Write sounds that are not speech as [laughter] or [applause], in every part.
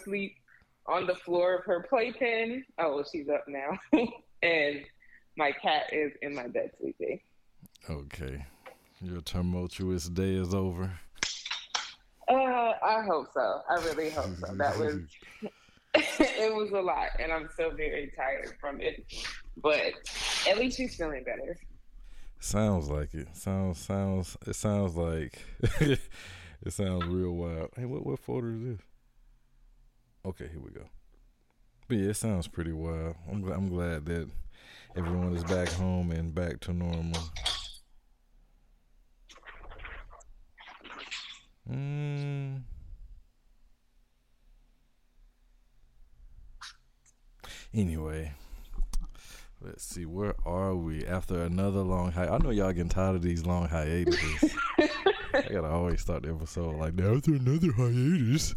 asleep on the floor of her playpen. Oh, well, she's up now. [laughs] and my cat is in my bed sleeping. Okay. Your tumultuous day is over. Uh, I hope so. I really hope so. That was [laughs] [laughs] it was a lot, and I'm still very tired from it. But at least she's feeling better. Sounds like it. Sounds sounds. It sounds like it sounds real wild. Hey, what what folder is this? Okay, here we go. But yeah, it sounds pretty wild. I'm I'm glad that everyone is back home and back to normal. Mm. Anyway, let's see. Where are we after another long hi? I know y'all getting tired of these long hiatuses. [laughs] I gotta always start the episode like that after another hiatus.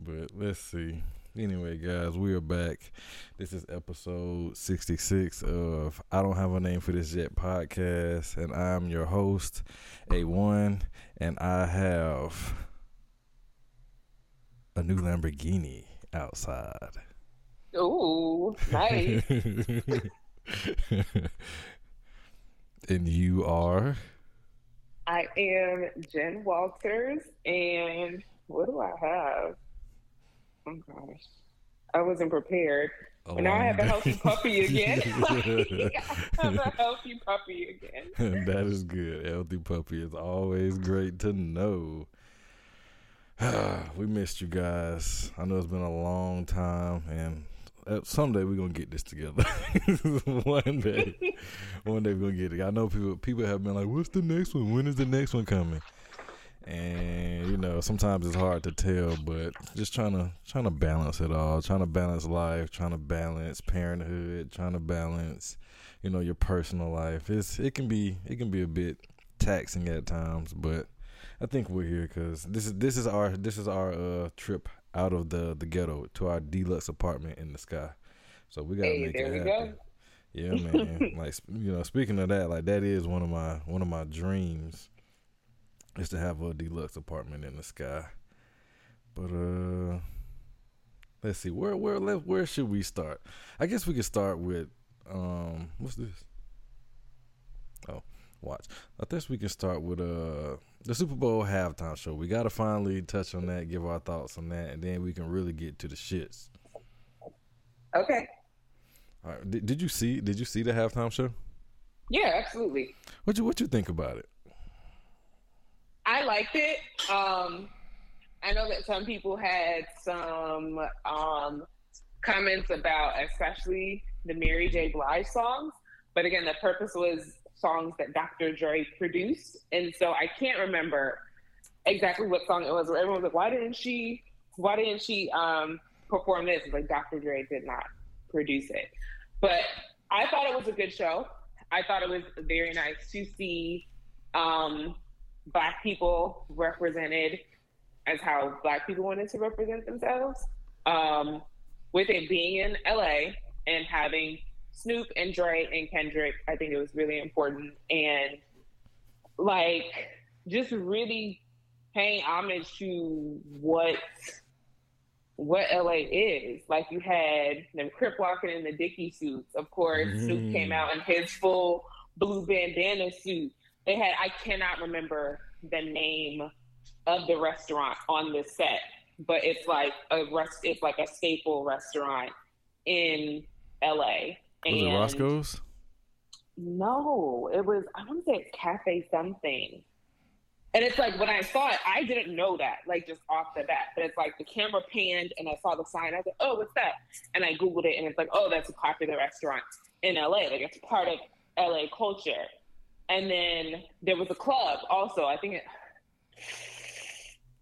But let's see. Anyway, guys, we are back. This is episode 66 of I Don't Have a Name for This Yet podcast, and I'm your host, A1, and I have a new Lamborghini outside. Oh, nice. [laughs] and you are? I am Jen Walters, and what do I have? Oh gosh, I wasn't prepared. And now I have a healthy puppy [laughs] again. [laughs] I have a [laughs] healthy puppy again. that is good. Healthy puppy is always great to know. [sighs] we missed you guys. I know it's been a long time, and uh, someday we're gonna get this together. one day, one day we're gonna get it. I know people people have been like, "What's the next one? When is the next one coming?" And you know, sometimes it's hard to tell, but just trying to trying to balance it all, trying to balance life, trying to balance parenthood, trying to balance, you know, your personal life. It's it can be it can be a bit taxing at times, but I think we're here because this is this is our this is our uh, trip out of the the ghetto to our deluxe apartment in the sky. So we gotta Hey, make there it we happen. go. Yeah, man. [laughs] like you know, speaking of that, like that is one of my one of my dreams is to have a deluxe apartment in the sky. But uh let's see where where where should we start? I guess we could start with um what's this? Oh, watch. I guess we can start with uh the Super Bowl halftime show. We got to finally touch on that, give our thoughts on that, and then we can really get to the shits. Okay. All right. Did, did you see? Did you see the halftime show? Yeah, absolutely. What you What you think about it? I liked it. Um, I know that some people had some um, comments about, especially the Mary J. Blige songs. But again, the purpose was songs that Dr. Dre produced, and so I can't remember exactly what song it was. Where everyone was like, "Why didn't she? Why didn't she um, perform this?" Like Dr. Dre did not produce it, but I thought it was a good show. I thought it was very nice to see um, black people represented as how black people wanted to represent themselves. Um, with it being in LA and having Snoop and Dre and Kendrick, I think it was really important. And like just really paying homage to what what LA is. Like you had them crip walking in the Dickie suits. Of course, Snoop came out in his full blue bandana suit. They had I cannot remember the name of the restaurant on the set, but it's like a rest. It's like a staple restaurant in LA. Was it Roscoe's? No, it was I want to say Cafe something. And it's like when I saw it, I didn't know that, like just off the bat. But it's like the camera panned and I saw the sign. I was like, oh, what's that? And I Googled it and it's like, oh, that's a popular restaurant in LA. Like it's part of LA culture. And then there was a club also. I think it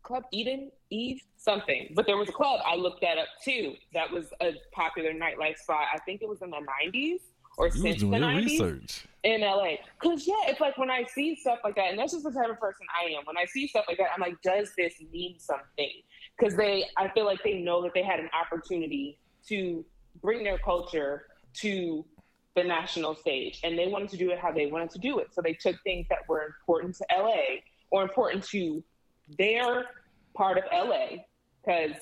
Club Eden, Eve, something. But there was a club. I looked that up too. That was a popular nightlife spot. I think it was in the 90s or You since the doing your 90s research. in LA. Cause yeah, it's like when I see stuff like that, and that's just the type of person I am. When I see stuff like that, I'm like, does this mean something? Because they, I feel like they know that they had an opportunity to bring their culture to the national stage, and they wanted to do it how they wanted to do it. So they took things that were important to LA or important to their part of LA. Because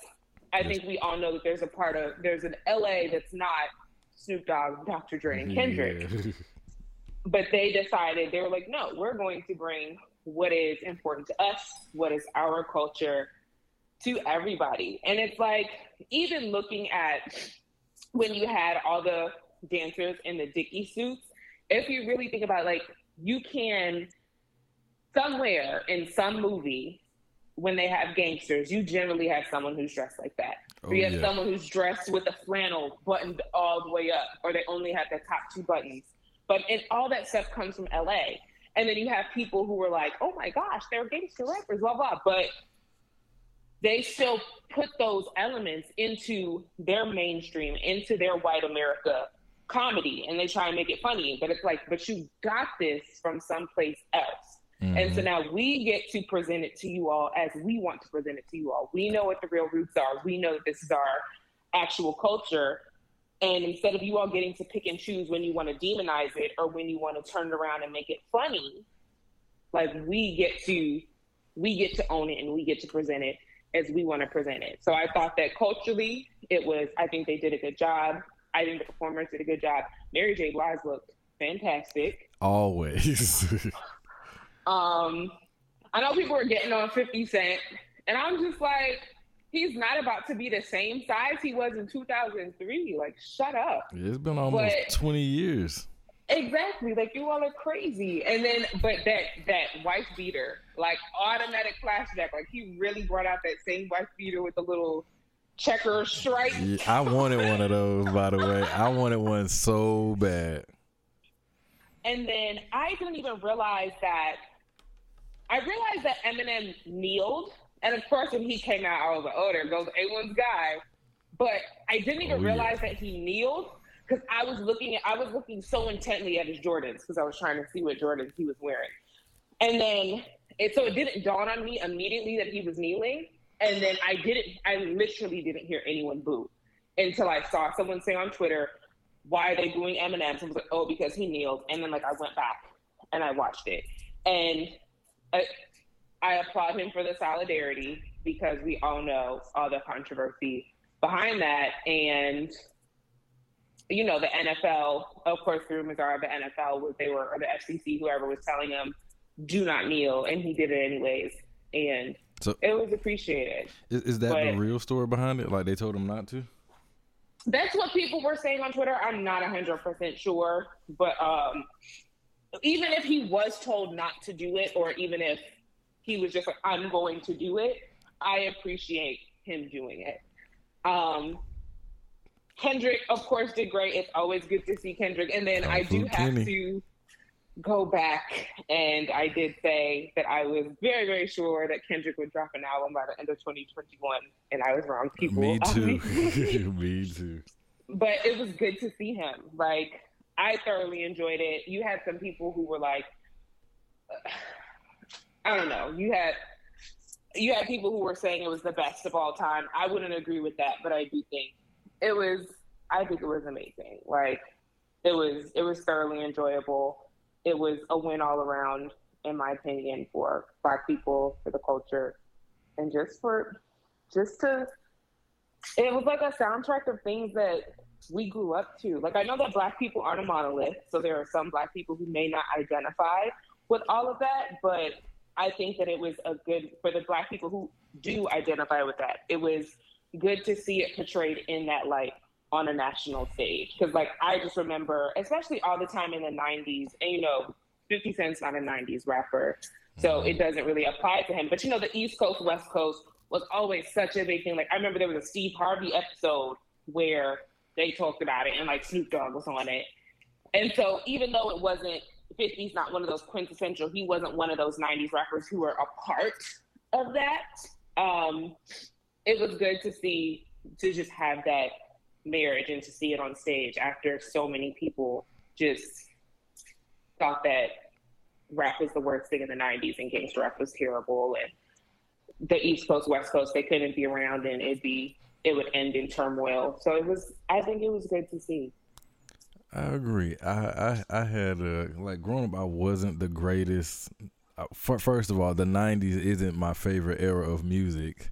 I think we all know that there's a part of there's an LA that's not Snoop Dogg, Dr. Dre, and Kendrick. Yeah. [laughs] but they decided they were like, no, we're going to bring what is important to us, what is our culture to everybody. And it's like even looking at when you had all the dancers in the Dickie suits, if you really think about it, like you can somewhere in some movie when they have gangsters, you generally have someone who's dressed like that. Oh, you have yeah. someone who's dressed with a flannel buttoned all the way up, or they only have the top two buttons. But and all that stuff comes from LA. And then you have people who were like, oh my gosh, they're gangster rappers, blah, blah. But they still put those elements into their mainstream, into their white America comedy, and they try and make it funny. But it's like, but you got this from someplace else. Mm-hmm. And so mm-hmm. now we get to present it to you all as we want to present it to you all. We know what the real roots are. We know that this is our actual culture. And instead of you all getting to pick and choose when you want to demonize it or when you want to turn it around and make it funny, like we get to we get to own it and we get to present it as we want to present it. So I thought that culturally it was I think they did a good job. I think the performers did a good job. Mary J. Blige looked fantastic. Always. [laughs] um I know people are getting on 50 Cent, and I'm just like, he's not about to be the same size he was in 2003. Like, shut up. It's been almost but, 20 years. Exactly. Like you all are crazy. And then, but that that wife beater, like automatic flashback. Like he really brought out that same wife beater with the little checker stripe. Yeah, I wanted one of those, by the way. I wanted one so bad. And then I didn't even realize that. I realized that Eminem kneeled and of course, when he came out, I was like, oh, there goes A1's guy. But I didn't even oh, realize yeah. that he kneeled because I was looking at, I was looking so intently at his Jordans because I was trying to see what Jordans he was wearing. And then it so it didn't dawn on me immediately that he was kneeling. And then I didn't I literally didn't hear anyone boo until I saw someone say on Twitter, why are they booing Eminem? So I was like, oh, because he kneeled. And then like I went back and I watched it. And uh, I applaud him for the solidarity because we all know all the controversy behind that. And, you know, the NFL, of course, rumors are the NFL was they were, or the FCC, whoever was telling him, do not kneel. And he did it anyways. And so it was appreciated. Is, is that but, the real story behind it? Like they told him not to? That's what people were saying on Twitter. I'm not 100% sure. But um, even if he was told not to do it, or even if he was just like, I'm going to do it. I appreciate him doing it. Um, Kendrick, of course, did great. It's always good to see Kendrick. And then I do have to go back and I did say that I was very, very sure that Kendrick would drop an album by the end of 2021, and I was wrong. People, me [laughs] too, [laughs] me too. But it was good to see him. Like I thoroughly enjoyed it. You had some people who were like. [sighs] I don't know. You had you had people who were saying it was the best of all time. I wouldn't agree with that, but I do think it was. I think it was amazing. Like it was. It was thoroughly enjoyable. It was a win all around, in my opinion, for Black people, for the culture, and just for just to. It was like a soundtrack of things that we grew up to. Like I know that Black people aren't a monolith, so there are some Black people who may not identify with all of that, but I think that it was a good for the black people who do identify with that. It was good to see it portrayed in that light on a national stage. Because like I just remember, especially all the time in the '90s, and you know, 50 Cent's not a '90s rapper, so mm-hmm. it doesn't really apply to him. But you know, the East Coast West Coast was always such a big thing. Like I remember there was a Steve Harvey episode where they talked about it, and like Snoop Dogg was on it. And so even though it wasn't 50's not one of those quintessential. He wasn't one of those 90s rappers who were a part of that. Um, it was good to see to just have that marriage and to see it on stage after so many people just thought that rap was the worst thing in the 90s and gangster rap was terrible and the east coast west coast they couldn't be around and it'd be it would end in turmoil so it was i think it was good to see I agree. I I, I had a, like growing up. I wasn't the greatest. Uh, first of all, the '90s isn't my favorite era of music.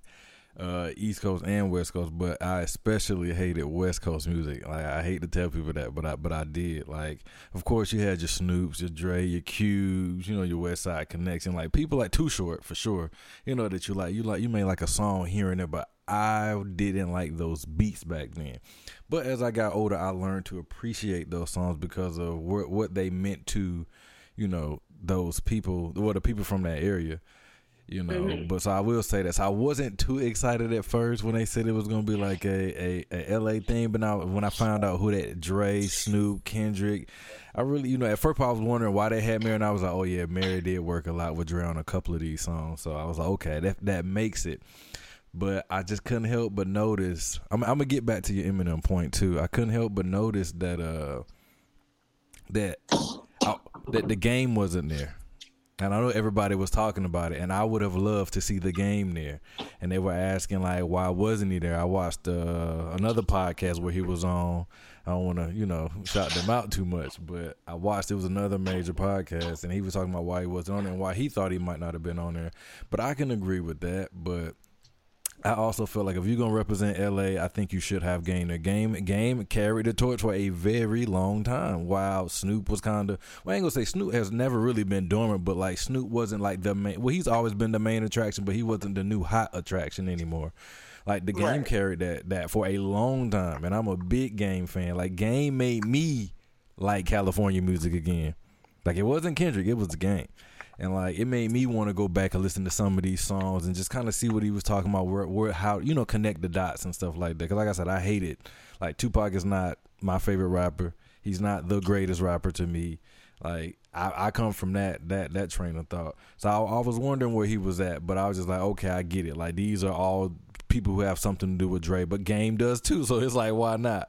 Uh, East Coast and West Coast, but I especially hated West Coast music. Like I hate to tell people that, but I but I did. Like, of course, you had your Snoops, your Dre, your Q's, you know, your Westside Connection. Like people like Too Short for sure. You know that you like you like you made like a song here and there, but I didn't like those beats back then. But as I got older, I learned to appreciate those songs because of what what they meant to, you know, those people, well, the people from that area you know. Mm-hmm. But so I will say this: I wasn't too excited at first when they said it was gonna be like a, a, a LA thing. But now when I found out who that Dre, Snoop, Kendrick, I really, you know, at first I was wondering why they had Mary, and I was like, oh yeah, Mary did work a lot with Dre on a couple of these songs. So I was like, okay, that that makes it. But I just couldn't help but notice. I'm, I'm gonna get back to your Eminem point too. I couldn't help but notice that uh that I, [coughs] that the game wasn't there. And I know everybody was talking about it, and I would have loved to see the game there. And they were asking like, why wasn't he there? I watched uh, another podcast where he was on. I don't want to, you know, shout them out too much, but I watched it was another major podcast, and he was talking about why he wasn't on there and why he thought he might not have been on there. But I can agree with that. But I also feel like if you're gonna represent LA, I think you should have Game. The game game carried the torch for a very long time. While Snoop was kind of, well, I ain't gonna say Snoop has never really been dormant, but like Snoop wasn't like the main. Well, he's always been the main attraction, but he wasn't the new hot attraction anymore. Like the game right. carried that that for a long time, and I'm a big Game fan. Like Game made me like California music again. Like it wasn't Kendrick, it was the Game and like it made me want to go back and listen to some of these songs and just kind of see what he was talking about, where, where, how you know, connect the dots and stuff like that. Because like I said, I hate it. Like Tupac is not my favorite rapper. He's not the greatest rapper to me. Like I, I come from that that that train of thought. So I, I was wondering where he was at, but I was just like, okay, I get it. Like these are all people who have something to do with Dre, but Game does too. [laughs] So it's like, why not?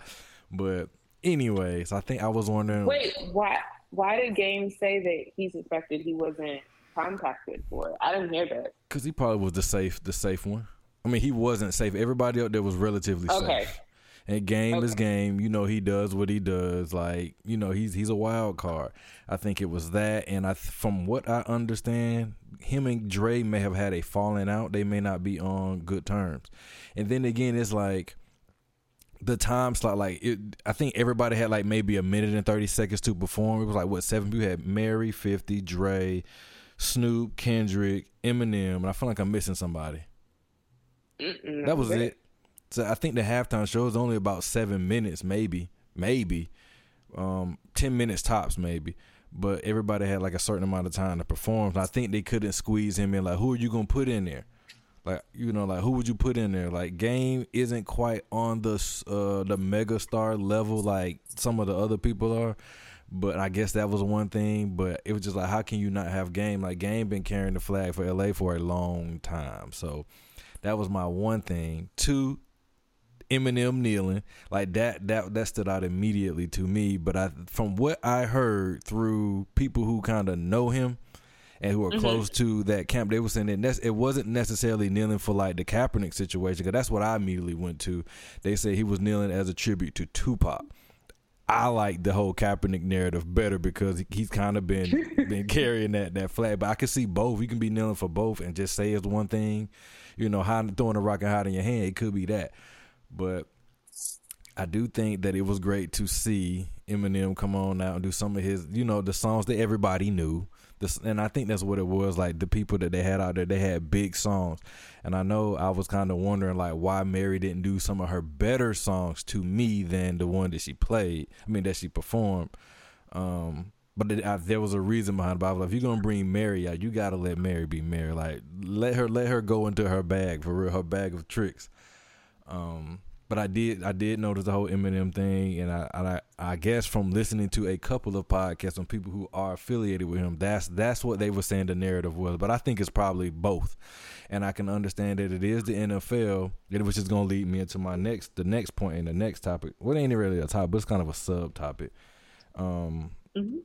But anyways, I think I was wondering. Wait, why? Why did Game say that he suspected he wasn't contacted for it? I didn't hear that. Because he probably was the safe, the safe one. I mean, he wasn't safe. Everybody out there was relatively safe. okay. safe. And game okay. is game. You know, he does what he does. Like, you know, he's he's a wild card. I think it was that, and I, from what I understand, him and Dre may have had a falling out. They may not be on good terms. And then again, it's like the time slot, like it, I think everybody had like maybe a minute and thirty seconds to perform. It was like what seven people had Mary, Fifty, Dre, Snoop, Kendrick, Eminem, and I feel like I'm missing somebody. Mm-mm, that was it. it. So I think the halftime show is only about seven minutes, maybe, maybe, um, ten minutes tops, maybe. But everybody had like a certain amount of time to perform. So I think they couldn't squeeze him in. Like, who are you gonna put in there? Like you know, like who would you put in there? Like Game isn't quite on the uh the mega star level like some of the other people are. But I guess that was one thing. But it was just like, how can you not have Game? Like Game been carrying the flag for LA for a long time. So that was my one thing. Two, Eminem kneeling like that. That that stood out immediately to me. But I, from what I heard through people who kind of know him, and who are mm-hmm. close to that camp, they were saying that it wasn't necessarily kneeling for like the Kaepernick situation, because that's what I immediately went to. They said he was kneeling as a tribute to Tupac. I like the whole Kaepernick narrative better because he's kind of been [laughs] been carrying that that flag. But I can see both. You can be kneeling for both and just say it's one thing. You know, hiding, throwing a rock and hiding your hand. It could be that. But I do think that it was great to see Eminem come on out and do some of his, you know, the songs that everybody knew. And I think that's what it was. Like the people that they had out there, they had big songs, and I know I was kind of wondering like why Mary didn't do some of her better songs to me than the one that she played. I mean that she performed. Um, but it, I, there was a reason behind. Like, if you're gonna bring Mary out, you gotta let Mary be Mary. Like let her let her go into her bag for real, her bag of tricks. Um, but I did I did notice the whole Eminem thing, and I, I I guess from listening to a couple of podcasts on people who are affiliated with him, that's that's what they were saying the narrative was. But I think it's probably both, and I can understand that it is the NFL, which is going to lead me into my next the next point in the next topic. What well, ain't really a topic, but it's kind of a subtopic. Um, mm-hmm.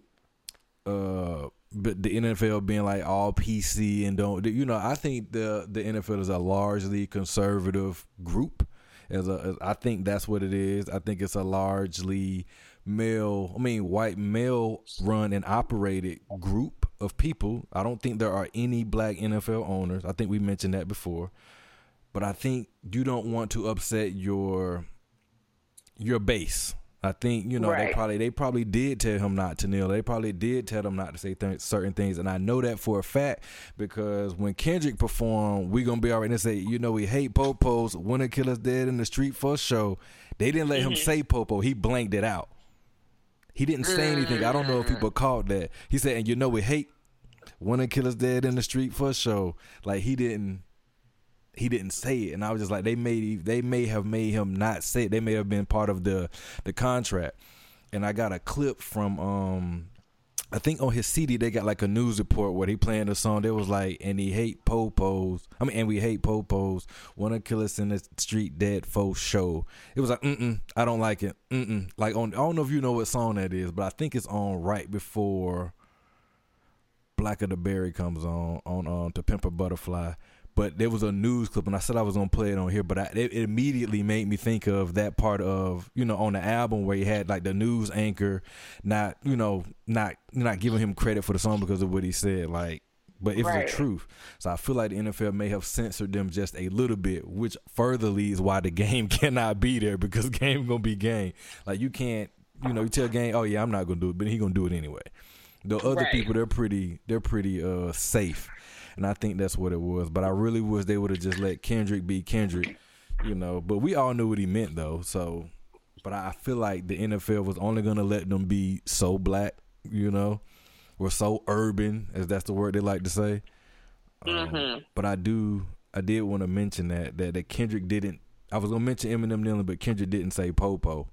uh, but the NFL being like all PC and don't you know? I think the the NFL is a largely conservative group as a as, I think that's what it is. I think it's a largely male, I mean white male run and operated group of people. I don't think there are any black NFL owners. I think we mentioned that before. but I think you don't want to upset your your base. I think you know right. they probably they probably did tell him not to kneel. They probably did tell him not to say th- certain things, and I know that for a fact because when Kendrick performed, we gonna be all right. And say, you know, we hate popos. Winter Killers dead in the street for show. They didn't let mm-hmm. him say popo. He blanked it out. He didn't say anything. I don't know if mm. people caught that. He said, and you know, we hate Winter Killers dead in the street for show. Like he didn't he didn't say it, and I was just like, they may they may have made him not say it. They may have been part of the the contract. And I got a clip from um I think on his CD they got like a news report where he playing the song. They was like, and he hate popos. I mean, and we hate popos. Wanna kill us in the street dead fo show. It was like, mm I don't like it. Mm. Like on, I don't know if you know what song that is, but I think it's on right before Blacker the Berry comes on on on to Pimp a Butterfly but there was a news clip and I said I was gonna play it on here, but I, it, it, immediately made me think of that part of you know on the album where he had like the news anchor, not you know not not giving him credit for the song because of what he said, like. But it's right. the truth. So I feel like the NFL may have censored them just a little bit, which further leads why the [laughs] game cannot be there because [laughs] game gonna be game. Like you can't, you know, you tell game, oh yeah, I'm not gonna do it, but he gonna do it anyway. The other right. people, they're pretty, they're pretty uh safe and I think that's what it was. But I really wish they would have just let Kendrick be Kendrick, you know. But we all knew what he meant though. So, but I feel like the NFL was only gonna let them be so black, you know, or so urban, as that's the word they like to say. Um, mm-hmm. But I do, I did want to mention that that that Kendrick didn't. I was gonna mention Eminem kneeling, but Kendrick didn't say popo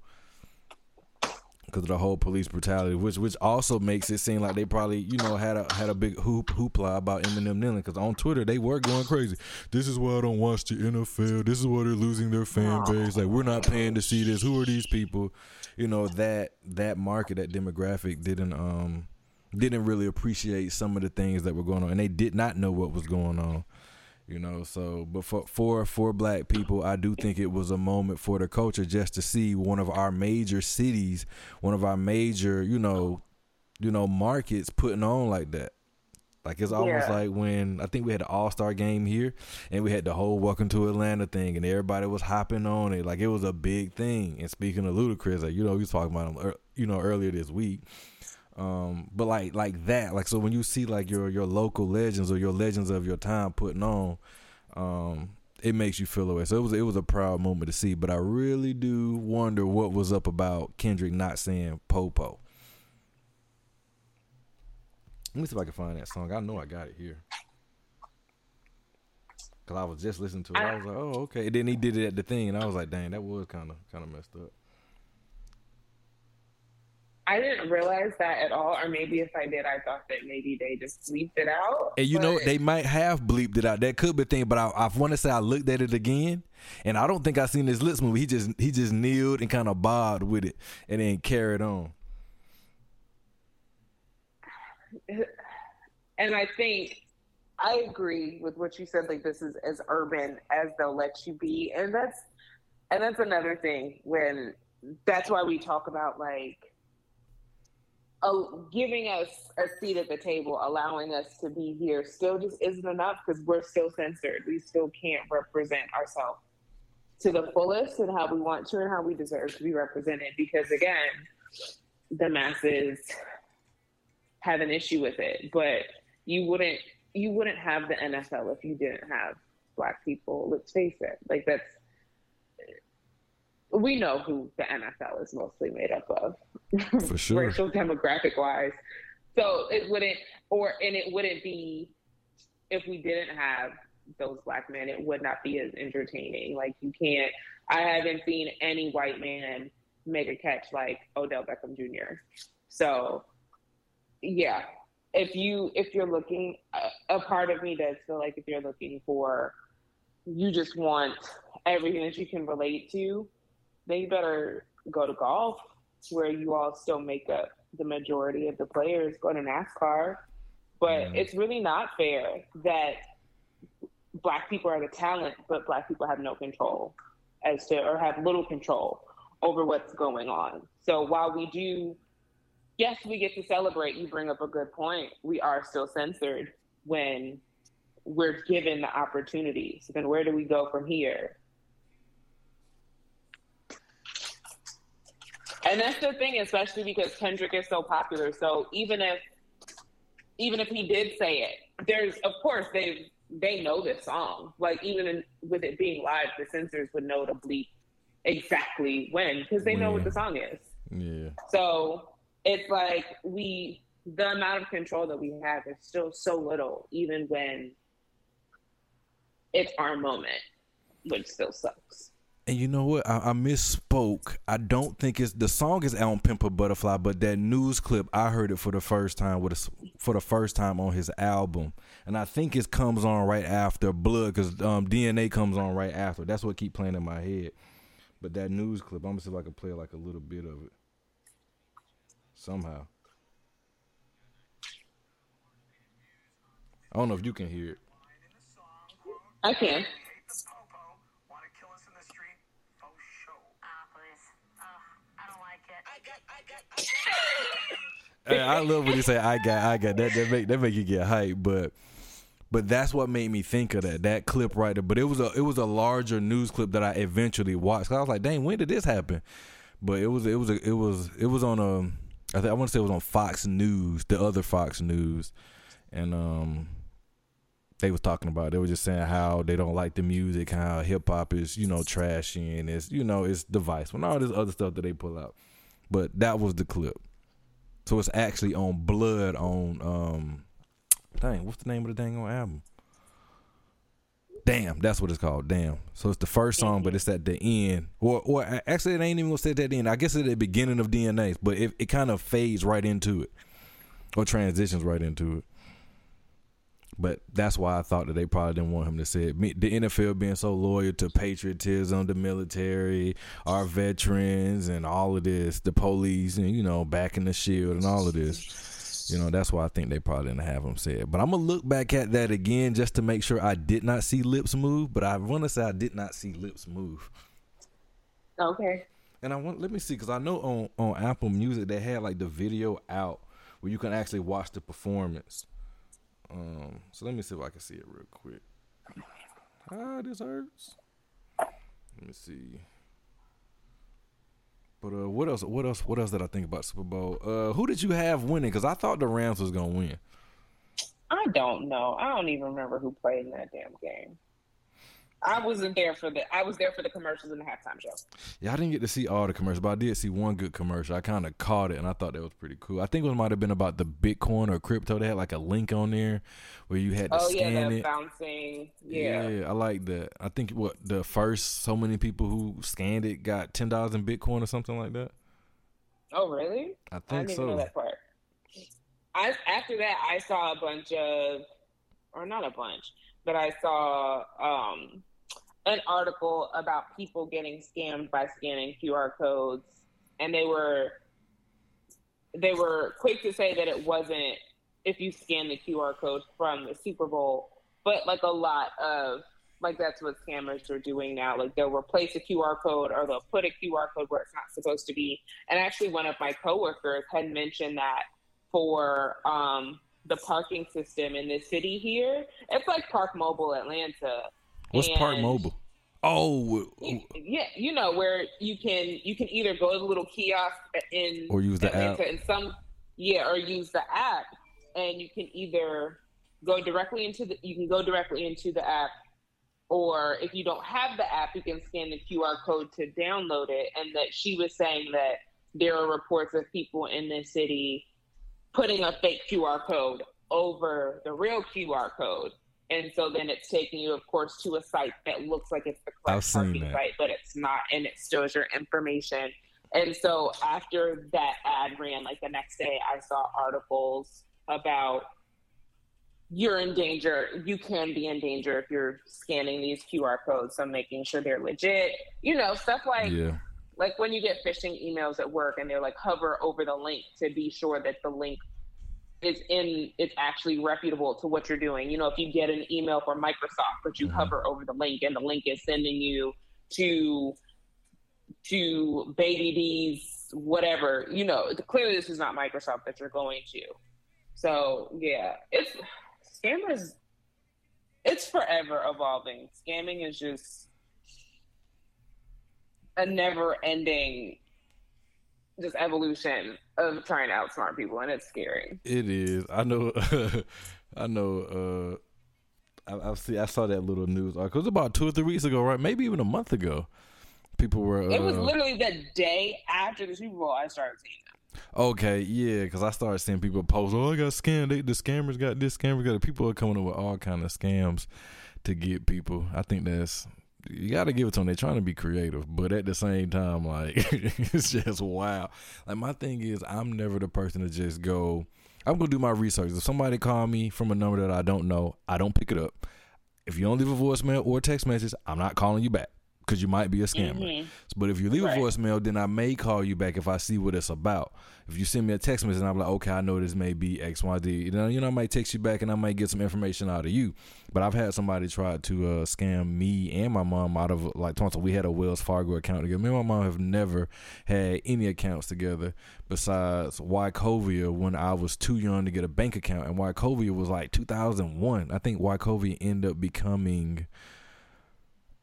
because of the whole police brutality, which which also makes it seem like they probably you know had a had a big hoop hoopla about Eminem kneeling because on Twitter they were going crazy. This is why I don't watch the NFL. This is why they're losing their fan base. Like we're not paying to see this. Who are these people? You know that that market that demographic didn't um didn't really appreciate some of the things that were going on, and they did not know what was going on you know so but for for for black people i do think it was a moment for the culture just to see one of our major cities one of our major you know you know markets putting on like that like it's almost yeah. like when I think we had the All Star game here, and we had the whole Welcome to Atlanta thing, and everybody was hopping on it. Like it was a big thing. And speaking of Ludacris, like you know, we was talking about him, you know, earlier this week. Um, but like like that, like so when you see like your your local legends or your legends of your time putting on, um, it makes you feel away. So it was it was a proud moment to see. But I really do wonder what was up about Kendrick not saying Popo. Let me see if I can find that song. I know I got it here. Cause I was just listening to it. I was like, oh, okay. And then he did it at the thing, and I was like, dang, that was kind of kind of messed up. I didn't realize that at all, or maybe if I did, I thought that maybe they just bleeped it out. And you but... know, they might have bleeped it out. That could be a thing, but I, I want to say I looked at it again, and I don't think I seen this Lips movie. He just he just kneeled and kind of bobbed with it, and then carried on. [sighs] And I think I agree with what you said. Like this is as urban as they'll let you be, and that's and that's another thing when that's why we talk about like giving us a seat at the table, allowing us to be here, still just isn't enough because we're still censored. We still can't represent ourselves to the fullest and how we want to and how we deserve to be represented. Because again, the masses have an issue with it, but you wouldn't you wouldn't have the NFL if you didn't have black people. Let's face it, like that's we know who the NFL is mostly made up of, for [laughs] sure, racial demographic wise. So it wouldn't, or and it wouldn't be if we didn't have those black men. It would not be as entertaining. Like you can't. I haven't seen any white man make a catch like Odell Beckham Jr. So, yeah, if you if you're looking, a, a part of me does feel like if you're looking for, you just want everything that you can relate to they better go to golf where you all still make up the majority of the players go to NASCAR. But mm. it's really not fair that black people are the talent, but black people have no control as to or have little control over what's going on. So while we do yes, we get to celebrate, you bring up a good point. We are still censored when we're given the opportunities. Then where do we go from here? And that's the thing, especially because Kendrick is so popular. So even if even if he did say it, there's of course they they know this song. Like even in, with it being live, the censors would know to bleep exactly when because they know what the song is. Yeah. So it's like we the amount of control that we have is still so little, even when it's our moment, which still sucks. And you know what? I, I, misspoke. I don't think it's the song is on Pimp a Butterfly, but that news clip I heard it for the first time with a, for the first time on his album, and I think it comes on right after Blood because um, DNA comes on right after. That's what keep playing in my head. But that news clip, I'm gonna see if I can play like a little bit of it somehow. I don't know if you can hear it. I can. hey, I love when you say I got I got that that make that make you get hype, but but that's what made me think of that that clip right there. But it was a it was a larger news clip that I eventually watched. I was like, dang, when did this happen? But it was it was a, it was it was on a I think I want to say it was on Fox News, the other Fox News, and um they was talking about. It. They were just saying how they don't like the music, how hip hop is, you know, trashy and it's, you know, it's device and all this other stuff that they pull out. But that was the clip. So it's actually on Blood on um dang, what's the name of the dang on album? Damn, that's what it's called. Damn. So it's the first song, but it's at the end. Or or actually it ain't even gonna say at the end. I guess it's at the beginning of DNA, but it, it kind of fades right into it. Or transitions right into it. But that's why I thought that they probably didn't want him to say it. The NFL being so loyal to patriotism, the military, our veterans, and all of this, the police, and you know, backing the shield and all of this. You know, that's why I think they probably didn't have him say it. But I'm gonna look back at that again just to make sure I did not see lips move. But I want to say I did not see lips move. Okay. And I want let me see because I know on on Apple Music they had like the video out where you can actually watch the performance. Um, so let me see if I can see it real quick. Ah, this hurts. Let me see. But uh, what else? What else? What else did I think about Super Bowl? Uh, who did you have winning? Because I thought the Rams was gonna win. I don't know. I don't even remember who played in that damn game. I wasn't there for the. I was there for the commercials and the halftime show. Yeah, I didn't get to see all the commercials, but I did see one good commercial. I kind of caught it, and I thought that was pretty cool. I think it might have been about the Bitcoin or crypto. They had like a link on there where you had to oh, scan yeah, it. bouncing. Yeah. yeah, I like that. I think what the first so many people who scanned it got ten dollars in Bitcoin or something like that. Oh, really? I think I so. know that part. I after that I saw a bunch of, or not a bunch, but I saw um an article about people getting scammed by scanning QR codes, and they were they were quick to say that it wasn't if you scan the QR code from the Super Bowl, but like a lot of like that's what scammers are doing now. Like they'll replace a QR code or they'll put a QR code where it's not supposed to be. And actually, one of my coworkers had mentioned that for um, the parking system in the city here, it's like Park Mobile Atlanta. What's and Park Mobile? Oh, yeah, you know where you can you can either go to the little kiosk in or use the Atlanta app. And some, yeah, or use the app, and you can either go directly into the you can go directly into the app, or if you don't have the app, you can scan the QR code to download it. And that she was saying that there are reports of people in this city putting a fake QR code over the real QR code and so then it's taking you, of course, to a site that looks like it's the correct parking that. site, but it's not, and it stores your information. And so after that ad ran, like the next day, I saw articles about you're in danger. You can be in danger if you're scanning these QR codes. So making sure they're legit, you know, stuff like yeah. Like when you get phishing emails at work and they're like hover over the link to be sure that the link is in it's actually reputable to what you're doing. You know, if you get an email from Microsoft, but you mm-hmm. hover over the link and the link is sending you to to Baby D's whatever, you know, clearly this is not Microsoft that you're going to. So yeah, it's scammers. it's forever evolving. Scamming is just a never ending just evolution of trying to outsmart people and it's scary. It is. I know [laughs] I know uh I, I see I saw that little news article. It was about two or three weeks ago, right? Maybe even a month ago. People were uh, It was literally the day after the Super Bowl I started seeing them. Okay, yeah, because I started seeing people post, "Oh, I got scammed. They, the scammers got this. Scammers got it." People are coming up with all kind of scams to get people. I think that's you got to give it to them. They're trying to be creative, but at the same time, like [laughs] it's just wow. Like my thing is, I'm never the person to just go. I'm gonna do my research. If somebody call me from a number that I don't know, I don't pick it up. If you don't leave a voicemail or text message, I'm not calling you back because you might be a scammer. Mhm. But if you leave Right. a voicemail, then I may call you back if I see what it's about. If you send me a text message and I'm like, okay, I know this may be X, Y, D, then you know I might text you back and I might get some information out of you. But I've had somebody try to uh, scam me and my mom out of like Tonto. We had a Wells Fargo account together. Me and my mom have never had any accounts together besides Wachovia when I was too young to get a bank account. And Wachovia was like 2001. I think Wachovia ended up becoming.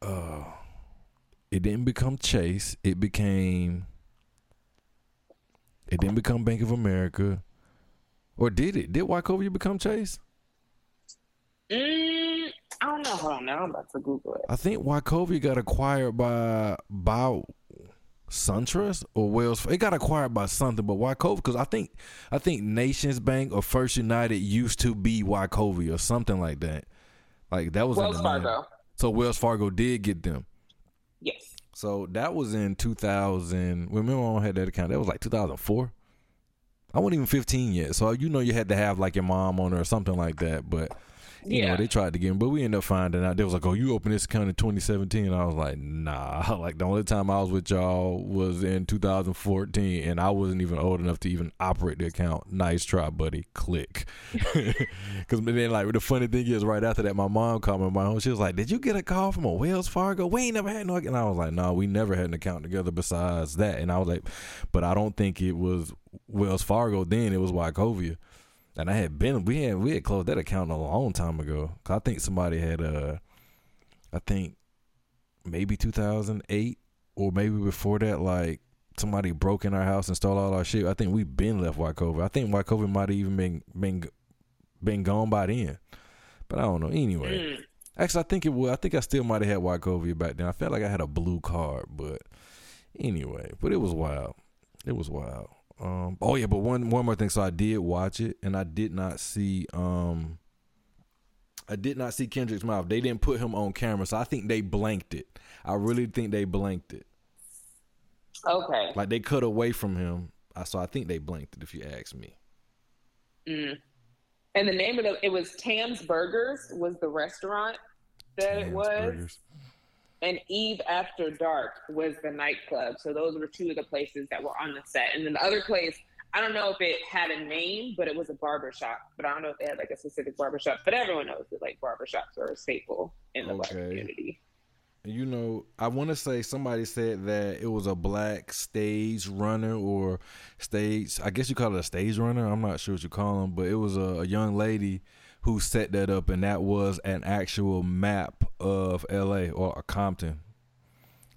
Uh, it didn't become Chase. It became. It didn't become Bank of America, or did it? Did Wachovia become Chase? Mm, I don't know. Hold on now. I'm about to Google it. I think Wachovia got acquired by by SunTrust or Wells. It got acquired by something, but Wachovia because I think I think Nations Bank or First United used to be Wachovia or something like that. Like that was Wells. Fargo. So Wells Fargo did get them. Yes. So that was in 2000. When my mom had that account, that was like 2004. I wasn't even 15 yet. So you know you had to have like your mom on or something like that. But you know Yeah. they tried to get him, but we ended up finding out. They was like, "Oh, you opened this account in 2017." I was like, "Nah." [laughs] Like the only time I was with y'all was in 2014, and I wasn't even old enough to even operate the account. Nice try, buddy. Click. [laughs] Because then, like the funny thing is, right after that, my mom called me. My home. She was like, "Did you get a call from a Wells Fargo? We ain't never had no." And I was like, "No, we never had an account together besides that." And I was like, "But I don't think it was Wells Fargo then. It was Wachovia." And I had been we had we had closed that account a long time ago. 'Cause I think somebody had uh I think maybe 2008 or maybe before that like somebody broke in our house and stole all our shit. I think we've been left Wachovia. I think Wachovia might have even been been been gone by then. But I don't know. Anyway, Mm. actually I think it was I think I still might have had Wachovia back then. I felt like I had a blue card, but anyway, but it was wild. It was wild. Um, oh yeah, but one one more thing. So I did watch it, and I did not see. Um, I did not see Kendrick's mouth. They didn't put him on camera, so I think they blanked it. I really think they blanked it. Okay. Like they cut away from him. I so I think they blanked it. If you ask me. Mm. And the name of the it was Tam's Burgers was the restaurant that it was, Burgers. And Eve After Dark was the nightclub. So those were two of the places that were on the set. And then the other place, I don't know if it had a name, but it was a barber shop. But I don't know if they had like a specific barber shop. But everyone knows that like barber shops are a staple in the black community. You know, I want to say somebody said that it was a black stage runner or stage. I guess you call it a stage runner. I'm not sure what you call them, but it was a, a young lady who set that up, and that was an actual map of L.A. or Compton.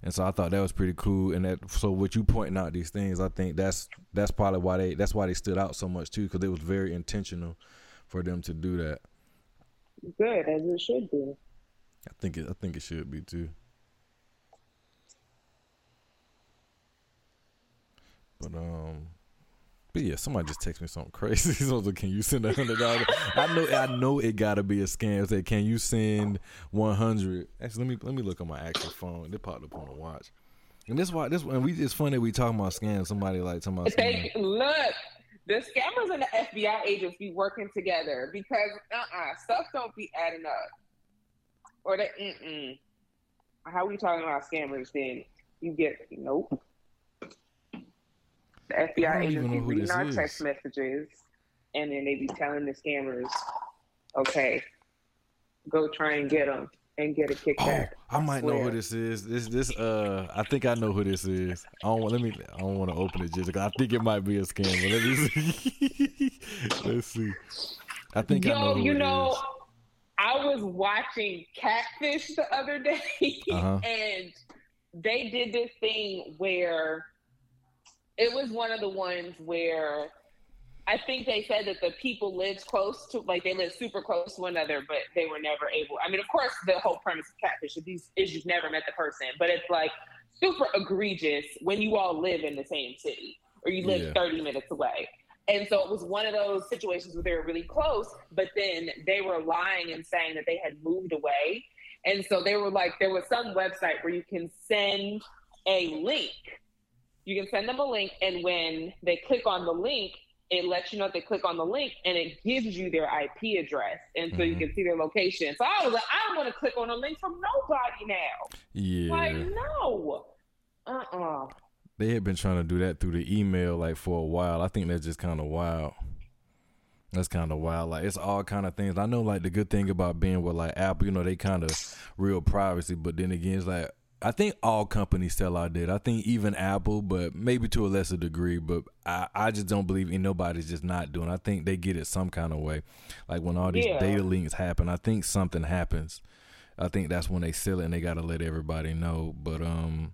And so I thought that was pretty cool. And that so with you pointing out these things, I think that's that's probably why they that's why they stood out so much too, because it was very intentional for them to do that. Good as it should be. I think it I think it should be too. But um but yeah, somebody just text me something crazy. [laughs] so like, can you send a hundred dollars? I know I know it gotta be a scam. Say, can you send one hundred? Actually let me let me look on my actual phone. It popped up on the watch. And this why this and we it's funny we talking about scams. Somebody like talking about They scams. look. The scammers and the FBI agents be working together because uh-uh, stuff don't be adding up. Or they mm-mm. How we talking about scammers then? You get nope. The FBI don't agents be reading this our is. text messages and then they be telling the scammers, okay, go try and get them and get a Oh, kickback. I might know who this is. This this uh, I think I know who this is. I don't want let me. I don't want to open it just 'cause I think it might be a scam. But let me see. [laughs] Let's see. I think I know Yo, who you it know, is. I was watching Catfish the other day, uh-huh. [laughs] and they did this thing where it was one of the ones where I think they said that the people lived close to, like they lived super close to one another, but they were never able. I mean, of course, the whole premise of catfish is these is you've never met the person, but it's like super egregious when you all live in the same city or you live yeah. 30 minutes away. And so it was one of those situations where they were really close, but then they were lying and saying that they had moved away. And so they were like, there was some website where you can send a link. You can send them a link, and when they click on the link, it lets you know if they click on the link and it gives you their IP address. And so mm-hmm. you can see their location. So I was like, I don't want to click on a link from nobody now. Yeah. Like, no. Uh uh-uh. uh They had been trying to do that through the email like for a while. I think that's just kind of wild. That's kind of wild. Like it's all kind of things. I know like the good thing about being with like Apple, you know, they kind of real privacy, but then again, it's like I think all companies sell out that. I think even Apple, but maybe to a lesser degree. But I, I just don't believe in nobody's just not doing. I think they get it some kind of way. Like when all these yeah. data links happen, I think something happens. I think that's when they sell it and they got to let everybody know. But um,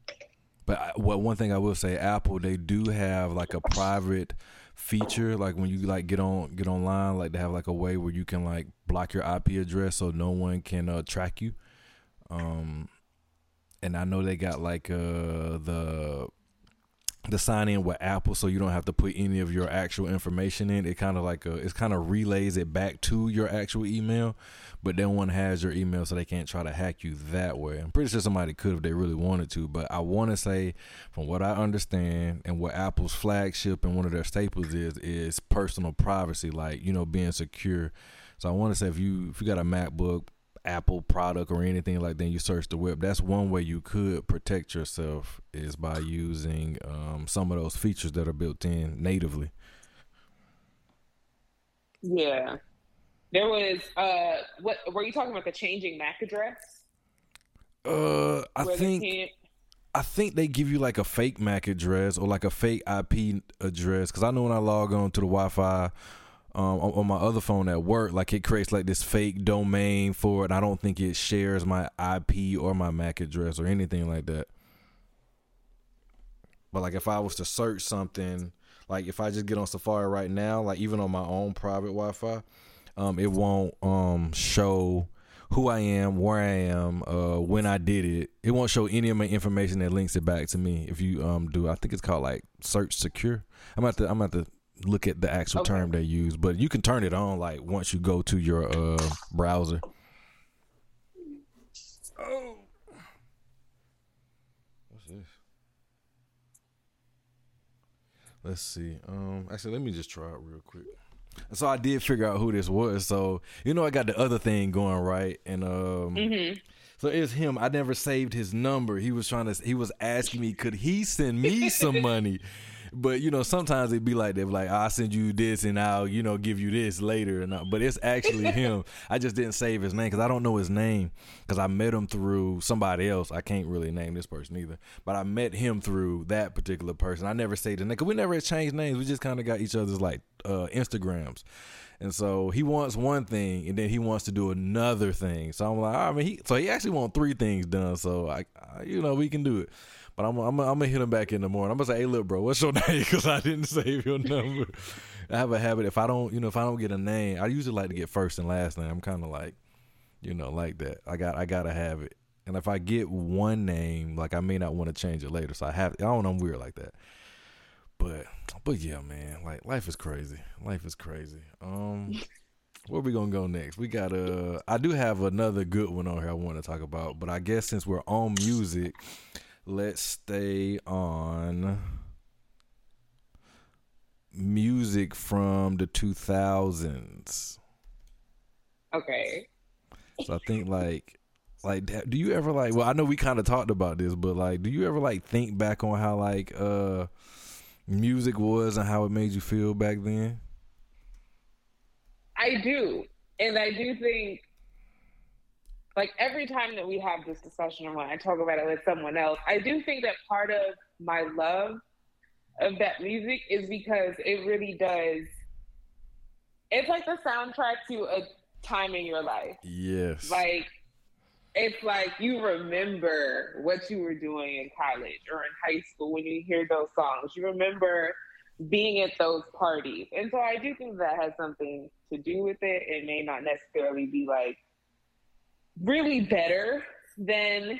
but I, well, one thing I will say, Apple they do have like a private feature like when you like get on get online like they have like a way where you can like block your IP address so no one can uh, track you um and I know they got like uh the the sign in with Apple, so you don't have to put any of your actual information in. It kind of like a, it kind of relays it back to your actual email, but then one has your email, so they can't try to hack you that way. I'm pretty sure somebody could if they really wanted to, but I want to say, from what I understand and what Apple's flagship and one of their staples is, is personal privacy, like you know being secure. So I want to say if you if you got a MacBook, Apple product or anything like that, you search the web. That's one way you could protect yourself is by using um, some of those features that are built in natively. Yeah, there was. Uh, what were you talking about? The changing MAC address? Uh, I think. I think they give you like a fake MAC address or like a fake IP address because I know when I log on to the Wi-Fi um, on, my other phone at work, like it creates like this fake domain for it. I don't think it shares my IP or my MAC address or anything like that. But like if I was to search something, like if I just get on Safari right now, like even on my own private Wi-Fi, um, it won't um show who I am, where I am, uh, when I did it. It won't show any of my information that links it back to me. If you um do, I think it's called like Search Secure. I'm at the I'm at the look at the actual okay. term they use, but you can turn it on like once you go to your uh, browser. Oh. What's this? Let's see. Um actually let me just try it real quick. So I did figure out who this was. So you know I got the other thing going right and um mm-hmm. So it's him. I never saved his number. He was trying to. He was asking me, could he send me some money? But you know, sometimes it'd be like that, like I'll send you this and I'll you know give you this later. And but it's actually [laughs] him. I just didn't save his name because I don't know his name because I met him through somebody else. I can't really name this person either, but I met him through that particular person. I never saved his name because we never exchanged names. We just kind of got each other's like uh, Instagrams. And so he wants one thing, and then he wants to do another thing. So I'm like, I mean, he so he actually wants three things done. So I, I you know, we can do it. But I'm, I'm, I'm gonna hit him back in the morning. I'm gonna say, hey, look, bro, what's your [laughs] name? Because I didn't save your number. I have a habit if I don't, you know, if I don't get a name, I usually like to get first and last name. I'm kind of like, you know, like that. I got, I gotta have it. And if I get one name, like I may not want to change it later. So I have, I don't know, I'm weird like that. But, but yeah, man, like life is crazy. Life is crazy. Um. [laughs] where we gonna go next? We got uh I do have another good one on here I want to talk about, but I guess since we're on music, let's stay on music from the 2000s. Okay. So I think like like do you ever like well I know we kind of talked about this but like do you ever like think back on how like uh music was and how it made you feel back then? I do. And I do think like every time that we have this discussion or when I talk about it with someone else, I do think that part of my love of that music is because it really does. It's like the soundtrack to a time in your life. Yes. Like it's like you remember what you were doing in college or in high school when you hear those songs. You remember being at those parties. And so I do think that has something to do with it. It may not necessarily be like really better than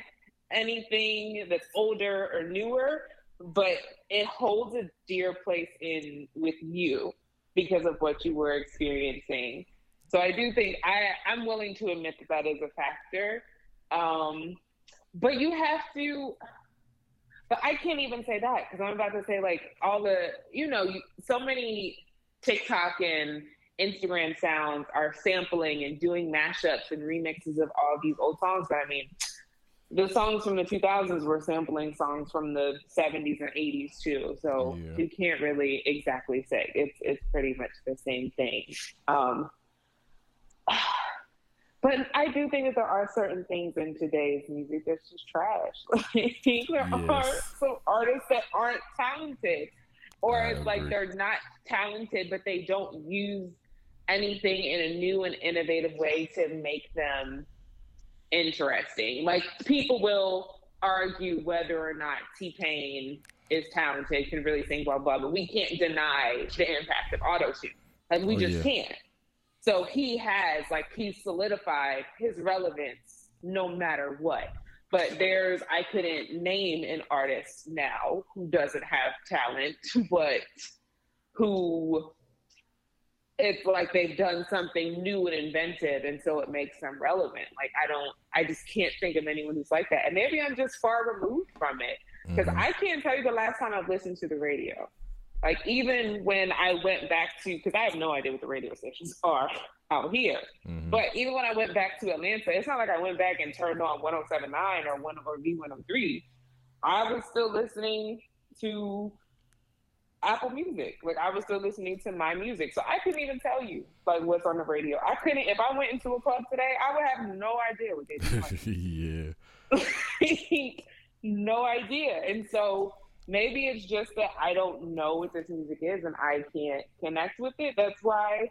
anything that's older or newer, but it holds a dear place in with you because of what you were experiencing. So I do think I, I'm willing to admit that that is a factor. Um, but you have to, but I can't even say that because I'm about to say like all the, you know, you, so many TikTok and Instagram sounds are sampling and doing mashups and remixes of all of these old songs. But I mean, the songs from the 2000s were sampling songs from the 70s and 80s too. So yeah. you can't really exactly say it's it's pretty much the same thing. Um, [sighs] but I do think that there are certain things in today's music that's just trash. [laughs] Like, there yes. are some artists that aren't talented, or it's like they're not talented, but they don't use anything in a new and innovative way to make them interesting. Like people will argue whether or not T Pain is talented, can really sing, blah blah, but we can't deny the impact of auto tune. Like we oh, just yeah. can't. So he has like he's solidified his relevance no matter what. But there's I couldn't name an artist now who doesn't have talent, [laughs] but who it's like they've done something new and inventive and so it makes them relevant. Like i don't i just can't think of anyone who's like that. And maybe i'm just far removed from it because mm-hmm. i can't tell you the last time i've listened to the radio. Like even when i went back to because i have no idea what the radio stations [laughs] are out here. Mm-hmm. but even when i went back to atlanta it's not like i went back and turned on 1079 or one or v103 i was still listening to Apple Music. Like I was still listening to my music, so I couldn't even tell you like what's on the radio. I couldn't. If I went into a club today, I would have no idea what they [laughs] yeah. [laughs] no idea. And so maybe it's just that I don't know what this music is and I can't connect with it. That's why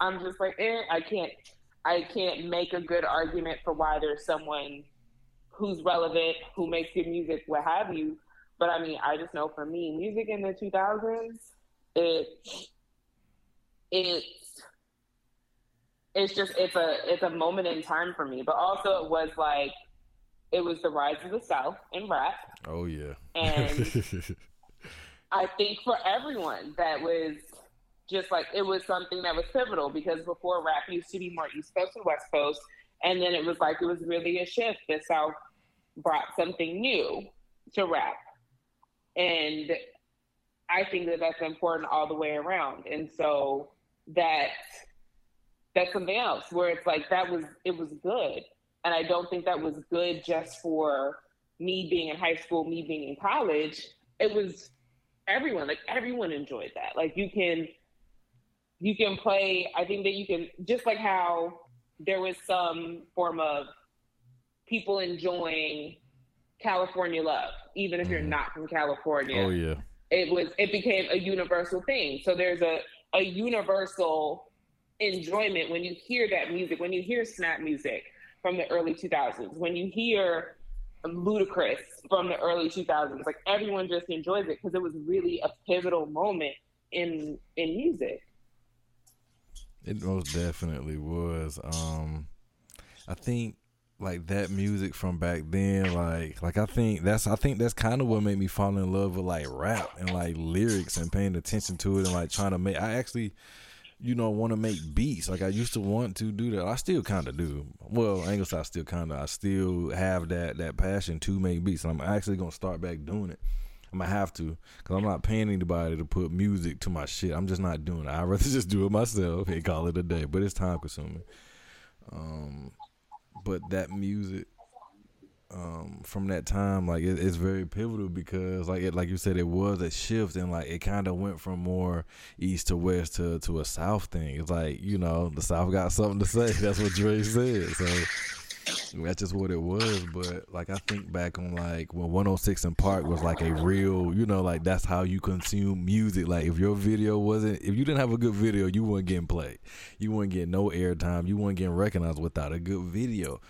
I'm just like, eh, I can't. I can't make a good argument for why there's someone who's relevant, who makes good music, what have you, but I mean, I just know for me, music in the 2000s, it it's it's just it's a it's a moment in time for me. But also, it was like it was the rise of the South in rap. Oh yeah, and [laughs] I think for everyone that was just like it was something that was pivotal because before rap used to be more East Coast and West Coast, and then it was like it was really a shift. The South brought something new to rap and I think that that's important all the way around. And so that that's something else where it's like that was it was good. And I don't think that was good just for me being in high school, me being in college. It was everyone, like everyone enjoyed that. Like you can you can play, I think that you can just like how there was some form of people enjoying California love, even if you're mm-hmm. not from California. Oh yeah. It was it became a universal thing. So there's a a universal enjoyment when you hear that music, when you hear snap music from the early 2000s, when you hear Ludacris from the early 2000s, like everyone just enjoys it because it was really a pivotal moment in in music. It most definitely was. Um I think like that music from back then like like i think that's i think that's kind of what made me fall in love with like rap and like lyrics and paying attention to it and like trying to make i actually you know want to make beats. Like i used to want to do that. I still kind of do. Well i still kind of i still have that that passion to make beats and i'm actually gonna start back doing it. I'm gonna have to because i'm not paying anybody to put music to my shit. I'm just not doing it. I'd rather [laughs] just do it myself and call it a day but it's time consuming. Um but that music um, from that time, like it, it's very pivotal because, like it, like you said, it was a shift and like it kind of went from more east to west to to a south thing. It's like you know the south got something to say. [laughs] That's what Dre said. So That's just what it was. But like I think back on like when 106 and Park was like a real, you know, like that's how you consume music. Like if your video wasn't, if you didn't have a good video, you weren't getting played. You weren't getting no airtime. You weren't getting recognized without a good video.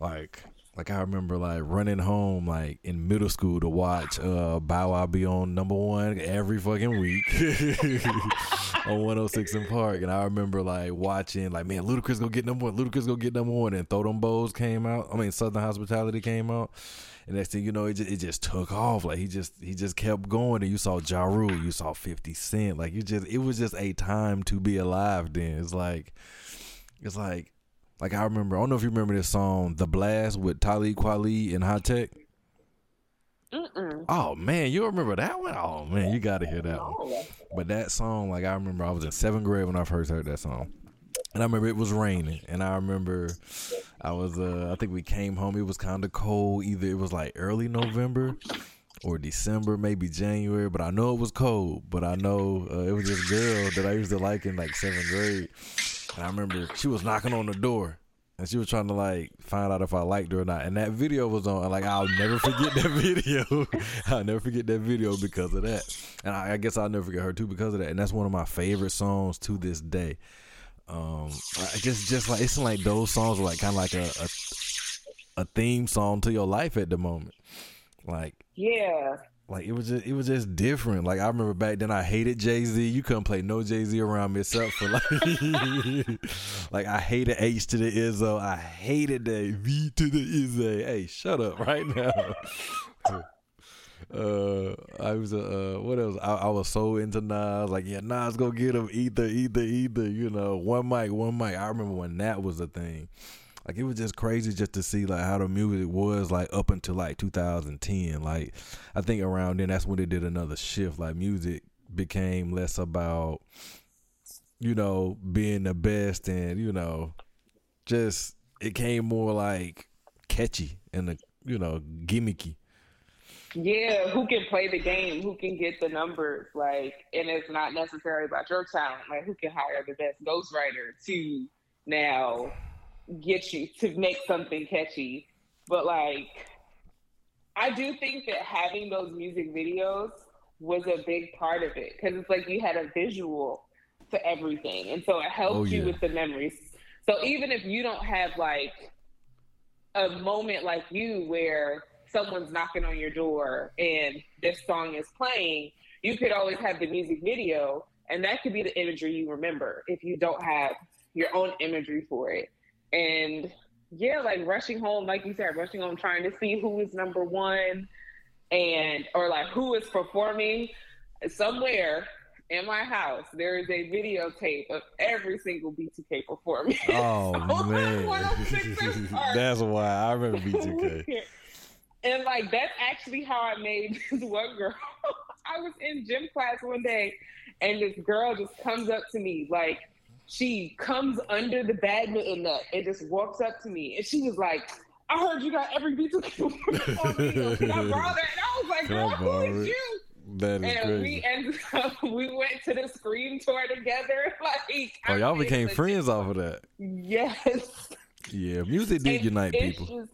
Like like I remember like running home like in middle school to watch uh Bow Wow be on number one every fucking week [laughs] on 106 and Park. And I remember like watching like man, Ludacris go get number one, Ludacris go get number one and Throw Them Bows came out. I mean Southern Hospitality came out. And next thing you know, it just, it just took off. Like he just he just kept going. And you saw Ja Rule, you saw 50 Cent. Like you just it was just a time to be alive then. It's like it's like like I remember, I don't know if you remember this song, "The Blast" with Talib Kweli and Hi-Tek. Mm-mm. Oh man, you remember that one? Oh man, you got to hear that one. But that song, like I remember, I was in seventh grade when I first heard that song, and I remember it was raining, and I remember I was, uh, I think we came home. It was kind of cold. Either it was like early November or December, maybe January, but I know it was cold. But I know uh, it was this girl that I used to like in like seventh grade, and I remember she was knocking on the door. And she was trying to like find out if I liked her or not. And that video was on. Like I'll never forget that [laughs] video. [laughs] I'll never forget that video because of that. And I, I guess I'll never forget her too because of that. And that's one of my favorite songs to this day. Um, I just just like it's like those songs are like kind of like a, a a theme song to your life at the moment. Like Yeah. Like it was just it was just different. Like I remember back then I hated Jay Z. You couldn't play no Jay Z around me except for like [laughs] like I hated H to the Izzo. I hated that V to the Izzy. Hey, shut up right now. [laughs] Uh, I was uh, what else? I, I was so into Nas, like yeah, Nas go get him, either, either, either. You know, one mic, one mic. I remember when that was a thing. Like it was just crazy just to see like how the music was like up until like 2010. Like I think around then that's when it did another shift. Like music became less about you know being the best and you know just it came more like catchy and the you know gimmicky. Yeah, who can play the game? Who can get the numbers? Like, and it's not necessarily about your talent. Like, who can hire the best ghostwriter to now get you to make something catchy? But like, I do think that having those music videos was a big part of it because it's like you had a visual to everything, and so it helped Oh, you with the memories. So even if you don't have like a moment like you where someone's knocking on your door and this song is playing, you could always have the music video, and that could be the imagery you remember if you don't have your own imagery for it. And yeah, like rushing home, like you said, rushing home, trying to see who is number one and or like who is performing somewhere in my house there is a videotape of every single B2K performance. Oh [laughs] on man, 106 and Park. that's why I remember B2K. [laughs] And like that's actually how I made [laughs] this one girl. I was in gym class one day and this girl just comes up to me like she comes under the badminton net uh, and just walks up to me and she was like, I heard you got every B2K on video. Can I borrow that? And I was like, girl, who is you? That is And crazy. we ended up, [laughs] we went to the Scream tour together. [laughs] Like, Oh, y'all became friends off of that. Yes. Yeah, music did And unite people. just-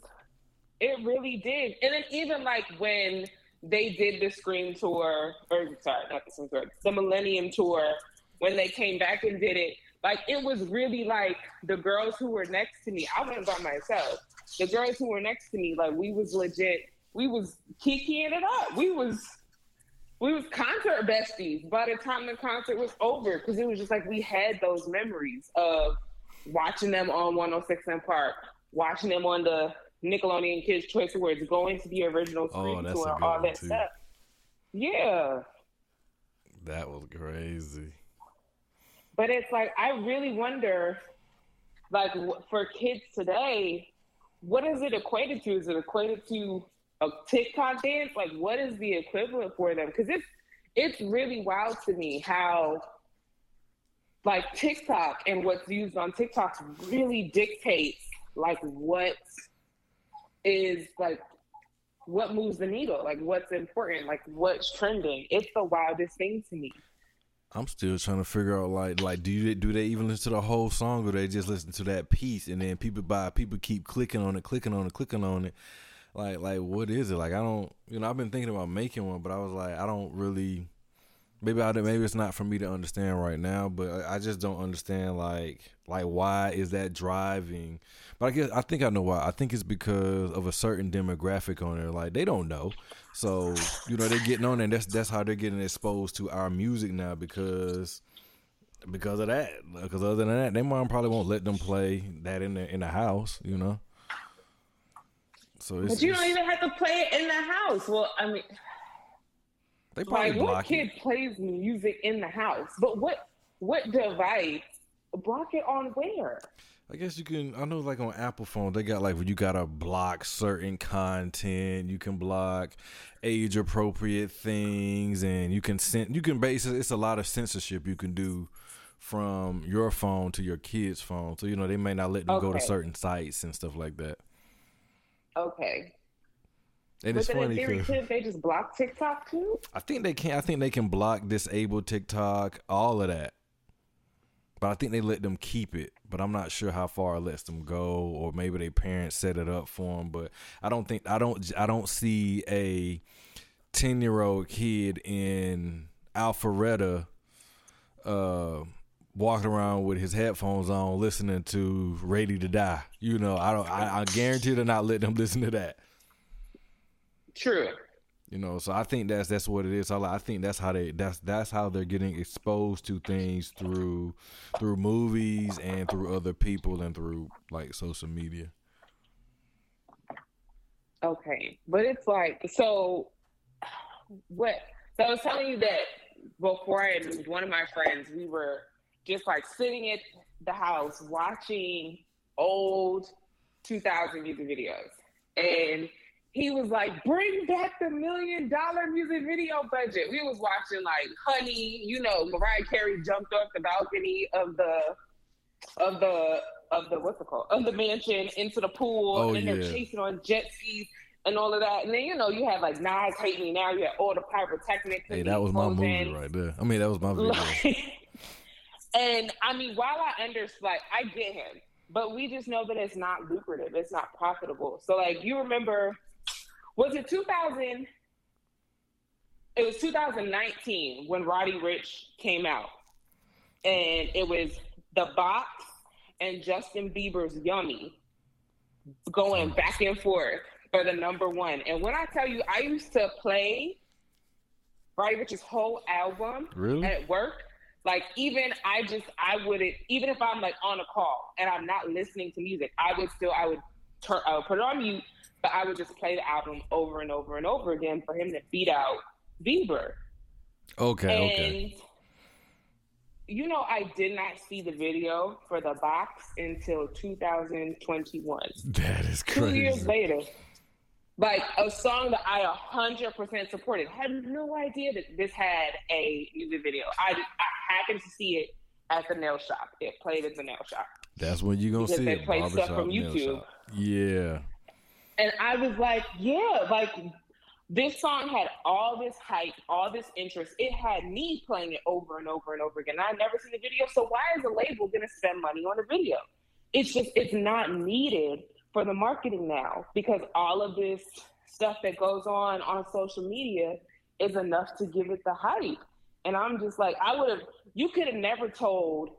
it really did. And then even like when they did the Scream tour, or sorry, not the Scream tour, the Millennium tour, when they came back and did it, like it was really like the girls who were next to me. I went by myself. The girls who were next to me, like we was legit. We was kikiing it up. We was we was concert besties by the time the concert was over because it was just like we had those memories of watching them on 106 and Park, watching them on the Nickelodeon Kids Choice Awards, going to the original Oh, Scream a tour, all that too. stuff. Yeah, That was crazy. But it's like I really wonder, like for kids today, what is it equated to? Is it equated to a TikTok dance? Like, what is the equivalent for them? Because it's it's really wild to me how like TikTok and what's used on TikTok really dictates like what is like what moves the needle, like what's important, like what's trending. It's the wildest thing to me. I'm still trying to figure out like like do you do they even listen to the whole song or they just listen to that piece and then people buy people keep clicking on it, clicking on it, clicking on it. Like like what is it? Like I don't you know, I've been thinking about making one, but I was like I don't really maybe I maybe it's not for me to understand right now, but I just don't understand like like why is that driving? But I guess I think I know why. I think it's because of a certain demographic on there. Like they don't know, so you know they're getting on, and that's that's how they're getting exposed to our music now because because of that. Because other than that, their mom probably won't let them play that in the in the house. You know. So but you don't even have to play it in the house. Well, I mean they probably like what kid it. plays music in the house? But what what device block it on where? I guess you can. I know, like on Apple phone, they got like you gotta block certain content. You can block age appropriate things, and you can send. You can basically. It's a lot of censorship you can do from your phone to your kid's phone. So you know they may not let them okay. go to certain sites and stuff like that. Okay. And but it's funny because they just block TikTok too. I think they can. I think they can block, disable TikTok, all of that. But I think they let them keep it. But I'm not sure how far it lets them go, or maybe their parents set it up for them. But I don't think I don't I don't see a ten year old kid in Alpharetta uh, walking around with his headphones on, listening to "Ready to Die." You know, I don't. I, I guarantee they're not letting them [laughs] listen to that. True. You know, so I think that's that's what it is. I, I think that's how they that's that's how they're getting exposed to things through through movies and through other people and through like social media. Okay, but it's like so. What? So I was telling you that before I had one of my friends, we were just like sitting at the house watching old 2000 music videos, and he was like, bring back the million dollar music video budget. We was watching like Honey, you know, Mariah Carey jumped off the balcony of the of the of the what's it called? Of the mansion into the pool oh, and then yeah. they're chasing on jet skis and all of that. And then you know, you have like Nas Hate Me Now, you had all the pyrotechnics. Hey, that was my movie right there. I mean that was my video. [laughs] and I mean, while I understand like I get him, but we just know that it's not lucrative, it's not profitable. So like you remember was it 2000? It was 2019 when Roddy Ricch came out, and it was the box and Justin Bieber's Yummy going mm-hmm. back and forth for the number one. And when I tell you, I used to play Roddy Ricch's whole album really? at work. Like even I just I wouldn't even if I'm like on a call and I'm not listening to music, I would still I would turn I uh, would put it on mute but I would just play the album over and over and over again for him to beat out Bieber. Okay, and, okay. You know, I did not see the video for the box until 2021. That is crazy. Two years later, like a song that I 100% supported. Had no idea that this had a music video. I, I happened to see it at the nail shop. It played at the nail shop. That's when you're gonna see they it. Play stuff from YouTube. Yeah. And I was like, yeah, like this song had all this hype, all this interest. It had me playing it over and over and over again. I've never seen the video. So why is a label gonna spend money on a video? It's just it's not needed for the marketing now because all of this stuff that goes on on social media is enough to give it the hype. And I'm just like, I would have, you could have never told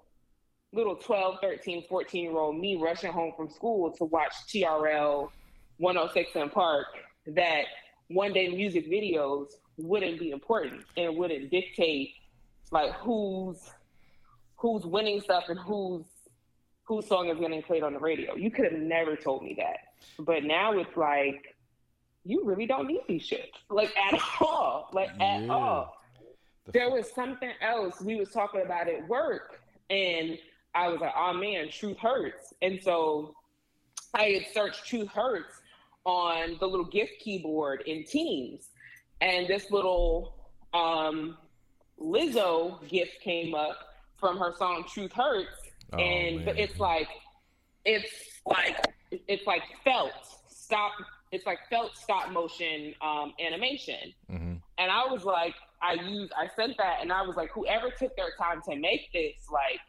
little 12, 13, 14 year old me rushing home from school to watch TRL 106 & Park that one day music videos wouldn't be important and wouldn't dictate like who's who's winning stuff and who's whose song is getting played on the radio. You could have never told me that. But now it's like you really don't need these shit. Like at [laughs] all. Like at yeah. all. There was something else we was talking about at work and I was like, oh man, truth hurts. And so I had searched truth hurts on the little gift keyboard in Teams, and this little um, Lizzo gift came up from her song "Truth Hurts," oh, and but it's like it's like it's like felt stop. It's like felt stop motion um, animation, mm-hmm. and I was like, I used, I sent that, and I was like, whoever took their time to make this, like,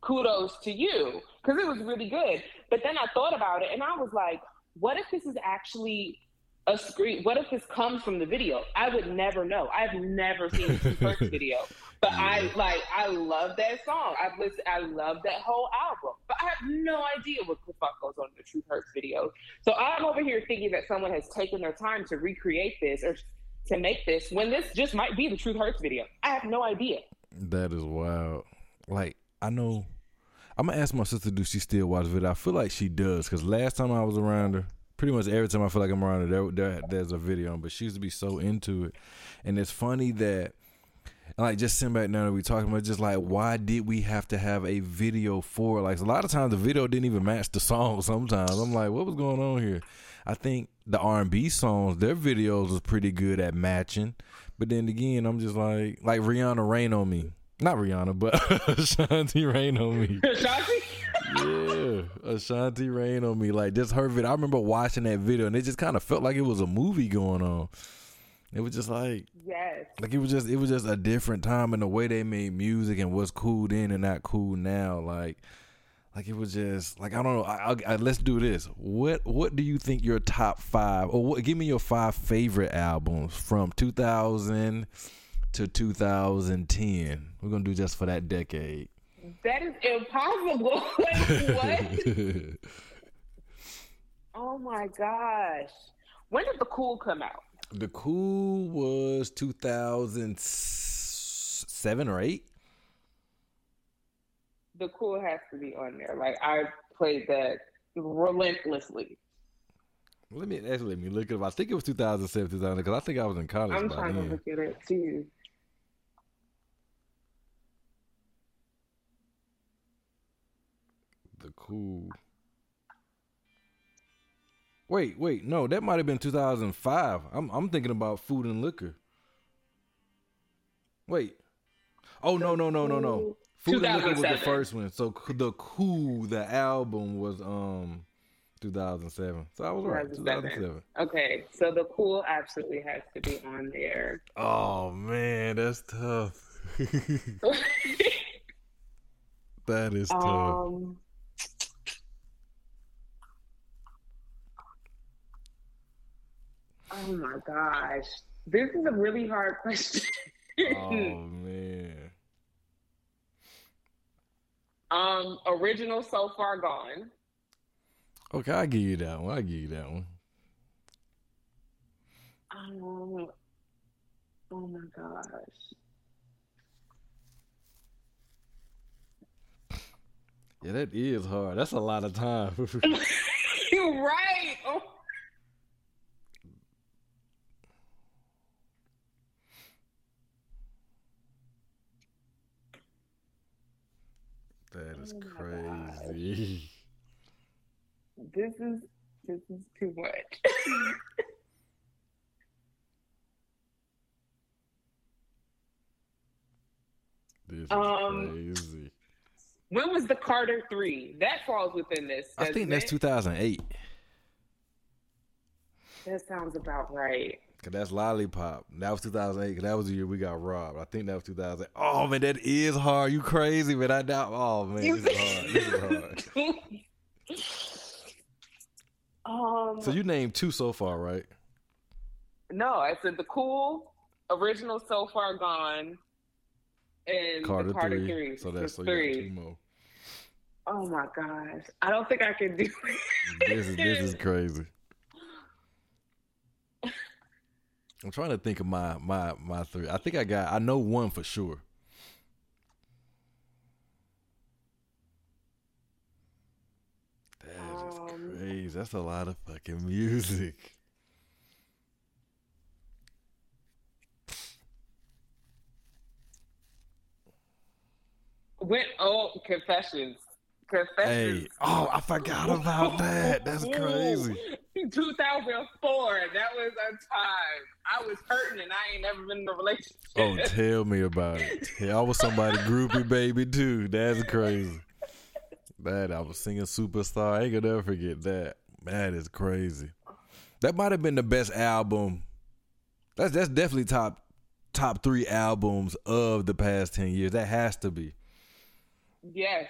kudos to you, because it was really good. But then I thought about it, and I was like, what if this is actually a screen? What if this comes from the video? I would never know. I've never seen the [laughs] first video, but yeah. I like, I love that song. I've listened, I love that whole album, but I have no idea what the fuck goes on in the Truth Hurts video. So I'm over here thinking that someone has taken their time to recreate this or to make this when this just might be the Truth Hurts video. I have no idea. That is wild. Like I know. I'm gonna ask my sister, do she still watch video? I feel like she does, because last time I was around her, pretty much every time I feel like I'm around her, there, there, there's a video on. But she used to be so into it, and it's funny that, like, just sitting back now that we talking about, just like, why did we have to have a video for? Like, a lot of times the video didn't even match the song. Sometimes I'm like, what was going on here? I think the R&B songs, their videos was pretty good at matching. But then again, I'm just like, like Rihanna Rain on Me. Not Rihanna, but [laughs] Ashanti Rain on Me. Ashanti? yeah, Ashanti Rain on Me. Like just her video. I remember watching that video, and it just kind of felt like it was a movie going on. It was just like yes, like it was just it was just a different time in the way they made music and what's cool then and not cool now. Like like it was just like I don't know. I, I, let's do this. What what do you think your top five or what, give me your five favorite albums from 2000 to 2010? We're gonna do just for that decade. That is impossible. [laughs] what? [laughs] oh my gosh! When did the Cool come out? The Cool was 2007 or eight the cool has to be on there. Like I played that relentlessly. Let me actually let me look it up. I think it was 2007, 2000, because I think I was in college. I'm trying then. to look at it too. The cool. Wait, wait, no, that might have been 2005. I'm I'm thinking about food and liquor. Wait. Oh no no no no no. Food and Liquor was the first one. So the Cool, the album was um 2007. So I was right. 2007. Okay, so the Cool absolutely has to be on there. Oh man, that's tough. [laughs] [laughs] that is tough. Um, oh my gosh, this is a really hard [laughs] question. oh man. Um, original so far gone. Okay, I give you that one. I give you that one. Um, oh my gosh. Yeah, that is hard. That's a lot of time. You're [laughs] [laughs] right. Oh That is oh crazy. This is this is too much. [laughs] this is um, crazy. When was the Carter Three? That falls within this. I think that's two thousand eight. That sounds about right. Cause that's Lollipop. That was 2008. Cause that was the year we got robbed. I think that was 2008. Oh man, that is hard. You crazy, man. I doubt. Oh man, this is hard. This is hard. [laughs] um. So you named two so far, right? No, I said the cool original so far gone, and Carter, Carter three. three. So that's so three. Oh my gosh, I don't think I can do it. this is this is [laughs] crazy. I'm trying to think of my my my three. I think I got. I know one for sure. That's um, crazy. That's a lot of fucking music. Went oh confessions. Confessions. Hey, oh, I forgot about that. That's [laughs] crazy. 2004. That was a time. I was hurting and I ain't never been in a relationship. Oh, tell me about it. Yeah, I was somebody groupie baby too. That's crazy. That I was singing Superstar. I ain't gonna ever forget that. That is crazy. That might have been the best album. That's that's definitely top top three albums of the past ten years. That has to be. Yes.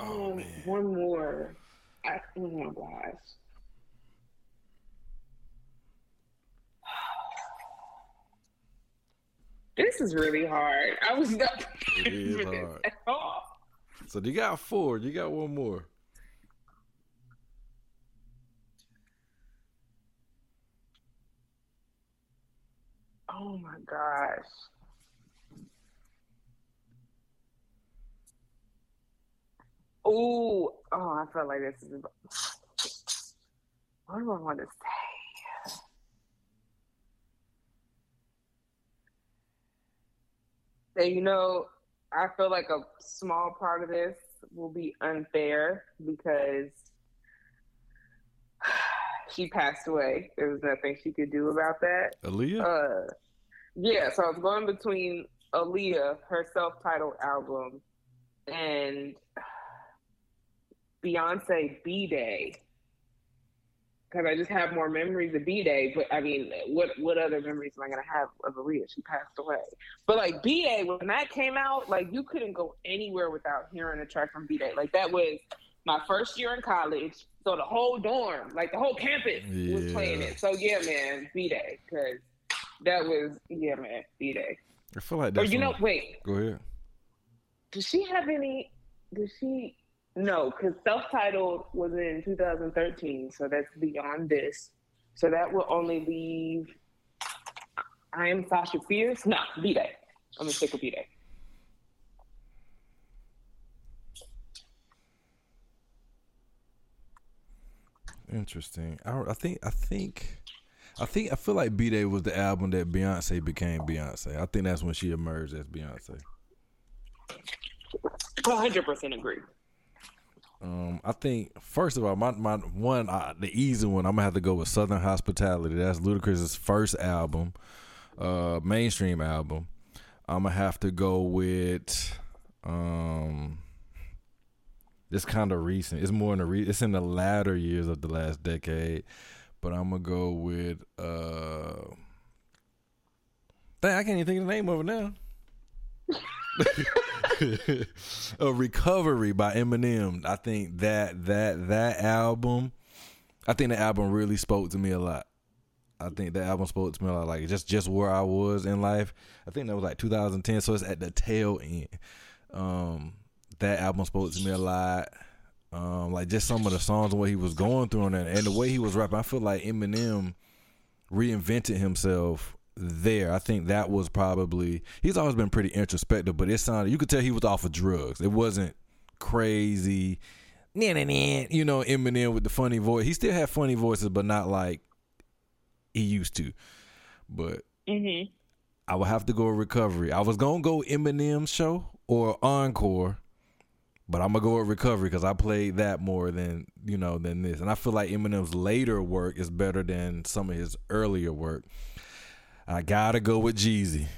Oh, Um, man. one more. I, oh my gosh. This is really hard. I was not [laughs] prepared for this at all. So you got four. You got one more. Oh my gosh. Ooh, oh, I felt like this is. What do I want to say? And you know, I feel like a small part of this will be unfair because [sighs] she passed away. There was nothing she could do about that. Aaliyah. Uh, yeah, so I was going between Aaliyah, her self-titled album, and Beyonce B Day. Because I just have more memories of B Day, but I mean, what what other memories am I gonna have of Aaliyah? She passed away. But like B Day, when that came out, like you couldn't go anywhere without hearing a track from B Day. Like that was my first year in college, so the whole dorm, like the whole campus, was playing it. So yeah, man, B Day, because that was yeah, man, B Day. I feel like Or that's. you know, one- wait, Go ahead. does she have any? Does she? No, because self-titled was in 2013, so that's beyond this. So that will only leave. I am Sasha Fierce. No, B Day. I'm gonna stick with B Day. Interesting. I, I think. I think. I think. I feel like B Day was the album that Beyonce became Beyonce. I think that's when she emerged as Beyonce. 100 percent agree. Um, I think first of all, my my one uh, the easy one. I'm gonna have to go with Southern Hospitality. That's Ludacris's first album, uh, mainstream album. I'm gonna have to go with um. It's kind of recent. It's more in the re- it's in the latter years of the last decade, but I'm gonna go with uh. Dang, I can't even think of the name of it now. [laughs] [laughs] a recovery by Eminem. I think that that that album, I think the album really spoke to me a lot. I think that album spoke to me a lot, like just just where I was in life. I think that was like 2010, so it's at the tail end. Um, that album spoke to me a lot. Um, like just some of the songs and what he was going through on that, and the way he was rapping. I feel like Eminem reinvented himself there. I think that was probably he's always been pretty introspective, but it sounded you could tell he was off of drugs. It wasn't crazy. Nah, nah, nah, you know, Eminem with the funny voice. He still had funny voices, but not like he used to. But Mm-hmm. I would have to go Recovery. I was gonna go Eminem show or Encore, but I'm gonna go with Recovery because I played that more than you know than this, and I feel like Eminem's later work is better than some of his earlier work. I gotta go with Jeezy.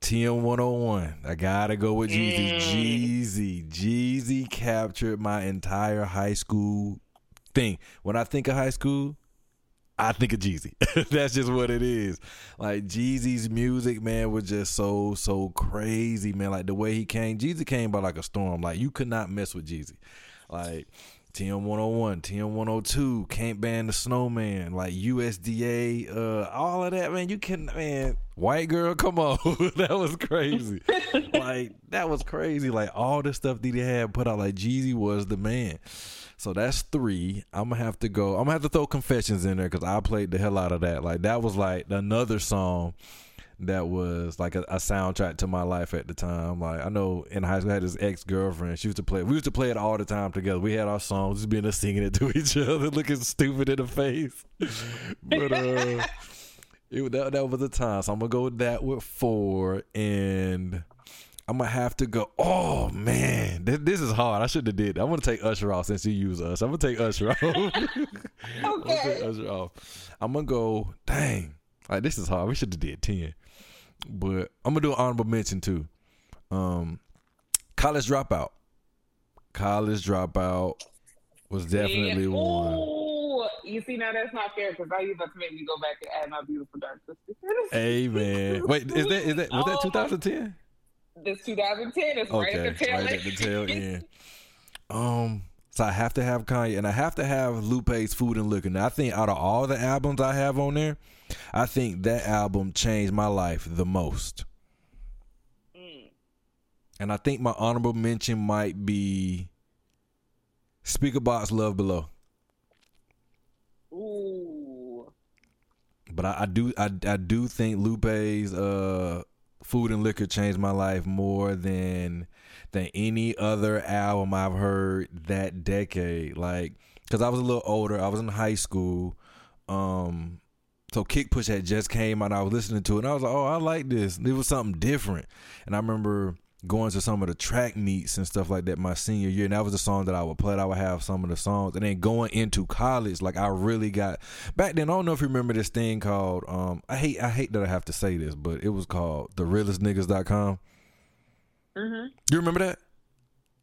TM 101. I gotta go with Jeezy. Mm. Jeezy. Jeezy captured my entire high school thing. When I think of high school, I think of Jeezy. [laughs] That's just what it is. Like Jeezy's music, man, was just so so crazy, man. Like the way he came, Jeezy came by like a storm. Like you could not mess with Jeezy. Like TM 101, TM 102, Can't Ban the Snowman, like USDA, uh, all of that, man. You can, man. White girl, come on, [laughs] that was crazy. [laughs] like that was crazy. Like all the stuff that he had put out, like Jeezy was the man. So that's three. I'm gonna have to go. I'm gonna have to throw confessions in there because I played the hell out of that. Like that was like another song that was like a, a soundtrack to my life at the time. Like I know in high school I had this ex girlfriend. She used to play. We used to play it all the time together. We had our songs, just being us singing it [laughs] to each other, looking stupid in the face. [laughs] but uh, it that that was the time. So I'm gonna go with that with four and. I'm gonna have to go. Oh man, this, this is hard. I should have did. I'm gonna take Usher off since you use us. I'm gonna take Usher [laughs] off. I'm gonna take Okay. Usher off. I'm gonna go. Dang, like this is hard. We should have did ten, but I'm gonna do an honorable mention too. Um, college dropout. College dropout was definitely Yeah. one. You see now that's not fair because now you're about to make me go back and add my beautiful dark sister. Hey man, wait, is that is that was that [laughs] 2010? This 2010 is okay, right at the tail right at the tail end. [laughs] Um, so I have to have Kanye and I have to have Lupe's Food and Liquor. Now I think out of all the albums I have on there, I think that album changed my life the most. Mm. And I think my honorable mention might be Speakerboxxx Love Below. Ooh. But I, I do I, I do think Lupe's uh Food and Liquor changed my life more than than any other album I've heard that decade. Like, cause I was a little older, I was in high school. Um, so Kick Push had just came out. I was listening to it, and I was like, "Oh, I like this." It was something different, and I remember going to some of the track meets and stuff like that my senior year, and that was the song that I would play. I would have some of the songs, and then going into college, like I really got back then. I don't know if you remember this thing called um, I hate I hate that I have to say this, but it was called the realestniggas.com. Mm-hmm. Do you remember that?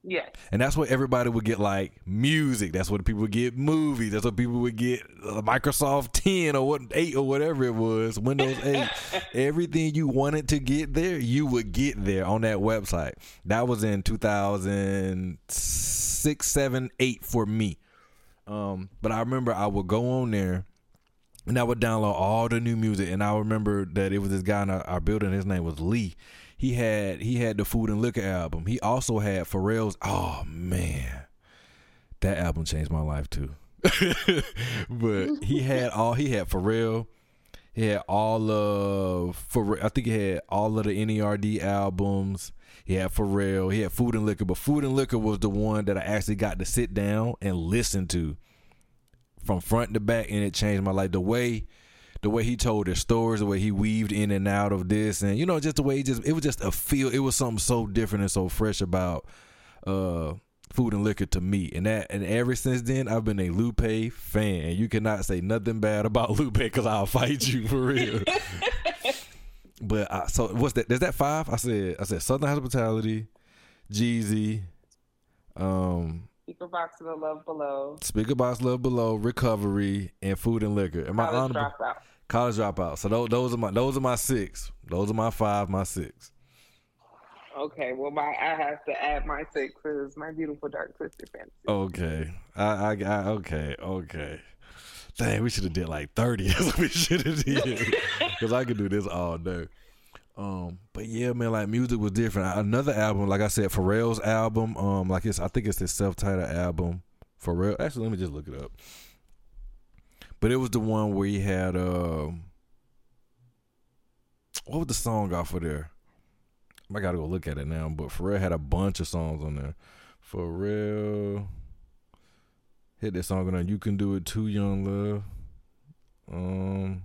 Yeah. And that's what everybody would get like music. That's what people would get movies. That's what people would get uh, Microsoft [laughs] 10 or what 8 or whatever it was, Windows [laughs] 8. Everything you wanted to get there, you would get there on that website. That was in 2006, 7, 8 for me. Um, but I remember I would go on there and I would download all the new music. And I remember that it was this guy in our, our building. His name was Lee he had he had the Food and Liquor album. He also had Pharrell's. Oh man, that album changed my life too. [laughs] but he had all he had Pharrell. He had all of for I think he had all of the NERD albums. He had Pharrell. He had Food and Liquor, but Food and Liquor was the one that I actually got to sit down and listen to from front to back, and it changed my life. The way the way he told his stories, the way he weaved in and out of this, and you know, just the way he just it was just a feel. It was something so different and so fresh about uh, food and liquor to me, and that and ever since then, I've been a Lupe fan. You cannot say nothing bad about [laughs] Lupe because I'll fight you for real. [laughs] but I, so what's that? Is that five? I said I said Southern Hospitality, Jeezy, um, Speakerboxxx the Love Below. Speakerboxxx Love Below, Recovery, and Food and Liquor. Am I on? Dropout. College dropout. So those, those are my those are my six. Those are my five. My six. Okay, well, my I have to add my six because my beautiful dark twisted fantasy. Okay, I, I, I okay, okay. Dang, we should have did like thirty. [laughs] We should have did [laughs] because I could do this all day. Um, but yeah, man, like music was different. Another album, like I said, Pharrell's album. Um, like it's I think it's his self-titled album. Pharrell. Actually, let me just look it up. But it was the one where he had uh, what was the song off of there? I gotta go look at it now. But Pharrell had a bunch of songs on there. Pharrell hit that song on You Can Do It Too, Young Love. Um.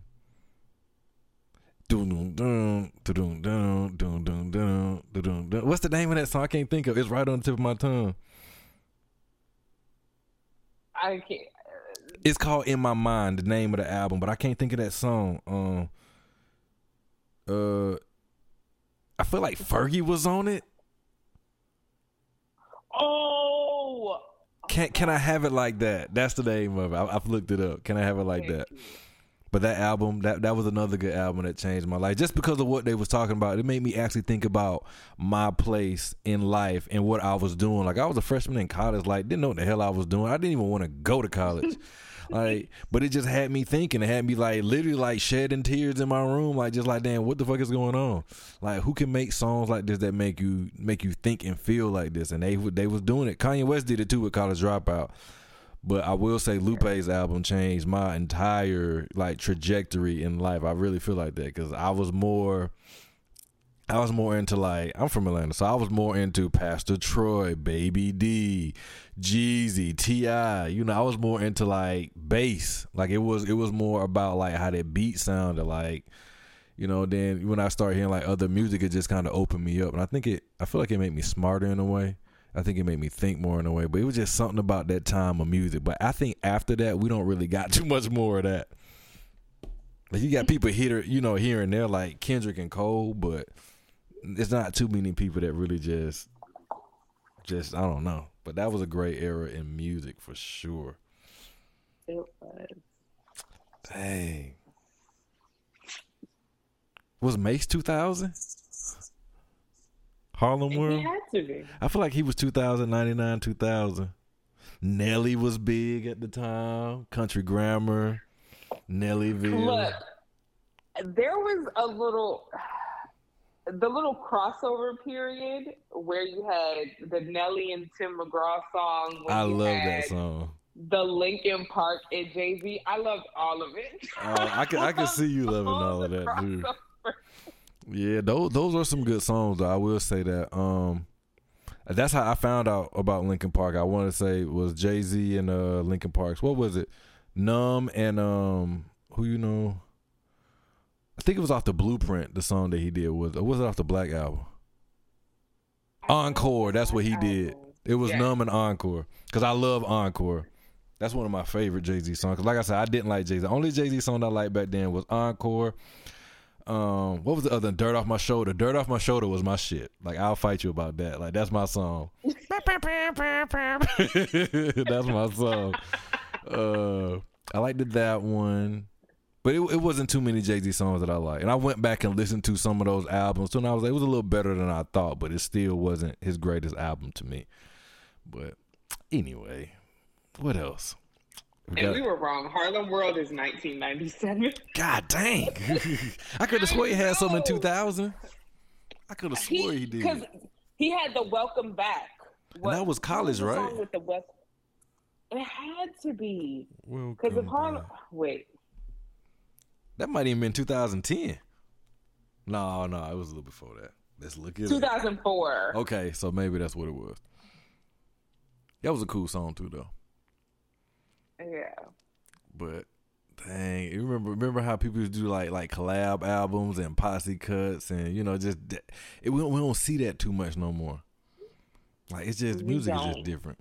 What's the name of that song? I can't think of. It's right on the tip of my tongue. I can't. It's called "In My Mind," the name of the album, but I can't think of that song. Um, uh, I feel like Fergie was on it. Oh, can can I have it like that? That's the name of it. I, have looked it up. Can I have it like that? But that album, that that was another good album that changed my life. Just because of what they was talking about, it made me actually think about my place in life and what I was doing. Like I was a freshman in college, like didn't know what the hell I was doing. I didn't even want to go to college. [laughs] like, but it just had me thinking. It had me like literally like shedding tears in my room, like just like damn, what the fuck is going on? Like, who can make songs like this that make you make you think and feel like this? And they they was doing it. Kanye West did it too with College Dropout. But I will say Lupe's album changed my entire like trajectory in life. I really feel like that because I was more. I was more into like I'm from Atlanta, so I was more into Pastor Troy, Baby D, Jeezy, T.I. You know, I was more into like bass. Like it was it was more about like how that beat sounded like. You know, then when I started hearing like other music, it just kind of opened me up, and I think it. I feel like it made me smarter in a way. I think it made me think more in a way. But it was just something about that time of music. But I think after that, we don't really got [laughs] too much more of that. Like you got people here, you know, here and there like Kendrick and Cole, but it's not too many people that really just, just I don't know. But that was a great era in music for sure. It was. Dang. Was Mase 2000? Harlem He World? had to be. I feel like he was 2099, 2000. Nelly was big at the time. Country Grammar, Nellyville. Look, there was a little, the little crossover period where you had the Nelly and Tim McGraw song. I love that song. The Linkin Park and Jay Z. I loved all of it. Uh, I can I can [laughs] see you loving all of that too. Yeah, those those are some good songs. Though. I will say that. Um, that's how I found out about Linkin Park. I want to say was Jay Z and uh Linkin Parks. What was it? Numb and um who you know? I think it was off the Blueprint. The song that he did was or was it off the Black album? Encore. That's what he did. It was Yeah. Numb and Encore because I love Encore. That's one of my favorite Jay Z songs. 'Cause like I said, I didn't like Jay Z. The only Jay Z song I liked back then was Encore. Um, what was the other? Dirt off my shoulder. Dirt off my shoulder was my shit. Like I'll fight you about that. Like that's my song. [laughs] [laughs] that's my song. Uh, I liked that one, but it, it wasn't too many Jay Z songs that I like. And I went back and listened to some of those albums, so and I was like, it was a little better than I thought, but it still wasn't his greatest album to me. But anyway, what else? We And we were wrong. Harlem World is 1997. God dang! [laughs] I could have swore he had something in 2000. I could have swore he, did. Because he had the Welcome Back. What- that was college, what right? With the wel- it had to be because if Harlem. back. Wait, that might even been 2010. No, no, it was a little before that. Let's look at it. 2004. Okay, so maybe that's what it was. That was a cool song too, though. Yeah. But dang, you remember remember how people used to do like like collab albums and posse cuts and you know just it, we don't, we don't see that too much no more. Like it's just music is just different.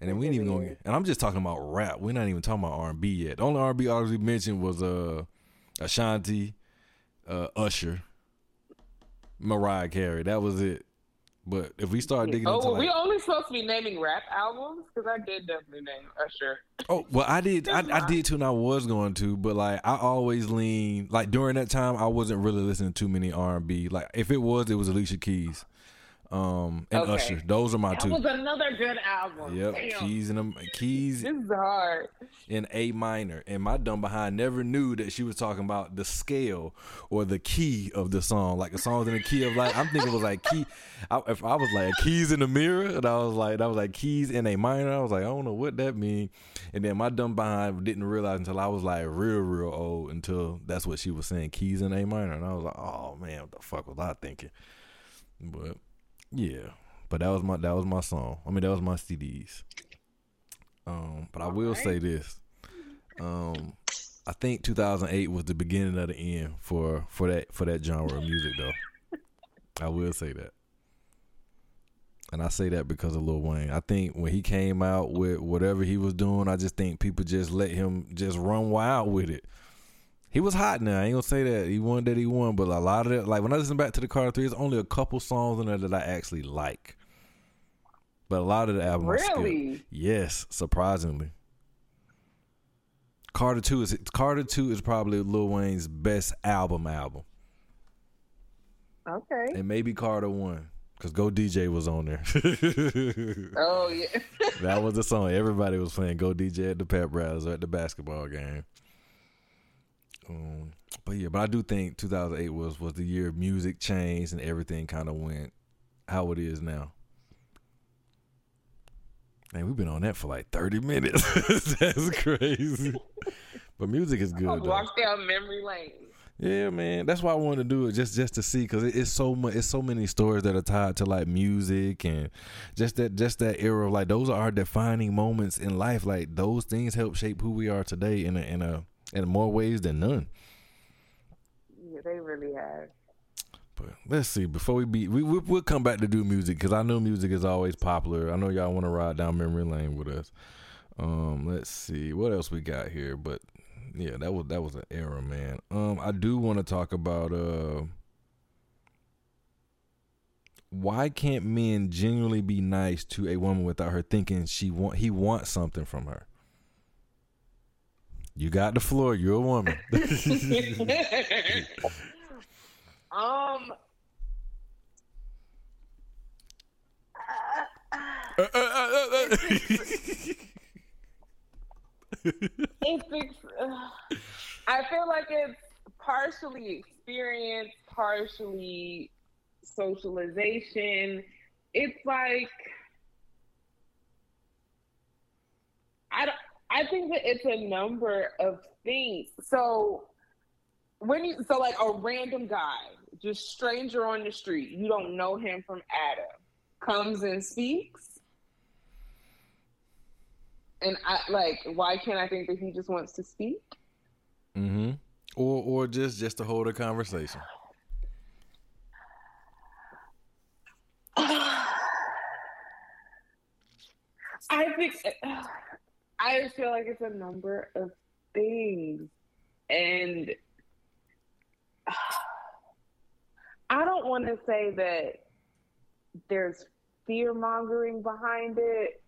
And then we ain't even going. is. And I'm just talking about rap. We're not even talking about R and B yet. The only R and B artist we mentioned was uh Ashanti, uh Usher, Mariah Carey. That was it. But if we start digging Oh, into were like, we only supposed to be naming rap albums? Because I did definitely name Usher. Oh well, I did. I, I did too, and I was going to, but like I always lean like during that time, I wasn't really listening to too many R and B. Like if it was, it was Alicia Keys, um, and Okay. Usher. Those are my That two. was another good album. Yep, Damn. Keys and them Keys This is hard. in A minor, and my dumb behind never knew that she was talking about the scale or the key of the song. Like the song's in the key of like I'm thinking it was like key. I, if I was like keys in the mirror, and I was like, I was like keys in a minor. I was like, I don't know what that mean. And then my dumb behind didn't realize until I was like real, real old until that's what she was saying, keys in a minor, and I was like, oh man, what the fuck was I thinking? But yeah, but that was my that was my song. I mean, that was my CDs. Um, but I will say this. Um, I think 2008 was the beginning of the end for for that for that genre of music, though. I will say that, and I say that because of Lil Wayne. I think when he came out with whatever he was doing, I just think people just let him just run wild with it. He was hot now. I ain't gonna say that he won that he won, but a lot of it, like when I listen back to the Carter Three, there's only a couple songs in there that I actually like. But a lot of the album, Really? Yes, surprisingly. Carter Two is Carter Two is probably Lil Wayne's best album album, Okay. and maybe Carter One because Go DJ was on there. [laughs] Oh yeah. [laughs] that was the song everybody was playing. Go DJ at the pep rallies or at the basketball game. Um, but yeah, but I do think 2008 was was the year music changed and everything kind of went how it is now. Man, we've been on that for like 30 minutes. [laughs] That's crazy. but music is [laughs] good. Walked down memory lane. Yeah, man. That's why I wanted to do it just just to see because it, it's so much. It's so many stories that are tied to like music and just that just that era of like those are our defining moments in life. Like those things help shape who we are today in a in a in more ways than none. Yeah, they really have. But let's see. Before we be, we, we we'll come back to do music because I know music is always popular. I know y'all want to ride down memory lane with us. Um, let's see what else we got here. But yeah, that was that was an era, man. Um, I do want to talk about uh, why can't men genuinely be nice to a woman without her thinking she want he wants something from her? You got the floor. You're a woman. [laughs] um. Uh, uh, uh, it's, uh, I feel like it's partially experience, partially socialization. It's like I don't, I think that it's a number of things. So when you so like a random guy, just stranger on the street, you don't know him from Adam, comes and speaks. And I like, why can't I think that he just wants to speak? Mm-hmm. Or or just just to hold a conversation. [sighs] I think [sighs] I just feel like it's a number of things, and [sighs] I don't want to say that there's fear mongering behind it.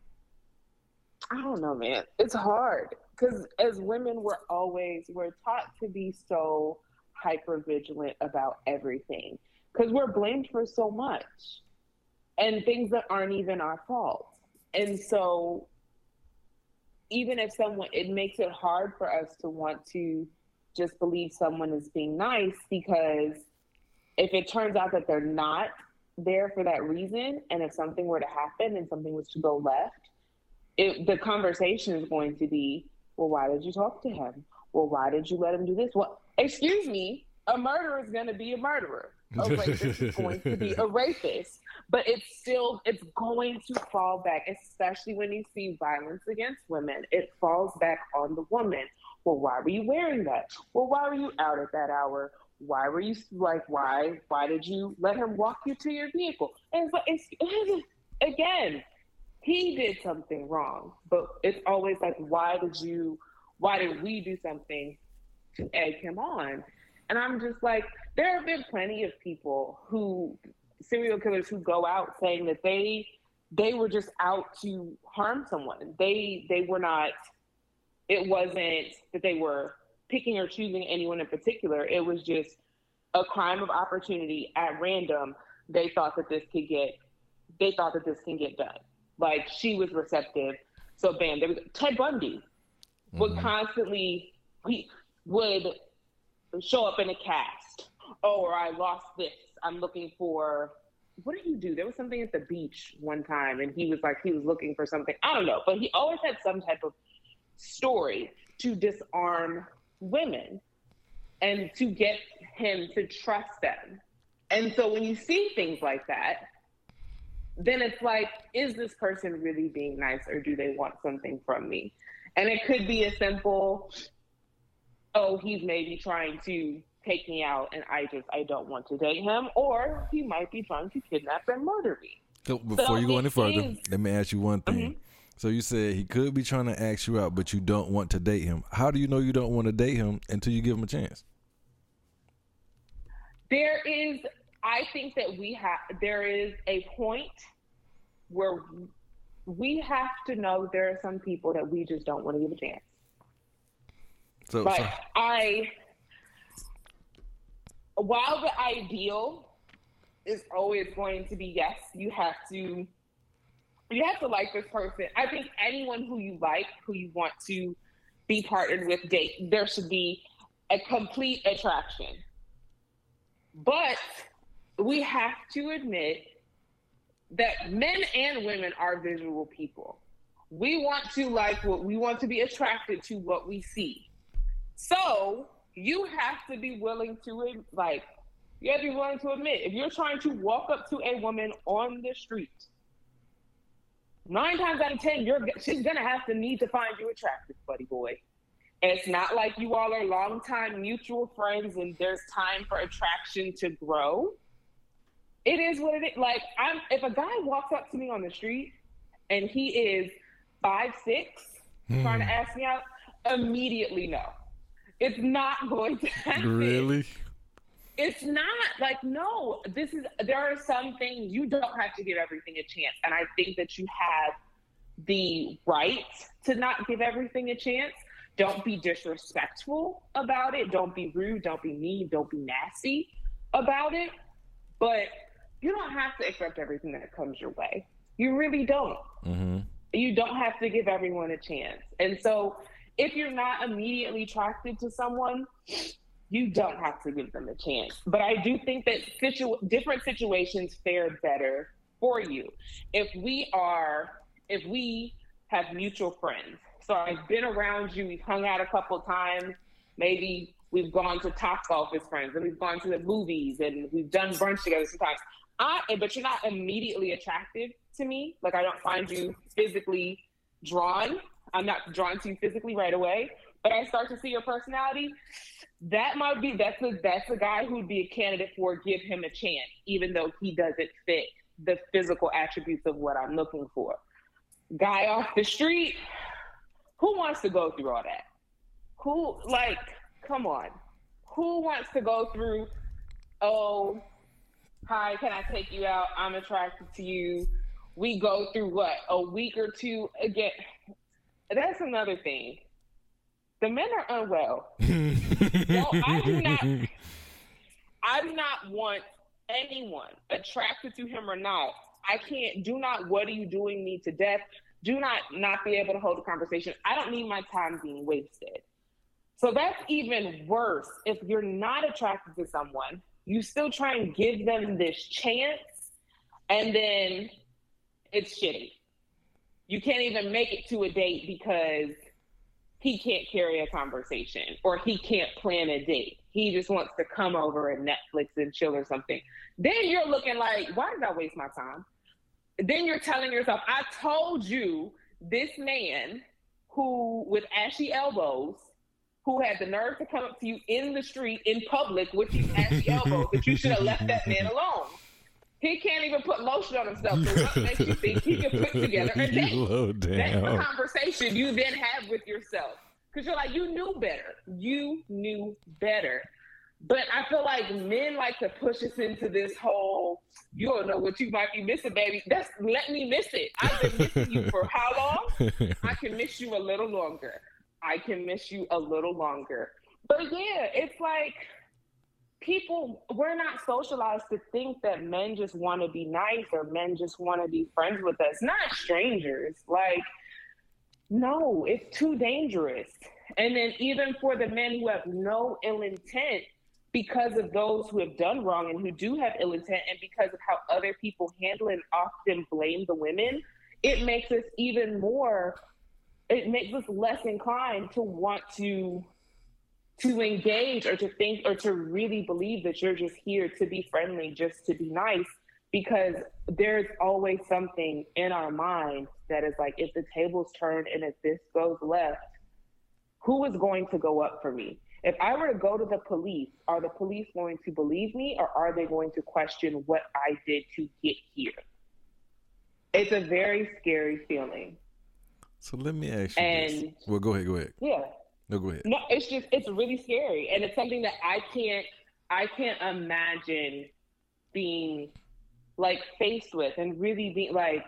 I don't know, man. It's hard because as women, we're always we're taught to be so hyper vigilant about everything because we're blamed for so much and things that aren't even our fault. And so even if someone it makes it hard for us to want to just believe someone is being nice because if it turns out that they're not there for that reason and if something were to happen and something was to go left it, the conversation is going to be well why did you talk to him? Well why did you let him do this? Well excuse me a murderer is going to be a murderer a rapist is going to be a rapist. But it's still it's going to fall back especially when you see violence against women. It falls back on the woman. Well why were you wearing that? Well why were you out at that hour? Why were you like why why did you let him walk you to your vehicle? And it's, it's [laughs] again he did something wrong. But it's always like why did you why did we do something to egg him on? And i'm just like there have been plenty of people who serial killers who go out saying that they they were just out to harm someone they they were not it wasn't that they were picking or choosing anyone in particular. It was just a crime of opportunity at random. They thought that this could get, they thought that this can get done. Like she was receptive. So bam, there was Ted Bundy would mm-hmm. constantly, he would show up in a cast. Oh, or I lost this. I'm looking for, what did you do? There was something at the beach one time and he was like, he was looking for something. I don't know, but he always had some type of story to disarm women and to get him to trust them. And so when you see things like that, then it's like, is this person really being nice or do they want something from me? And it could be a simple, oh, he's maybe trying to take me out and I just, I don't want to date him. Or he might be trying to kidnap and murder me. So before so you go any further, is, let me ask you one thing. Mm-hmm. So you said he could be trying to ask you out, but you don't want to date him. How do you know you don't want to date him until you give him a chance? There is, I think that we have, there is a point where we have to know there are some people that we just don't want to give a chance. So, but so. I, while the ideal is always going to be yes, you have to you have to like this person. I think anyone who you like, who you want to be partnered with, date, there should be a complete attraction. But we have to admit that men and women are visual people. We want to like what we want to be attracted to what we see. So you have to be willing to like you have to be willing to admit if you're trying to walk up to a woman on the street nine times out of ten, you're she's gonna have to need to find you attractive, buddy boy. It's not like you all are longtime mutual friends and there's time for attraction to grow. It is what it is. Like I'm if a guy walks up to me on the street and he is five six hmm. trying to ask me out, immediately no. It's not going to happen. Really? It's not like no. This is there are some things you don't have to give everything a chance, and I think that you have the right to not give everything a chance. Don't be disrespectful about it. Don't be rude. Don't be mean. Don't be nasty about it. But you don't have to accept everything that comes your way. You really don't. Mm-hmm. You don't have to give everyone a chance. And so if you're not immediately attracted to someone, you don't have to give them a chance. But I do think that situ- different situations fare better for you. If we are, if we have mutual friends, so I've been around you, we've hung out a couple times, maybe we've gone to Top Golf as friends, and we've gone to the movies, and we've done brunch together sometimes. I, but you're not immediately attractive to me. Like I don't find you physically drawn. I'm not drawn to you physically right away, but I start to see your personality. That might be that's a that's a guy who'd be a candidate for give him a chance, even though he doesn't fit the physical attributes of what I'm looking for. Guy off the street, who wants to go through all that? Who like, come on. Who wants to go through, oh, hi, can I take you out? I'm attracted to you. We go through what, a week or two again. That's another thing. The men are unwell. [laughs] no, I do not I do not want anyone attracted to him or not. I can't do not what are you doing me to death. Do not not be able to hold a conversation. I don't need my time being wasted. So that's even worse if you're not attracted to someone you still try and give them this chance, and then it's shitty. You can't even make it to a date because he can't carry a conversation or he can't plan a date. He just wants to come over and Netflix and chill or something. Then you're looking like, why did I waste my time? Then you're telling yourself, I told you this man who, with ashy elbows, who had the nerve to come up to you in the street in public with you at the elbow that you should have left that man alone. He can't even put lotion on himself. So what makes you think he can put [laughs] together a date? That's the conversation you then have with yourself. Because you're like, you knew better. You knew better. But I feel like men like to push us into this whole, you don't know what you might be missing, baby. That's let me miss it. I've been missing you for how long? [laughs] I can miss you a little longer. I can miss you a little longer. But yeah, it's like people, we're not socialized to think that men just want to be nice or men just want to be friends with us, not strangers. Like, no, it's too dangerous. And then even for the men who have no ill intent, because of those who have done wrong and who do have ill intent, and because of how other people handle and often blame the women, it makes us even more it makes us less inclined to want to to engage or to think or to really believe that you're just here to be friendly, just to be nice, because there's always something in our mind that is like, if the tables turn and if this goes left, who is going to go up for me? If I were to go to the police, are the police going to believe me or are they going to question what I did to get here? It's a very scary feeling. So let me ask you and, this. Well, go ahead. Go ahead. Yeah. No, go ahead. No, it's just it's really scary, and it's something that I can't I can't imagine being like faced with, and really being like.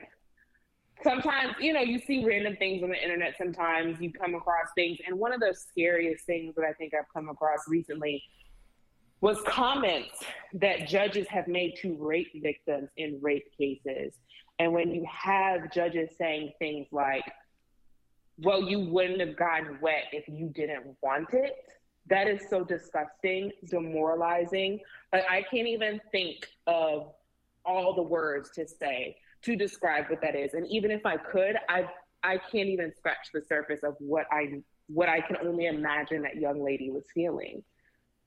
Sometimes, you know, you see random things on the internet. Sometimes you come across things, and one of the scariest things that I think I've come across recently was comments that judges have made to rape victims in rape cases. And when you have judges saying things like, well, you wouldn't have gotten wet if you didn't want it. That is so disgusting, demoralizing. But I can't even think of all the words to say to describe what that is. And even if I could, I I can't even scratch the surface of what I what I can only imagine that young lady was feeling.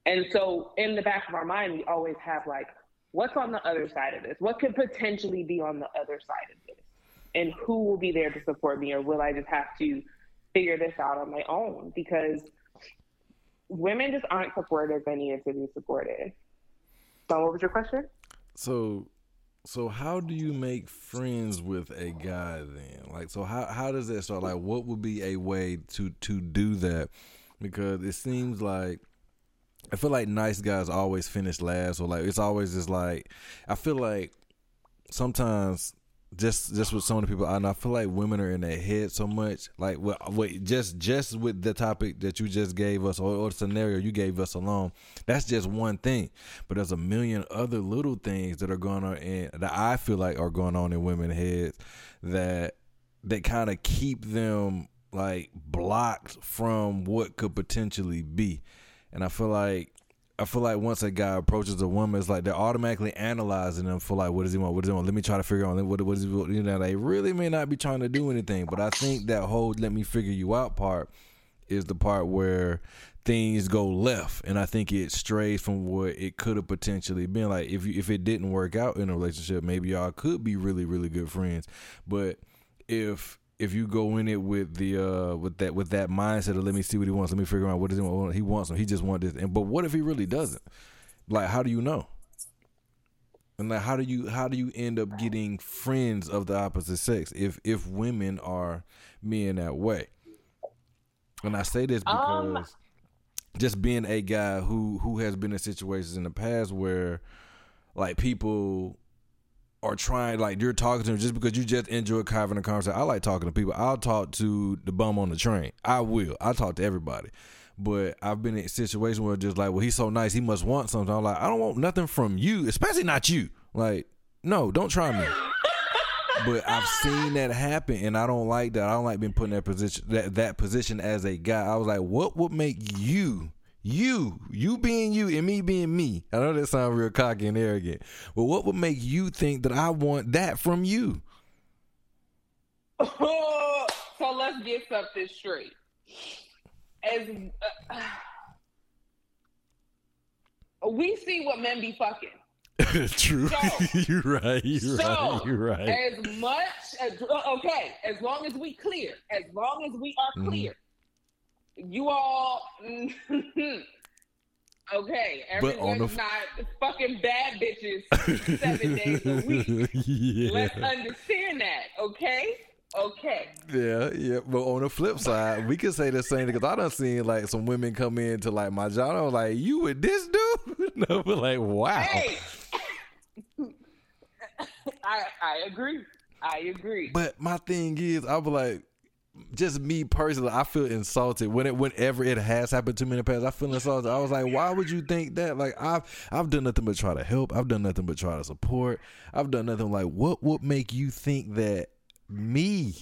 And so in the back of our mind, we always have like, what's on the other side of this? What could potentially be on the other side of this? And who will be there to support me or will I just have to figure this out on my own because women just aren't supported they needed to be supported. So what was your question? So so how do you make friends with a guy then? Like so how how does that start? Like what would be a way to to do that? Because it seems like I feel like nice guys always finish last or like it's always just like I feel like sometimes just just with so many people, and I feel like women are in their head so much. Like, what, wait, just just with the topic that you just gave us, or, or scenario you gave us alone, that's just one thing. But there's a million other little things that are going on in that I feel like are going on in women's heads that that kind of keep them like blocked from what could potentially be. And I feel like I feel like once a guy approaches a woman, it's like they're automatically analyzing them for like, what does he want? What does he want? Let me try to figure out what what is he, you know. They really may not be trying to do anything, but I think that whole "let me figure you out" part is the part where things go left, and I think it strays from what it could have potentially been. Like if you, if it didn't work out in a relationship, maybe y'all could be really really good friends, but if if you go in it with the uh with that with that mindset of let me see what he wants, let me figure out what does he want. He wants him. He just wants this. And but what if he really doesn't? Like, how do you know? And like, how do you how do you end up getting friends of the opposite sex if if women are men that way? And I say this because um, just being a guy who who has been in situations in the past where like people are trying like you're talking to them just because you just enjoy having a conversation. I like talking to people. I'll talk to the bum on the train. I will. I talk to everybody. But I've been in a situation where just like, well, he's so nice, he must want something. I'm like, I don't want nothing from you, especially not you. Like, no, don't try me. but I've seen that happen, and I don't like that. I don't like being put in that position, that that position as a guy. I was like, what would make you you, you being you and me being me. I know that sounds real cocky and arrogant, but what would make you think that I want that from you? [laughs] so let's get something straight. As uh, we see what men be fucking. [laughs] True. So, [laughs] you're right. You're so, right. You're right. As much as okay, as long as we clear, as long as we are mm-hmm. clear, mm-hmm you all [laughs] okay. Everyone's the... not fucking bad bitches seven days a week. [laughs] Yeah. Let's understand that, okay? Okay. Yeah, yeah. But on the flip side, we could say the same because I done seen like some women come into like my job. I was like, "You with this dude?" [laughs] no, but like, wow. Hey. I I agree. I agree. But my thing is, I was like, just me personally, I feel insulted when it whenever it has happened to me in the past. I feel insulted. I was like, why would you think that? Like I've I've done nothing but try to help. I've done nothing but try to support. I've done nothing like what would make you think that me,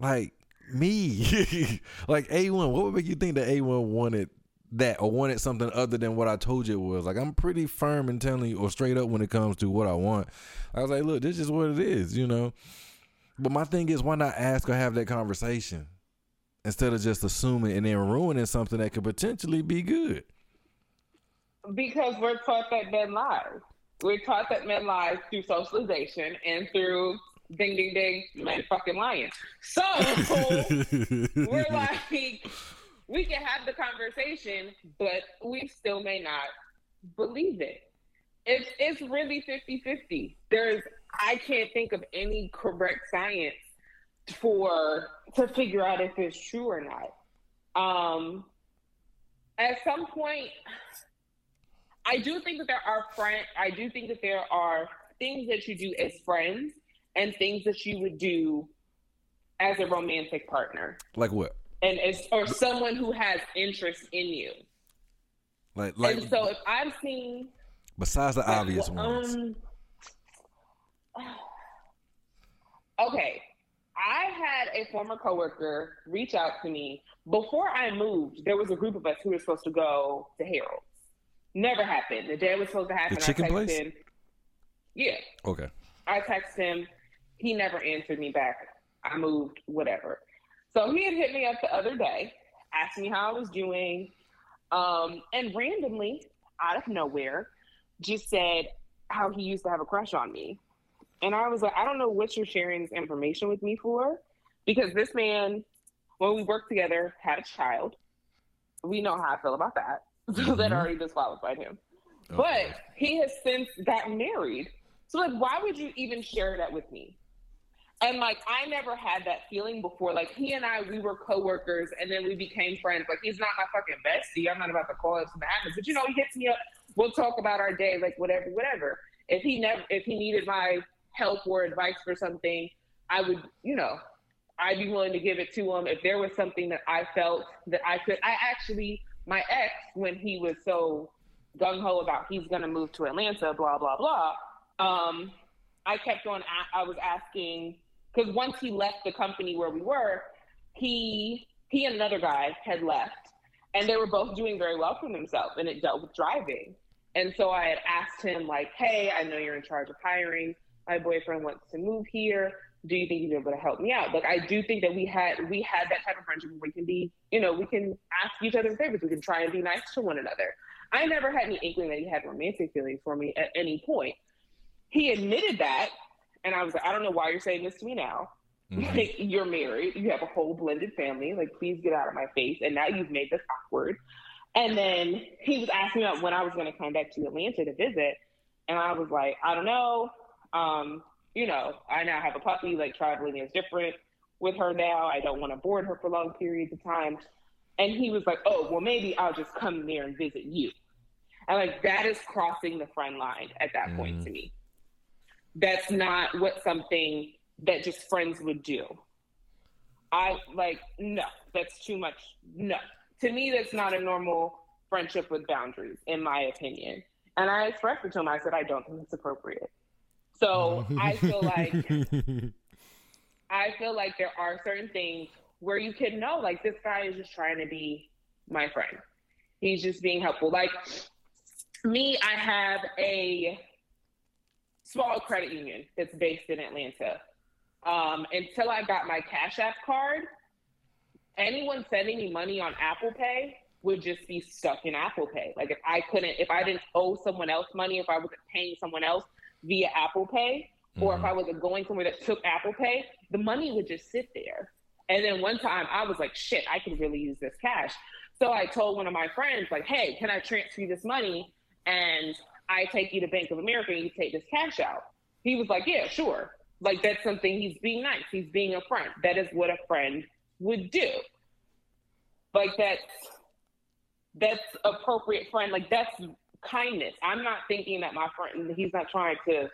like me, [laughs] like A one, what would make you think that A one wanted that or wanted something other than what I told you it was? Like I'm pretty firm in telling you or straight up when it comes to what I want. I was like, look, this is what it is, you know. But my thing is, why not ask or have that conversation instead of just assuming and then ruining something that could potentially be good? Because we're taught that men lie. We're taught that men lie through socialization and through ding ding ding men fucking lying. So [laughs] we're like, we can have the conversation, but we still may not believe it. It's it's really 50-50. There's I can't think of any correct science for to figure out if it's true or not. Um, at some point, I do think that there are friend. I do think that there are things that you do as friends and things that you would do as a romantic partner. Like what? And as or someone who has interest in you. Like, like. And so if I'm seeing. Besides the obvious um, ones. [sighs] okay. I had a former coworker reach out to me before I moved. There was a group of us who were supposed to go to Harold's. Never happened. The day was supposed to happen. The chicken I place. Him. Yeah. Okay. I texted him. He never answered me back. I moved. Whatever. So he had hit me up the other day, asked me how I was doing, um, and randomly, out of nowhere, just said how he used to have a crush on me. And I was like, I don't know what you're sharing this information with me for, because this man, when we worked together, had a child. We know how I feel about that. [laughs] So mm-hmm. that already disqualified him. Okay. But he has since gotten married. So like, why would you even share that with me? And like, I never had that feeling before. Like, he and I, we were coworkers, and then we became friends. Like, he's not my fucking bestie. I'm not about to call him some happens, but you know, he hits me up. We'll talk about our day, like whatever, whatever. If he never, if he needed my help or advice for something, I would, you know, I'd be willing to give it to him if there was something that I felt that I could. I actually, my ex, when he was so gung ho about he's going to move to Atlanta, blah blah blah. Um, I kept on. I was asking because once he left the company where we were, he he and another guy had left, and they were both doing very well for themselves, and it dealt with driving. And so I had asked him like, "Hey, I know you're in charge of hiring. My boyfriend wants to move here do you think you'd be able to help me out? Like I do think that we had we had that type of friendship where we can be, you know, we can ask each other favors. We can try and be nice to one another. I never had any inkling that he had romantic feelings for me at any point. He admitted that, and I was like, I don't know why you're saying this to me now. Mm-hmm. [laughs] Like you're married, you have a whole blended family. Like please get out of my face. And now you've made this awkward. And then he was asking me about when I was going to come back to Atlanta to visit, and I was like, I don't know. Um, you know, I now have a puppy, like traveling is different with her now. I don't want to board her for long periods of time. And he was like, oh, well, maybe I'll just come there and visit you. And like, that is crossing the friend line at that mm. point to me. That's not what something that just friends would do. I like, no, that's too much. No. To me, that's not a normal friendship with boundaries, in my opinion. And I expressed it to him. I said, I don't think it's appropriate. So [laughs] I feel like I feel like there are certain things where you can know like this guy is just trying to be my friend. He's just being helpful. Like me, I have a small credit union that's based in Atlanta. Um, until I got my Cash App card, anyone sending me money on Apple Pay would just be stuck in Apple Pay. Like if I couldn't, if I didn't owe someone else money, if I wasn't paying someone else, via Apple Pay, or mm-hmm. if I was going somewhere that took Apple Pay, the money would just sit there. And then one time I was like, shit, I could really use this cash. So I told one of my friends, like, hey, can I transfer you this money? And I take you to Bank of America and you take this cash out. He was like, yeah, sure. Like, that's something he's being nice. He's being a friend. That is what a friend would do. Like, that's that's appropriate friend. Like, that's kindness. I'm not thinking that my friend he's not trying to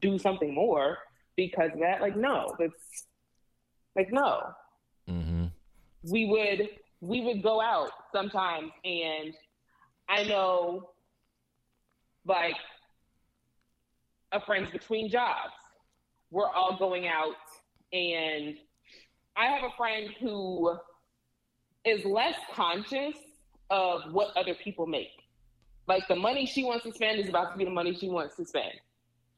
do something more because of that. Like no, it's like no. Mm-hmm. We would we would go out sometimes, and I know like a friends between jobs. We're all going out, and I have a friend who is less conscious of what other people make. Like the money she wants to spend is about to be the money she wants to spend.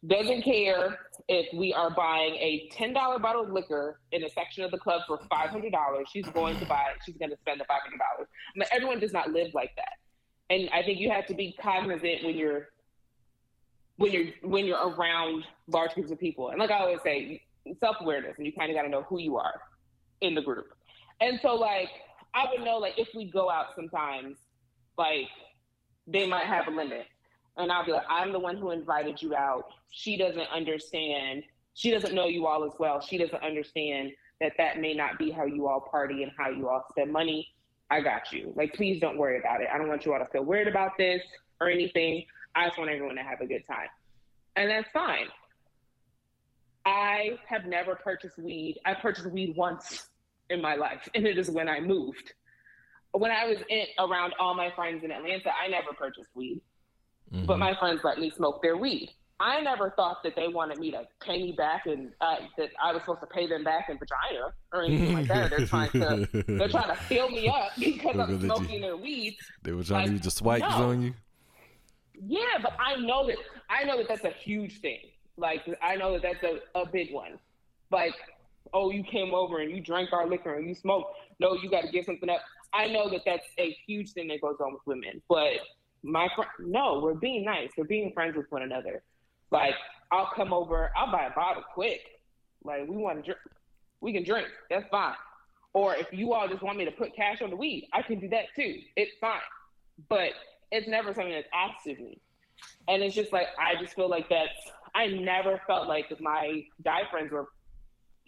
Doesn't care if we are buying a ten dollar bottle of liquor in a section of the club for five hundred dollars. She's going to buy. She's going to spend the five hundred dollars. Mean, everyone does not live like that, and I think you have to be cognizant when you're when you're when you're around large groups of people. And like I always say, self awareness, and you kind of got to know who you are in the group. And so, like, I would know, like, if we go out sometimes, like they might have a limit. And I'll be like, I'm the one who invited you out. She doesn't understand. She doesn't know you all as well. She doesn't understand that that may not be how you all party and how you all spend money. I got you. Like, please don't worry about it. I don't want you all to feel weird about this or anything. I just want everyone to have a good time. And that's fine. I have never purchased weed. I purchased weed once in my life, and it is when I moved when I was in around all my friends in Atlanta, I never purchased weed, mm-hmm. but my friends let me smoke their weed. I never thought that they wanted me to pay me back and uh, that I was supposed to pay them back in vagina or anything like that. They're trying to [laughs] they're trying to fill me up [laughs] because I'm smoking their weed. They were trying like, to use the swipes no. on you. Yeah, but I know that I know that that's a huge thing. Like I know that that's a, a big one. Like, oh, you came over and you drank our liquor and you smoked. No, you got to give something up. I know that that's a huge thing that goes on with women, but my friend, no, we're being nice. We're being friends with one another. Like, I'll come over, I'll buy a bottle quick. Like, we want to drink, we can drink. That's fine. Or if you all just want me to put cash on the weed, I can do that too. It's fine. But it's never something that's asked of me. And it's just like, I just feel like that's, I never felt like my guy friends were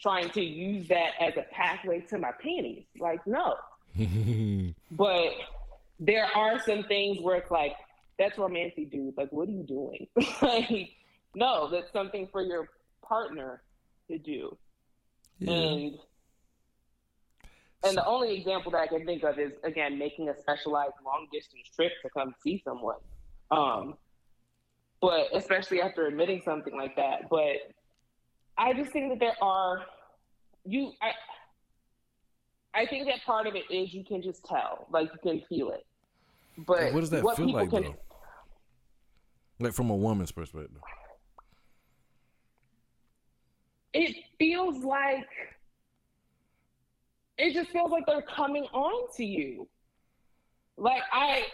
trying to use that as a pathway to my panties. Like, no. [laughs] but there are some things where it's like, that's romantic, dude. Like, what are you doing? [laughs] like, no, that's something for your partner to do. Yeah. And and the only example that I can think of is again making a specialized long distance trip to come see someone. Um, but especially after admitting something like that. But I just think that there are you I I think that part of it is you can just tell, like you can feel it. But what does that what feel like can, though? Like from a woman's perspective. It feels like it just feels like they're coming on to you. Like I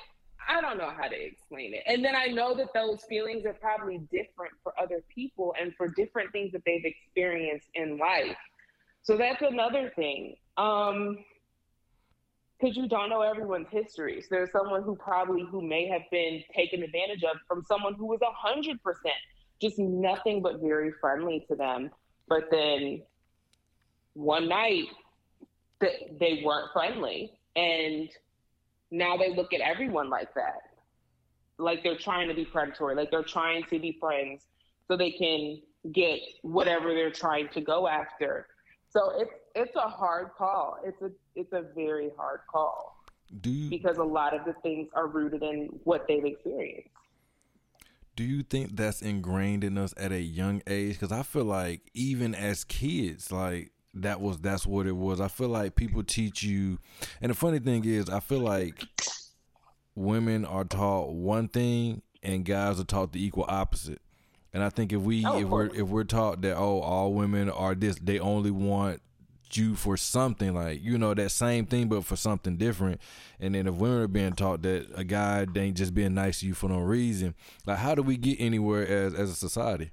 I don't know how to explain it. And then I know that those feelings are probably different for other people and for different things that they've experienced in life. So that's another thing. Um, because you don't know everyone's history. So there's someone who probably who may have been taken advantage of from someone who was a hundred percent just nothing but very friendly to them. But then one night they weren't friendly and now they look at everyone like that. Like they're trying to be predatory, like they're trying to be friends so they can get whatever they're trying to go after. So it's it's a hard call. It's a it's a very hard call. Do you, because a lot of the things are rooted in what they've experienced. Do you think that's ingrained in us at a young age? Because I feel like even as kids, like that was that's what it was. I feel like people teach you, and the funny thing is, I feel like women are taught one thing and guys are taught the equal opposite. And I think if we oh, if we're if we're taught that oh all women are this they only want you for something like you know that same thing but for something different. And then if women are being taught that a guy ain't just being nice to you for no reason like how do we get anywhere as as a society?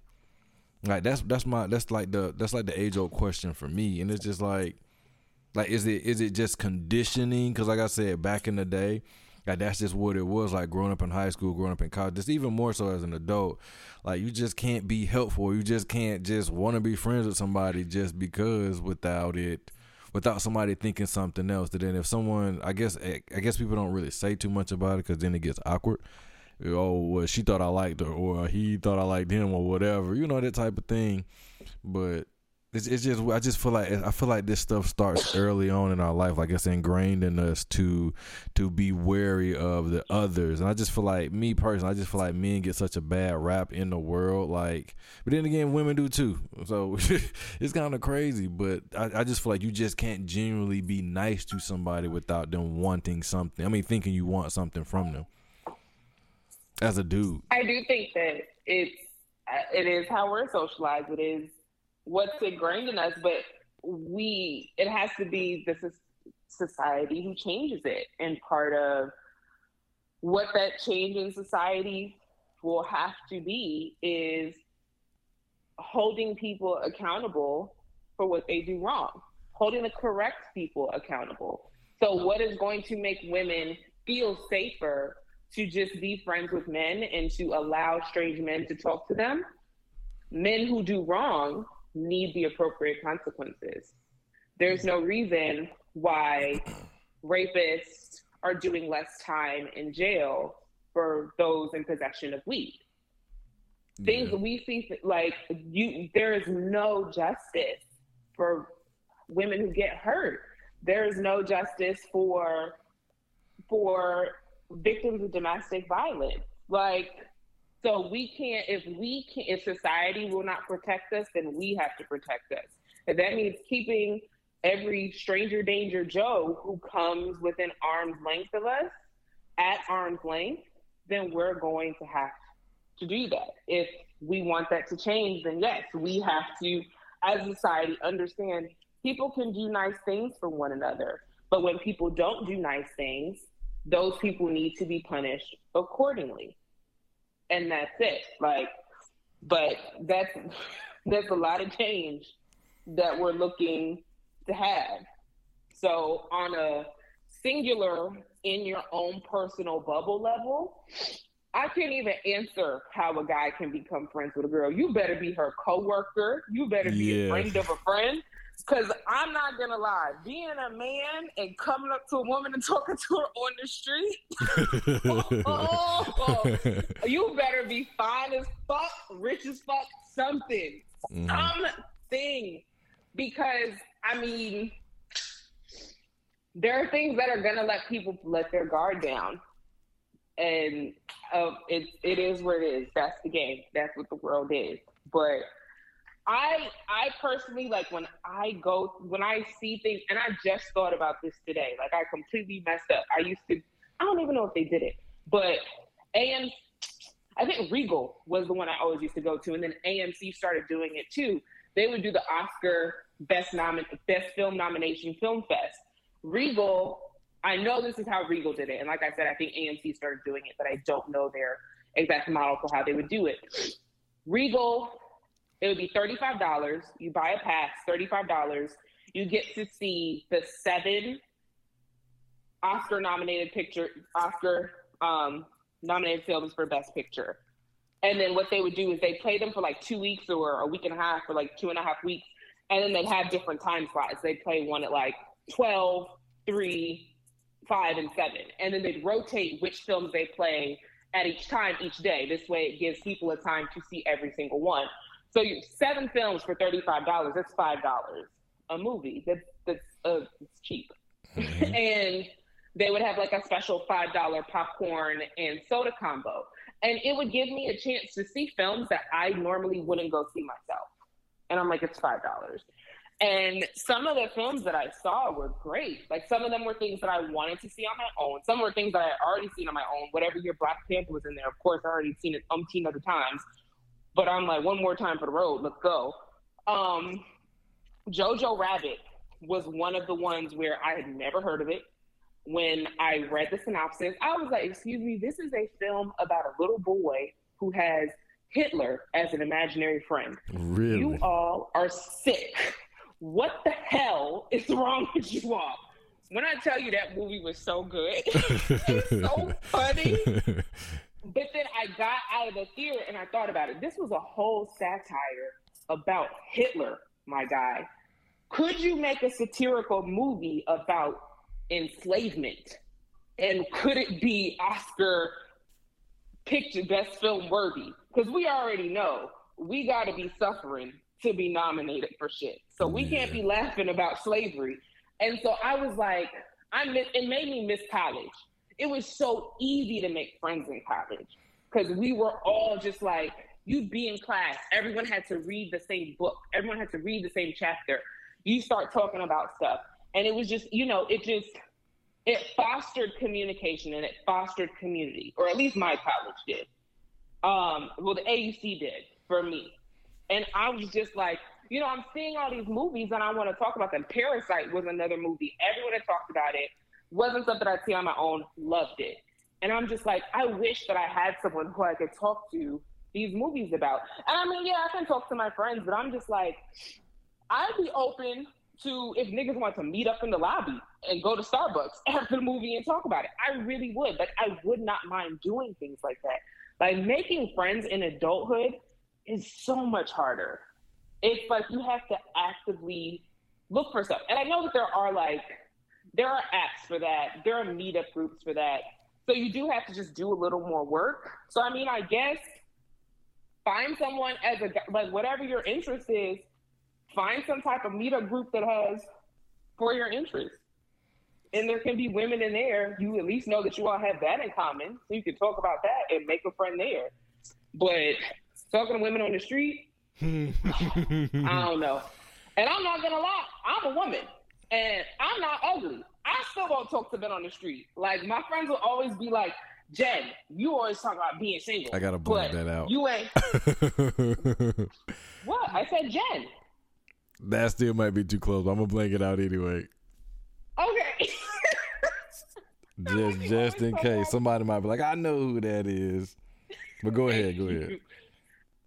Like that's that's my that's like the that's like the age old question for me. And it's just like like is it is it just conditioning? Because like i said back in the day like that's just what it was like growing up in high school, growing up in college. Just even more so as an adult. Like you just can't be helpful. You just can't just want to be friends with somebody just because without it without somebody thinking something else. That then if someone, I guess, eh, I guess people don't really say too much about it because then it gets awkward. Oh, well, she thought I liked her, or he thought I liked him, or whatever. You know that type of thing. But it's, it's just I just feel like I feel like this stuff starts early on in our life, like it's ingrained in us to to be wary of the others, and I just feel like me personally, I just feel like men get such a bad rap in the world, like, but then again, women do too. So [laughs] it's kind of crazy, but I, I just feel like you just can't genuinely be nice to somebody without them wanting something. I mean, thinking you want something from them as a dude. I do think that it's it is how we're socialized. It is what's ingrained in us, but we it has to be the society who changes it, and part of what that change in society will have to be is holding people accountable for what they do wrong, holding the correct people accountable. So, what is going to make women feel safer to just be friends with men and to allow strange men to talk to them? Men who do wrong need the appropriate consequences. There's no reason why rapists are doing less time in jail for those in possession of weed. Yeah. Things we see like you there is no justice for women who get hurt. There is no justice for for victims of domestic violence. Like so we can't, if we can, if society will not protect us, then we have to protect us. And that means keeping every stranger danger Joe who comes within arm's length of us at arm's length, then we're going to have to do that. If we want that to change, then yes, we have to, as society, understand people can do nice things for one another. But when people don't do nice things, those people need to be punished accordingly and that's it. Like, but that's that's a lot of change that we're looking to have. So on a singular in your own personal bubble level, I can't even answer how a guy can become friends with a girl. You better be her coworker. You better be yeah. a friend of a friend Because I'm not gonna lie, being a man and coming up to a woman and [laughs] talking to her on the street, oh, [laughs] you better be fine as fuck, rich as fuck, something, mm-hmm. something. Because I mean, there are things that are gonna let people let their guard down, and uh, it it is what it is. That's the game. That's what the world is. But I I personally like when I go when I see things, and I just thought about this today. Like I completely messed up. I used to I don't even know if they did it, but AM I think Regal was the one I always used to go to, and then AMC started doing it too. They would do the Oscar best nomin best film nomination film fest. Regal, I know this is how Regal did it, and like I said, I think AMC started doing it, but I don't know their exact model for how they would do it. Regal it would be $35. You buy a pass, $35. You get to see the seven Oscar nominated picture, Oscar um, nominated films for Best Picture. And then what they would do is they play them for like two weeks or a week and a half or like two and a half weeks. And then they'd have different time slots. They'd play one at like 12, 3, 5, and 7. And then they'd rotate which films they play at each time, each day. This way it gives people a time to see every single one. So you, seven films for thirty five dollars. That's five dollars a movie. That's that's uh, it's cheap. Mm-hmm. [laughs] and they would have like a special five dollar popcorn and soda combo, and it would give me a chance to see films that I normally wouldn't go see myself. And I'm like, it's five dollars. And some of the films that I saw were great. Like some of them were things that I wanted to see on my own. Some were things that I had already seen on my own. Whatever your Black Panther was in there, of course, I already seen it umpteen other times. But I'm like, one more time for the road, let's go. Um, Jojo Rabbit was one of the ones where I had never heard of it. When I read the synopsis, I was like, excuse me, this is a film about a little boy who has Hitler as an imaginary friend. Really? You all are sick. What the hell is wrong with you all? When I tell you that movie was so good, [laughs] it's so [laughs] funny. [laughs] But then I got out of the theater and I thought about it. This was a whole satire about Hitler, my guy. Could you make a satirical movie about enslavement? And could it be Oscar picture best film worthy? Because we already know we got to be suffering to be nominated for shit. So we yeah. can't be laughing about slavery. And so I was like, I miss, it made me miss college it was so easy to make friends in college. Because we were all just like you'd be in class everyone had to read the same book everyone had to read the same chapter. You start talking about stuff. And it was just you know it just it fostered communication and it fostered community or at least my college did. Um well the auc did for me. And i was just like you know i'm seeing all these movies and i want to talk about them. Parasite was another movie. Everyone had talked about it wasn't something I'd see on my own, loved it. And I'm just like, I wish that I had someone who I could talk to these movies about. And I mean, yeah, I can talk to my friends, but I'm just like, I'd be open to if niggas want to meet up in the lobby and go to Starbucks [laughs] after the movie and talk about it. I really would. Like, I would not mind doing things like that. Like, making friends in adulthood is so much harder. It's like you have to actively look for stuff. And I know that there are like there are apps for that. There are meetup groups for that. So you do have to just do a little more work. So I mean, I guess find someone as a like whatever your interest is. Find some type of meetup group that has for your interest. And there can be women in there. You at least know that you all have that in common, so you can talk about that and make a friend there. But talking to women on the street, [laughs] I don't know. And I'm not gonna lie, I'm a woman and I'm not ugly. I still don't talk to men on the street. Like my friends will always be like, Jen, you always talk about being single. I gotta blank that out. You ain't. [laughs] what? I said Jen. That still might be too close. I'm gonna blank it out anyway. Okay. [laughs] just just in case somebody might be like, I know who that is. But go ahead, go ahead.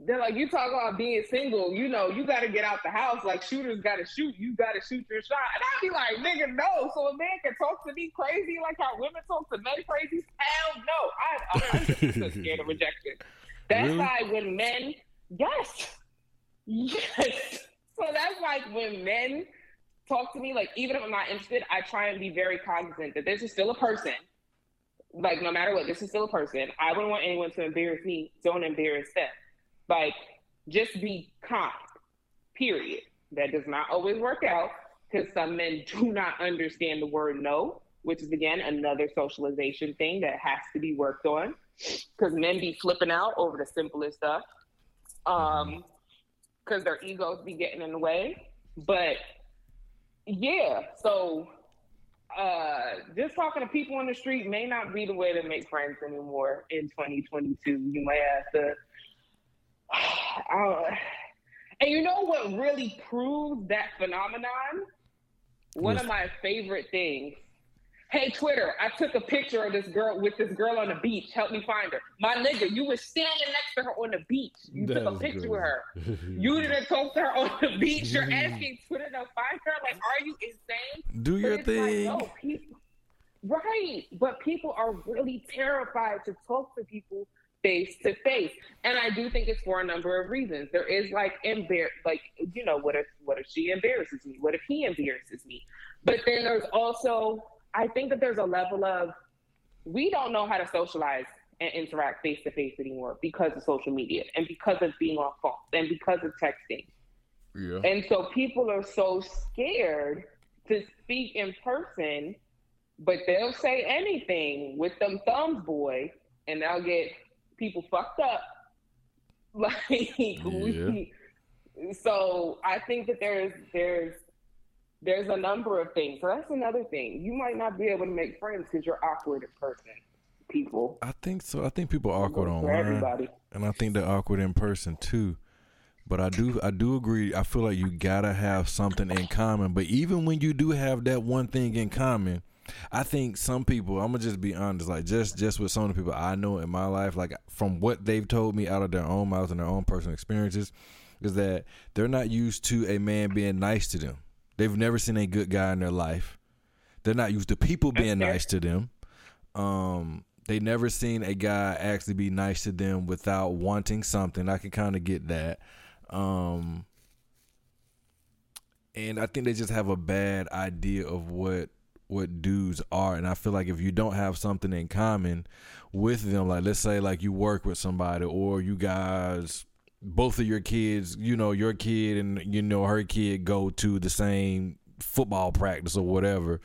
They're like, you talk about being single, you know, you got to get out the house. Like shooters got to shoot, you got to shoot your shot. And I'd be like, nigga, no. So a man can talk to me crazy like how women talk to men crazy? Hell no. I, I'm just [laughs] scared of rejection. That's really? why when men, yes, yes. So that's like when men talk to me, like even if I'm not interested, I try and be very cognizant that this is still a person. Like no matter what, this is still a person. I wouldn't want anyone to embarrass me. Don't embarrass them. Like just be kind. Period. That does not always work out because some men [laughs] do not understand the word no, which is again another socialization thing that has to be worked on. Because men be flipping out over the simplest stuff. Um, because their egos be getting in the way. But yeah, so uh, just talking to people on the street may not be the way to make friends anymore in 2022. You might have to. Uh, [sighs] and you know what really proves that phenomenon? One of my favorite things Hey Twitter, I took a picture of this girl with this girl on the beach. Help me find her. My nigga, you was standing next to her on the beach. You that took a picture good. with her. [laughs] you didn't talk to her on the beach. You're [laughs] asking Twitter to find her. Like, are you insane? Do your thing. Like, no, people, right. But people are really terrified to talk to people face to face. And I do think it's for a number of reasons. There is like embar like, you know, what if what if she embarrasses me? What if he embarrasses me? But then there's also I think that there's a level of we don't know how to socialize and interact face to face anymore because of social media and because of being on phones and because of texting. Yeah. And so people are so scared to speak in person, but they'll say anything with them thumbs, boy, and they'll get people fucked up. [laughs] Like yeah. we, so I think that there's there's there's a number of things. So that's another thing. You might not be able to make friends because you're awkward in person. People. I think so. I think people are awkward online, everybody. and I think they're awkward in person too. But I do, I do agree. I feel like you gotta have something in common. But even when you do have that one thing in common, I think some people. I'm gonna just be honest. Like just, just with some of the people I know in my life, like from what they've told me out of their own mouths and their own personal experiences, is that they're not used to a man being nice to them. They've never seen a good guy in their life. They're not used to people being nice to them. Um, they never seen a guy actually be nice to them without wanting something. I can kind of get that. Um, and I think they just have a bad idea of what what dudes are and i feel like if you don't have something in common with them like let's say like you work with somebody or you guys both of your kids, you know, your kid and you know her kid go to the same football practice or whatever.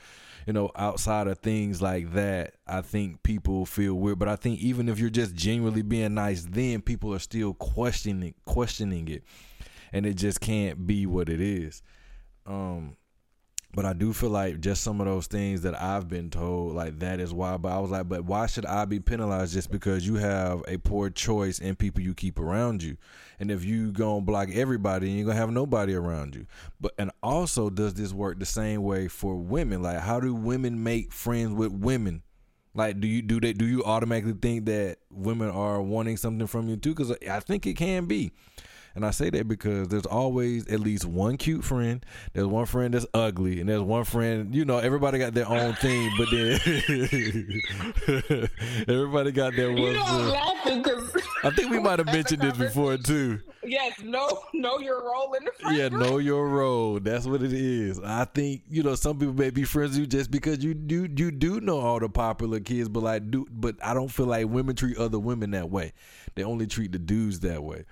You know, outside of things like that, I think people feel weird. But I think even if you're just genuinely being nice, then people are still questioning questioning it, and it just can't be what it is. Um, but I do feel like just some of those things that I've been told, like that is why. But I was like, but why should I be penalized just because you have a poor choice in people you keep around you? And if you gonna block everybody, you're gonna have nobody around you. But and also, does this work the same way for women? Like, how do women make friends with women? Like, do you do they do you automatically think that women are wanting something from you too? Because I think it can be. And I say that because there's always at least one cute friend. There's one friend that's ugly, and there's one friend. You know, everybody got their own thing, but then [laughs] everybody got their one. You know, I'm laughing because I think we might have [laughs] mentioned this before too. Yes, know know your role in the friend Yeah, group. know your role. That's what it is. I think you know some people may be friends with you just because you do you do know all the popular kids, but like do but I don't feel like women treat other women that way. They only treat the dudes that way.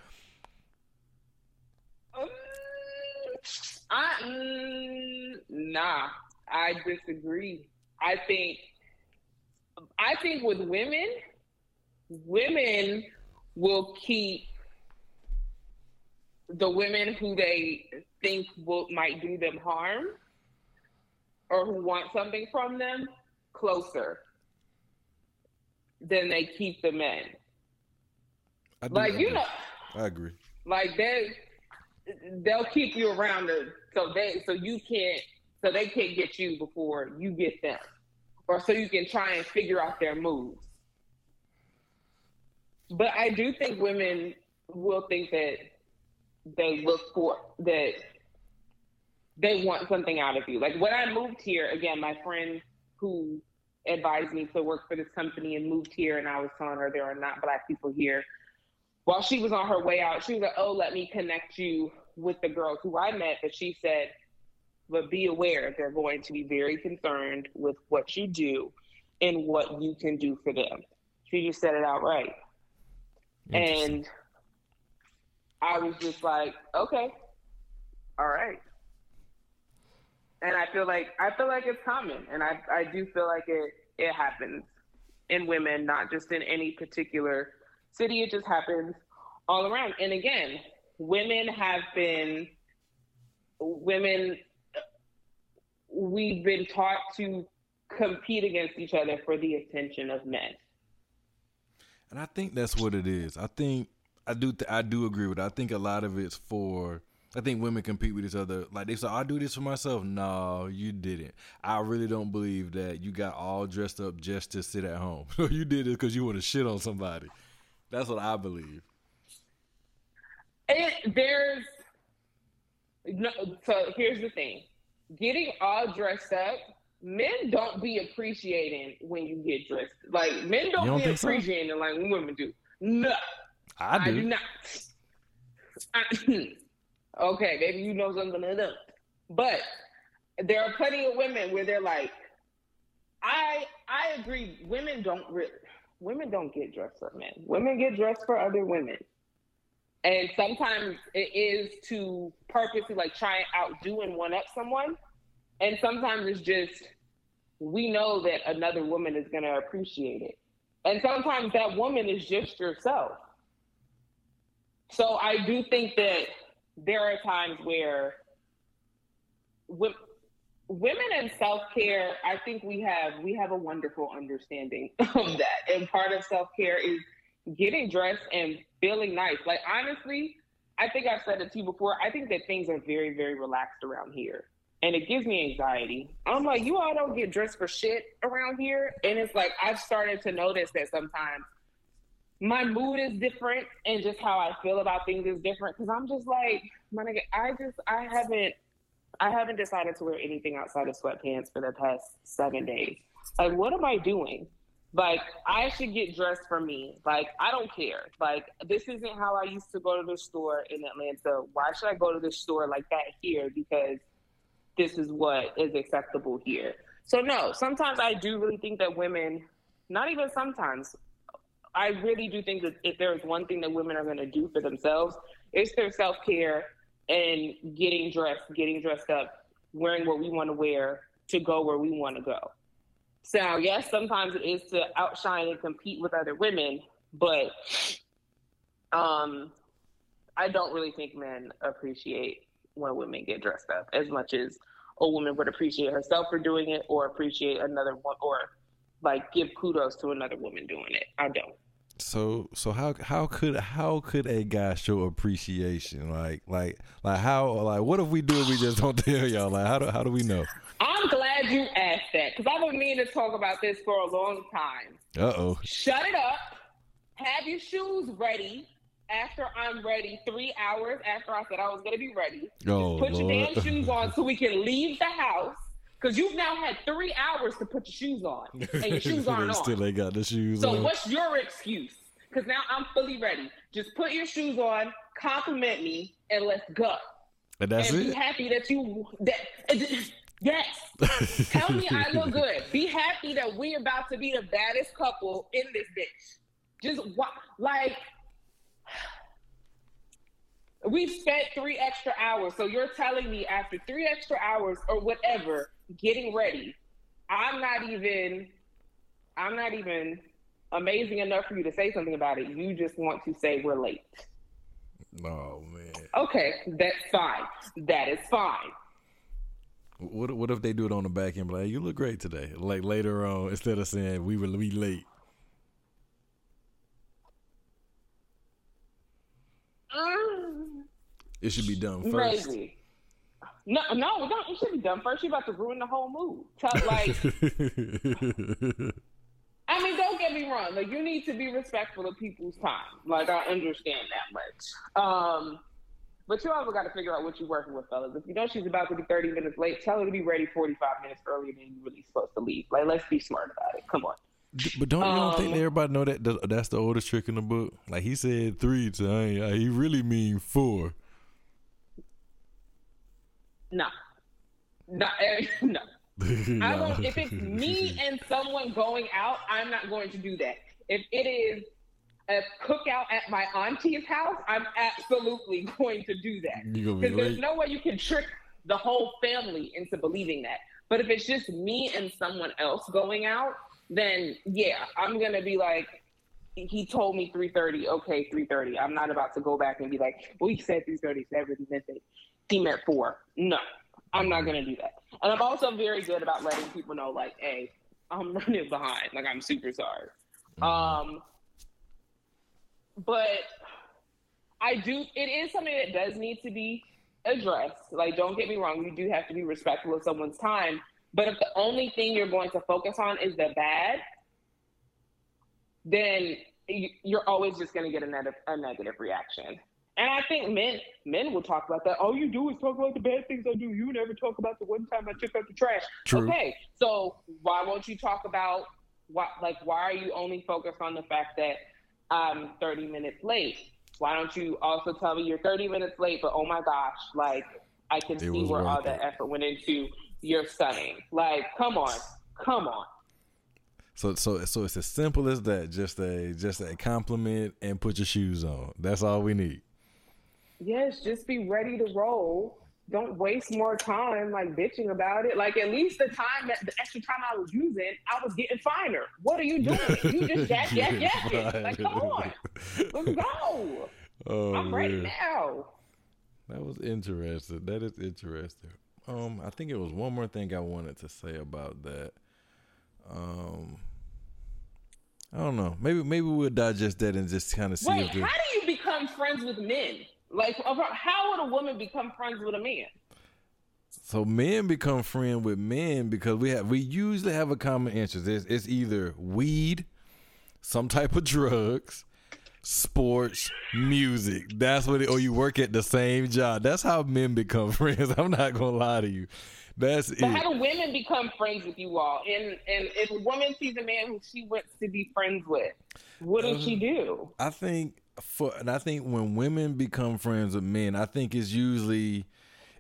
I mm, nah, I disagree. I think I think with women, women will keep the women who they think will might do them harm or who want something from them closer than they keep the men. like you know, I agree. Like they they'll keep you around the, so they so you can't so they can't get you before you get them, or so you can try and figure out their moves. But I do think women will think that they look for that they want something out of you. Like when I moved here, again, my friend who advised me to work for this company and moved here, and I was telling her there are not black people here while she was on her way out, she was like, "Oh, let me connect you with the girls who I met." But she said, but be aware they're going to be very concerned with what you do and what you can do for them. She just said it outright. And I was just like, okay, all right. And I feel like I feel like it's common, and I I do feel like it it happens in women, not just in any particular city. It just happens all around. And again, women have been women. We've been taught to compete against each other for the attention of men. And I think that's what it is. I think I do th- I do agree with it. I think a lot of it's for I think women compete with each other. Like they say, I do this for myself. No, you didn't. I really don't believe that you got all dressed up just to sit at home. [laughs] You did it because you want to shit on somebody. That's what I believe. It, there's no. So here's the thing: getting all dressed up men don't be appreciating when you get dressed. Like men don't, don't be appreciating so? like women do. No, I do, I do not. [clears throat] okay, maybe you know something them, but there are plenty of women where they're like, I I agree. Women don't really. Women don't get dressed for men. Women get dressed for other women. And sometimes it is to purposely like try and outdo and one up someone and sometimes it's just we know that another woman is to appreciate it. And sometimes that woman is just yourself. So I do think that there are times where women and self-care i think we have we have a wonderful understanding [laughs] of that and part of self-care is getting dressed and feeling nice like honestly i think i've said it to you before i think that things are very very relaxed around here and it gives me anxiety. I'm like, you all don't get dressed for shit around here. And it's like, I've started to notice that sometimes my mood is different and just how I feel about things is different. Cause I'm just like, my nigga, I just, I haven't, I haven't decided to wear anything outside of sweatpants for the past seven days. Like, what am I doing? Like, I should get dressed for me. Like, I don't care. Like, this isn't how I used to go to the store in Atlanta. Why should I go to the store like that here? Because this is what is acceptable here. So no, sometimes I do really think that women, not even sometimes, I really do think that if there is one thing that women are going to do for themselves, it's their self care and getting dressed, getting dressed up, wearing what we want to wear to go where we want to go. So yes, sometimes it is to outshine and compete with other women, but um, I don't really think men appreciate when women get dressed up as much as a woman would appreciate herself for doing it or appreciate another one or like give kudos to another woman doing it. I don't. So so how how could how could a guy show appreciation like like like how like what if we do it we just don't [laughs] tell y'all like how do how do we know? I'm glad you asked that because I've been meaning to talk about this for a long time. Uh oh. Shut it up. Have your shoes ready after I'm ready, three hours after I said I was gonna be ready. Oh, put Lord. your damn shoes on so we can leave the house. Cause you've now had three hours to put your shoes on, and your [laughs] shoes aren't on. Still ain't got the shoes so on. What's your excuse? Cause now I'm fully ready. Just put your shoes on, compliment me, and let's go. And that's and it. Be happy that you that. [laughs] Yes. Tell me I look good. Be happy that we're about to be the baddest couple in this bitch. Just like we spent three extra hours. So you're telling me after three extra hours or whatever, getting ready, I'm not even, I'm not even amazing enough for you to say something about it. You just want to say we're late. Oh man. Okay, that's fine. That is fine. What what if they do it on the back end? Like, you look great today. Like later on, instead of saying we were be late. Um, it should be done first. Maybe. No, no, no, it should be done first. You're about to ruin the whole mood. Tell, [laughs] like, I mean, don't get me wrong. Like, you need to be respectful of people's time. Like, I understand that much. Um, but you also got to figure out what you're working with, fellas. If you know she's about to be 30 minutes late, tell her to be ready 45 minutes earlier than you're really supposed to leave. Like, let's be smart about it. Come on. But don't you don't think um, everybody know that that's the oldest trick in the book? Like he said three times, he really mean four. No. No, [laughs] eh, no. [laughs] I won't. If it's [laughs] me and someone going out, I'm not going to do that. If it is a cookout at my auntie's house, I'm absolutely going to do that because be there's no way you can trick the whole family into believing that. But if it's just me and someone else going out, then yeah, I'm gonna be like, he told me 3:30. Okay, 3:30. I'm not about to go back and be like, well, he said 3:30. Said really meant it. He meant four. No, I'm not gonna do that. And I'm also very good about letting people know, like, hey, I'm [laughs] running behind. Like, I'm super sorry. Um, but I do. It is something that does need to be addressed. Like, don't get me wrong. You do have to be respectful of someone's time. But if the only thing you're going to focus on is the bad, then you're always just going to get a, negative, a negative reaction. And I think men men will talk about that. All you do is talk about the bad things I do. You never talk about the one time I took out the trash. True. Okay, so why won't you talk about what like why are you only focused on the fact that I'm 30 minutes late? Why don't you also tell me you're 30 minutes late, but oh my gosh, like I can it see where all that effort went into your stunning. Like, come on, come on. So so so it's as simple as that. Just a just a compliment and put your shoes on. That's all we need. Yes, just be ready to roll. Don't waste more time like bitching about it. Like at least the time that the extra time I was using, I was getting finer. What are you doing? You just yak yak yak Like come on, let's go. [laughs] Oh, I'm ready now. That was interesting. That is interesting. Um, I think it was one more thing I wanted to say about that. Um, I don't know. Maybe maybe we'll digest that and just kind of see. Wait, how do you become friends with men? Like, how would a woman become friends with a man? So men become friends with men because we have we usually have a common interest. It's, it's either weed, some type of drugs, sports, music. That's what it, or you work at the same job. That's how men become [laughs] friends. I'm not gonna lie to you. That's but it. how do women become friends with you all? And and if a woman sees a man who she wants to be friends with, what does uh, she do? I think for and I think when women become friends with men, I think it's usually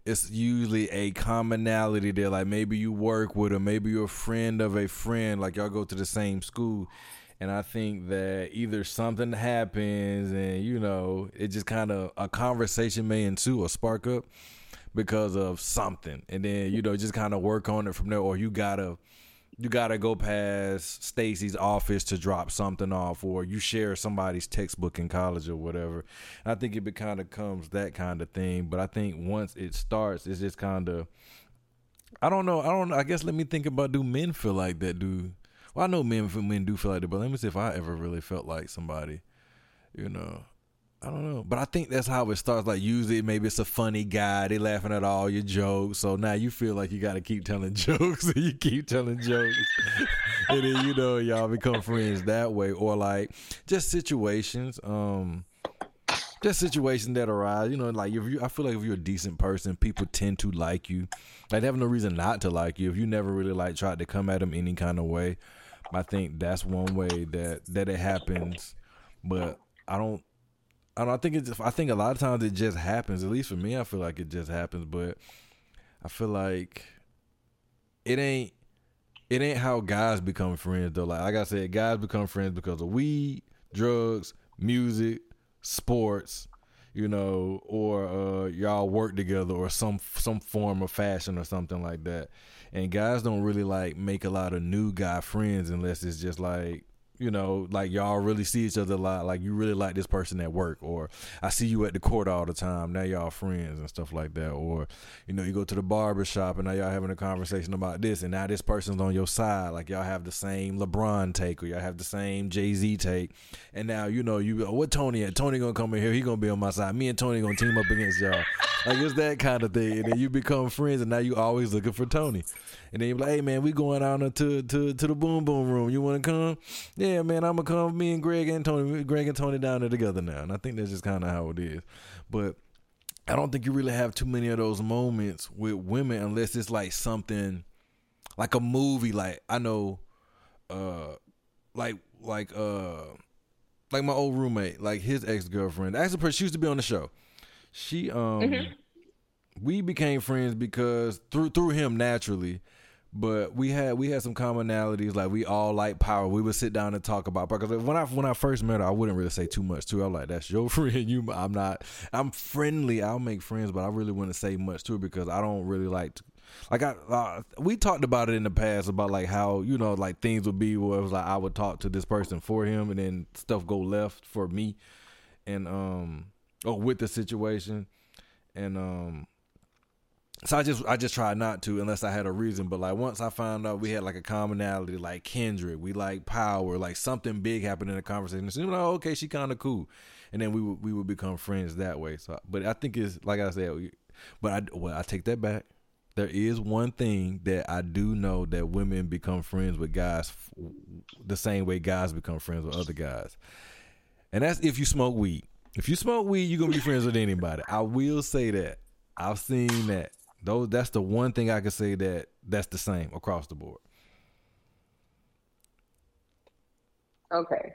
it's usually a commonality there. Like maybe you work with or maybe you're a friend of a friend, like y'all go to the same school. And I think that either something happens and, you know, it just kind of a conversation may ensue or spark up because of something. And then, you know, just kind of work on it from there. Or you got to you gotta go past Stacy's office to drop something off, or you share somebody's textbook in college or whatever. And I think it kind of comes that kind of thing. But I think once it starts, it's just kind of. I don't know. I don't. I guess let me think about. Do men feel like that? Do well? I know men men do feel like that, but let me see if I ever really felt like somebody. You know, I don't know, but I think that's how it starts. Like usually, maybe it's a funny guy. They laughing at all your jokes, so now you feel like you got to keep telling [laughs] jokes, and [laughs] you keep telling jokes, [laughs] and then you know y'all become friends that way, or like just situations, um, just situations that arise. You know, like if you, I feel like if you're a decent person, people tend to like you. Like they have no reason not to like you if you never really like tried to come at them any kind of way. I think that's one way that that it happens, but I don't I don't I think it's I think a lot of times it just happens. At least for me, I feel like it just happens. But I feel like it ain't it ain't how guys become friends though. Like, like I said, guys become friends because of weed, drugs, music, sports, you know, or uh, y'all work together or some some form of fashion or something like that. And guys don't really like make a lot of new guy friends unless it's just like you know, like y'all really see each other a lot. Like you really like this person at work, or I see you at the court all the time. Now y'all friends and stuff like that. Or, you know, you go to the barber shop and now y'all having a conversation about this, and now this person's on your side. Like y'all have the same LeBron take, or y'all have the same Jay Z take, and now you know you what Tony at. Tony gonna come in here. He gonna be on my side. Me and Tony gonna team up against y'all. Like it's that kind of thing. And then you become friends, and now you always looking for Tony. And then you're like, hey man, we going out to to to the boom boom room. You want to come? Yeah, man, I'm gonna come. Me and Greg and Tony, Greg and Tony down there together now. And I think that's just kind of how it is. But I don't think you really have too many of those moments with women unless it's like something like a movie. Like I know, uh, like like uh, like my old roommate, like his ex girlfriend. Actually, she used to be on the show. She um. Mm-hmm we became friends because through through him naturally but we had we had some commonalities like we all like power. We would sit down and talk about because when i when i first met her i wouldn't really say too much to her i'm like that's your [laughs] friend. You i'm not i'm friendly. I'll make friends but i really wouldn't say much to her because i don't really like to like I, uh, we talked about it in the past about like how you know like things would be where it was like I would talk to this person for him and then stuff go left for me, and um or with the situation, and um so I just I just tried not to unless I had a reason. But like once I found out we had like a commonality, like kindred, we like power, like something big happened in the conversation. So you know, okay, she kind of cool, and then we would we would become friends that way. So, but I think it's like I said, but I well I take that back. There is one thing that I do know that women become friends with guys the same way guys become friends with other guys, and that's if you smoke weed. If you smoke weed, you're gonna be friends with anybody. I will say that. I've seen that those that's the one thing I can say that that's the same across the board. Okay.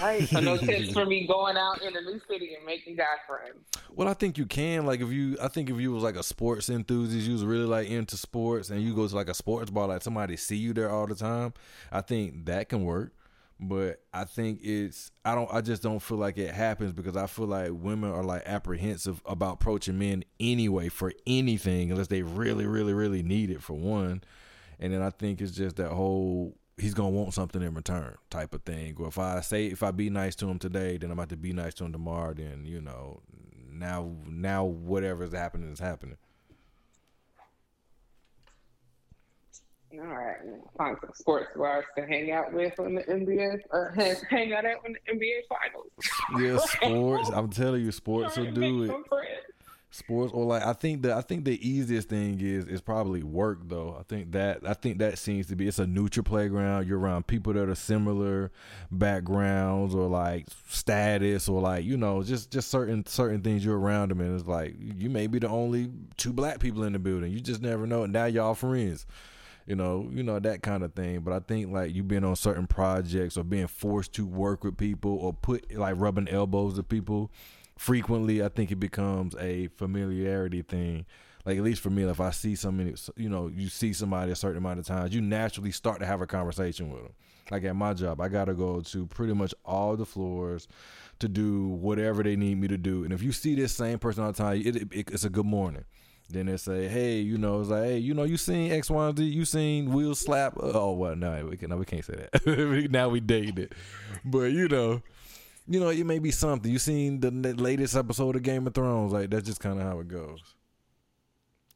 right. So no [laughs] tips for me going out in a new city and making guy friends. Well, I think you can. Like if you, I think if you was like a sports enthusiast, you was really like into sports, and you go to like a sports bar, like somebody see you there all the time. I think that can work but I think it's I don't I just don't feel like it happens because I feel like women are like apprehensive about approaching men anyway for anything unless they really really really need it for one, and then I think it's just that whole he's gonna want something in return type of thing. Or if I say if I be nice to him today, then I'm about to be nice to him tomorrow. Then you know now now whatever's happening is happening. All right, find some sports bars to hang out with when the NBA or uh, [laughs] hang out at when the NBA finals. [laughs] Yeah, sports. I'm telling you, sports will do it. Sports or like I think that I think the easiest thing is is probably work though. I think that I think that seems to be it's a neutral playground. You're around people that are similar backgrounds or like status or like you know just just certain certain things you're around them and it's like you may be the only two black people in the building. You just never know. And now y'all friends you know, you know that kind of thing. But I think like you being on certain projects or being forced to work with people or put like rubbing elbows with people frequently, I think it becomes a familiarity thing. Like at least for me, if I see somebody, you know, you see somebody a certain amount of times, you naturally start to have a conversation with them. Like at my job, I gotta go to pretty much all the floors to do whatever they need me to do. And if you see this same person all the time, it, it, it's a good morning. Then they say, hey, you know, it's like, hey, you know, you seen X, Y, and Z, you seen Will slap? Oh, well, no, we can, no, we can't say that. [laughs] now we dated it, but you know, you know, it may be something. You seen the latest episode of Game of Thrones? Like that's just kind of how it goes.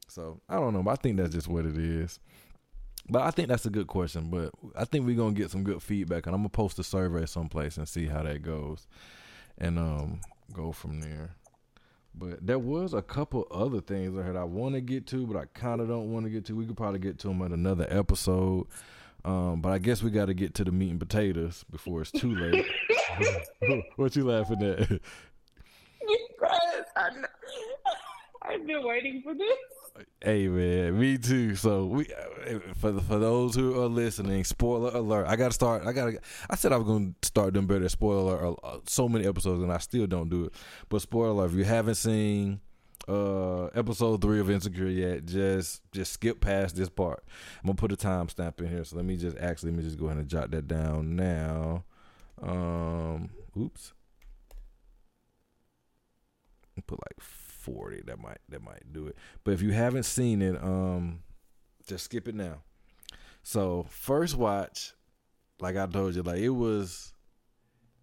So I don't know, but I think that's just what it is. But I think that's a good question. But I think we're gonna get some good feedback, and I'm gonna post a survey someplace and see how that goes, and um, go from there. But there was a couple other things I heard I want to get to, but I kind of don't want to get to. We could probably get to them in another episode. Um, but I guess we got to get to the meat and potatoes before it's too late. [laughs] [laughs] what you laughing at? [laughs] Because I've been waiting for this. Hey man, me too. So we for for those who are listening, spoiler alert. I got to start. I got. to I said I was going to start doing better. Spoiler alert. Uh, so many episodes, and I still don't do it. But spoiler alert: if you haven't seen uh episode three of Insecure yet, just just skip past this part. I'm gonna put a timestamp in here. So let me just actually let me just go ahead and jot that down now. Um, oops. Put like 40 that might that might do it. But if you haven't seen it um just skip it now. So first watch like i told you like it was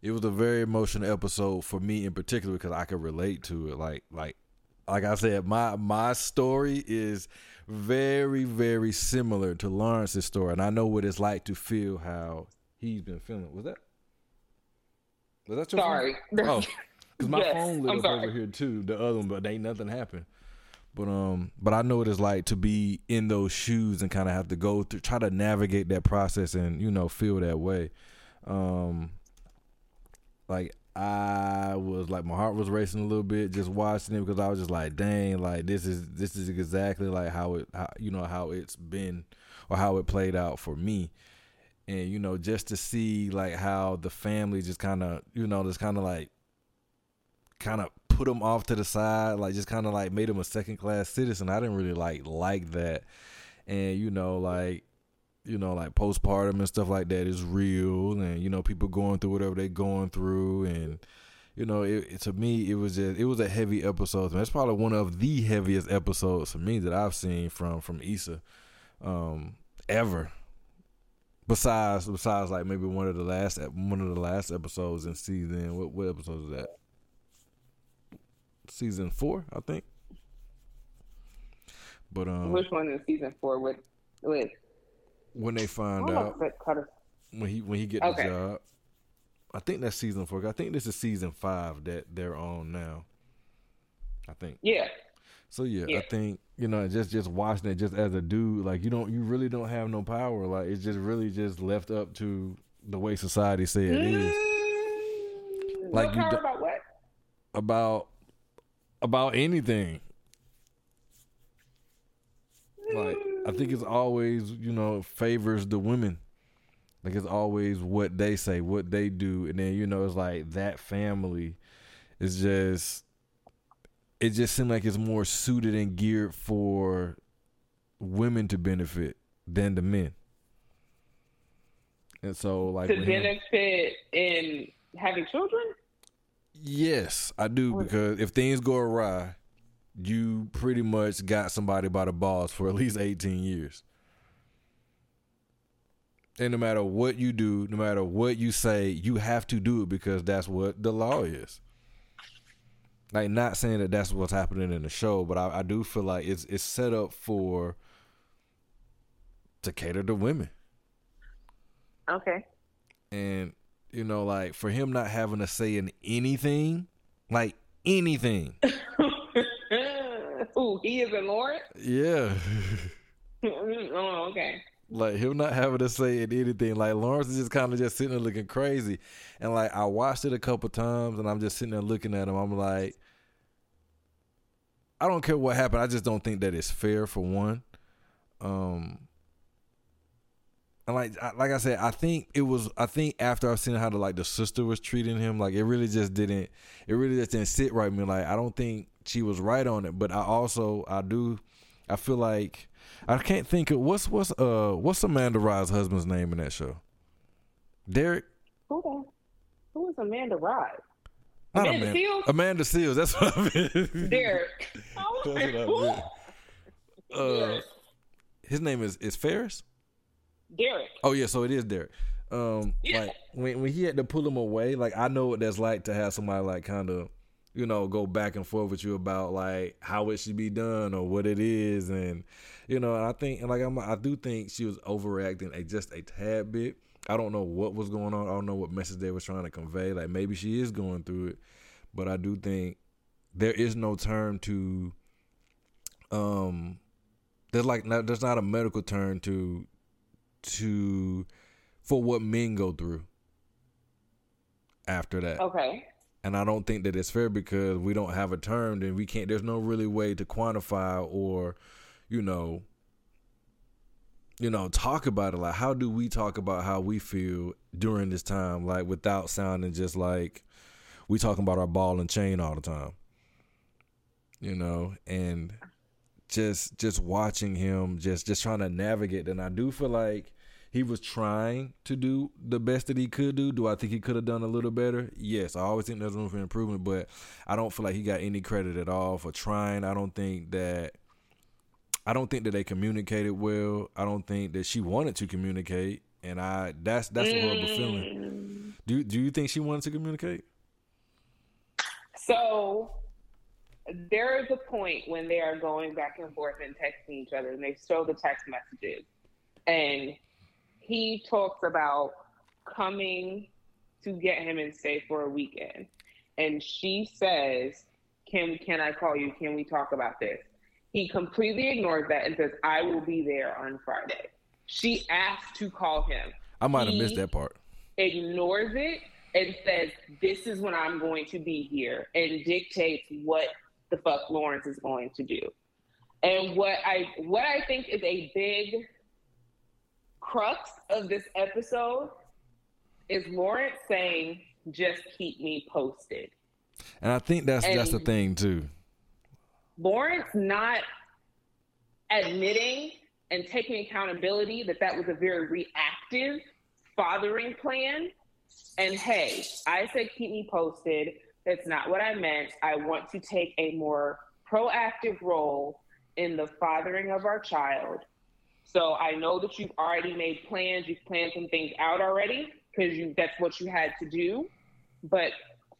it was a very emotional episode for me in particular because i could relate to it. Like like like i said my my story is very very similar to lawrence's story. And i know what it's like to feel how he's been feeling. Was that was that your sorry. phone? oh [laughs] Cause my yes, phone lit I'm up sorry. over here too, the other one, but ain't nothing happened. But um, but I know what it's like to be in those shoes and kind of have to go through, try to navigate that process and you know feel that way. Um, like I was like my heart was racing a little bit just watching it because I was just like, dang, like this is this is exactly like how it, how, you know, how it's been or how it played out for me and you know just to see like how the family just kind of you know just kind of like kind of put him off to the side, like just kind of like made him a second class citizen. I didn't really like like that, and you know, like you know, like postpartum and stuff like that is real, and you know, people going through whatever they're going through, and you know, it, it, to me, it was just it was a heavy episode. That's probably one of the heaviest episodes for me that I've seen from from Issa, um, ever. Besides, besides, like maybe one of the last one of the last episodes in season. What what episode is that? Season four, I think. But um, which one is season four with with? When they find out when he when he get okay. the job. I think that's season four. I think this is season five that they're on now. I think. Yeah. So yeah, yeah, I think you know just just watching it just as a dude, like you don't you really don't have no power. Like it's just really just left up to the way society say it mm, is. Like you about what? About about anything. Like I think it's always you know favors the women. Like it's always what they say, what they do, and then you know it's like that family is just. It just seemed like it's more suited and geared for women to benefit than the men. And so, like to benefit in having children. Yes, I do because if things go awry, you pretty much got somebody by the balls for at least eighteen years. And no matter what you do, no matter what you say, you have to do it because that's what the law is. Like, not saying that that's what's happening in the show, but I, I do feel like it's it's set up for to cater to women. Okay. And you know, like for him not having to say in anything, like anything. [laughs] Ooh, he is a Lord. Yeah. oh, okay. Like him not having to say in anything. Like Lawrence is just kind of just sitting there looking crazy. And like I watched it a couple times and I'm just sitting there looking at him. I'm like, I don't care what happened. I just don't think that it's fair for one. Um and like like I said, I think it was I think after I've seen how the like the sister was treating him, like it really just didn't it really just didn't sit right with me. Like I don't think she was right on it. But I also I do I feel like I can't think of what's what's uh what's Amanda Ride's husband's name in that show. Derek. Who who is Amanda Ride? Not Amanda, Amanda Seales. Amanda Seales. That's what I mean. [laughs] Derek. That's what I. Uh, his name is is Ferris. Derek. Oh yeah, so it is Derek. Um, yeah. like when when he had to pull him away, like I know what that's like to have somebody like kind of you know, go back and forth with you about like how it should be done or what it is, and you know, and I think, and like I'm, I do think she was overreacting a just a tad bit. I don't know what was going on. I don't know what message they was trying to convey. Like maybe she is going through it, but I do think there is no term to, um, there's like not, there's not a medical term to, to, for what men go through. After that, okay. And I don't think that it's fair because we don't have a term and we can't there's no really way to quantify or you know you know talk about it. Like how do we talk about how we feel during this time? Like without sounding just like we talking about our ball and chain all the time you know? And just just watching him just just trying to navigate and I do feel like he was trying to do the best that he could do. Do I think he could have done a little better? Yes, I always think there's room for improvement, but I don't feel like he got any credit at all for trying. I don't think that I don't think that they communicated well. I don't think that she wanted to communicate, and I that's that's a horrible feeling. Mm. Do do you think she wanted to communicate? So there is a point when they are going back and forth and texting each other, and they show the text messages, and he talks about coming to get him and stay for a weekend. And she says, Can can I call you? Can we talk about this? He completely ignores that and says, I will be there on Friday. She asks to call him. I might have missed that part. Ignores it and says, This is when I'm going to be here and dictates what the fuck Lawrence is going to do. And what I what I think is a big crux of this episode is Lawrence saying, just keep me posted. And I think that's and that's the thing too. Lawrence not admitting and taking accountability that that was a very reactive fathering plan. And hey, I said keep me posted. That's not what I meant. I want to take a more proactive role in the fathering of our child. So I know that you've already made plans, you've planned some things out already because you that's what you had to do. But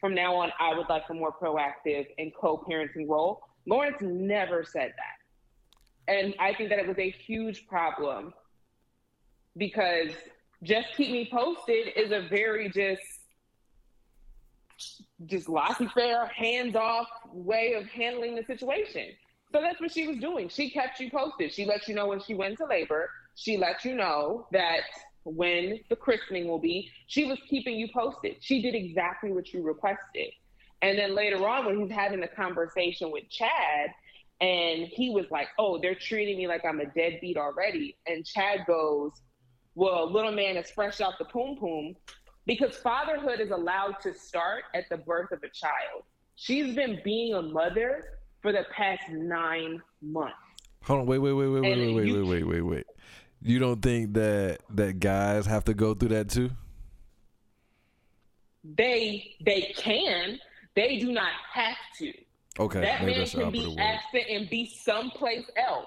from now on, I would like a more proactive and co-parenting role. Lawrence never said that. And I think that it was a huge problem because just keep me posted is a very just just laissez-faire, hands-off way of handling the situation. So that's what she was doing. She kept you posted. She let you know when she went to labor. She let you know that when the christening will be. She was keeping you posted. She did exactly what you requested. And then later on, when he's having the conversation with Chad, and he was like, "Oh, they're treating me like I'm a deadbeat already," and Chad goes, "Well, little man is fresh out the poom poom." Because fatherhood is allowed to start at the birth of a child. She's been being a mother for the past nine months. Hold on, wait, wait, wait, wait, wait, wait, wait, wait, wait, wait, wait. You don't think that that guys have to go through that too? They they can. They do not have to. Okay. That man can be absent and be someplace else.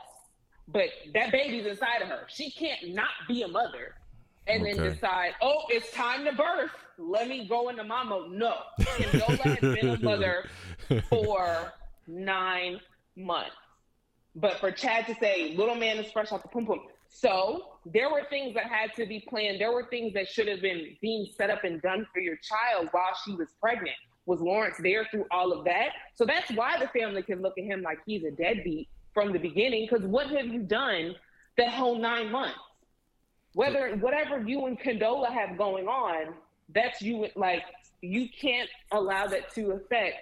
But that baby's inside of her. She can't not be a mother and okay. then decide, oh, it's time to birth. Let me go into mama. No. Condola has been a mother [laughs] for nine months. But for Chad to say, little man is fresh off the pum pum, so there were things that had to be planned. There were things that should have been being set up and done for your child while she was pregnant. Was Lawrence there through all of that? So that's why the family can look at him like he's a deadbeat from the beginning. Because what have you done the whole nine months? Whether whatever you and Condola have going on, that's you. Like you can't allow that to affect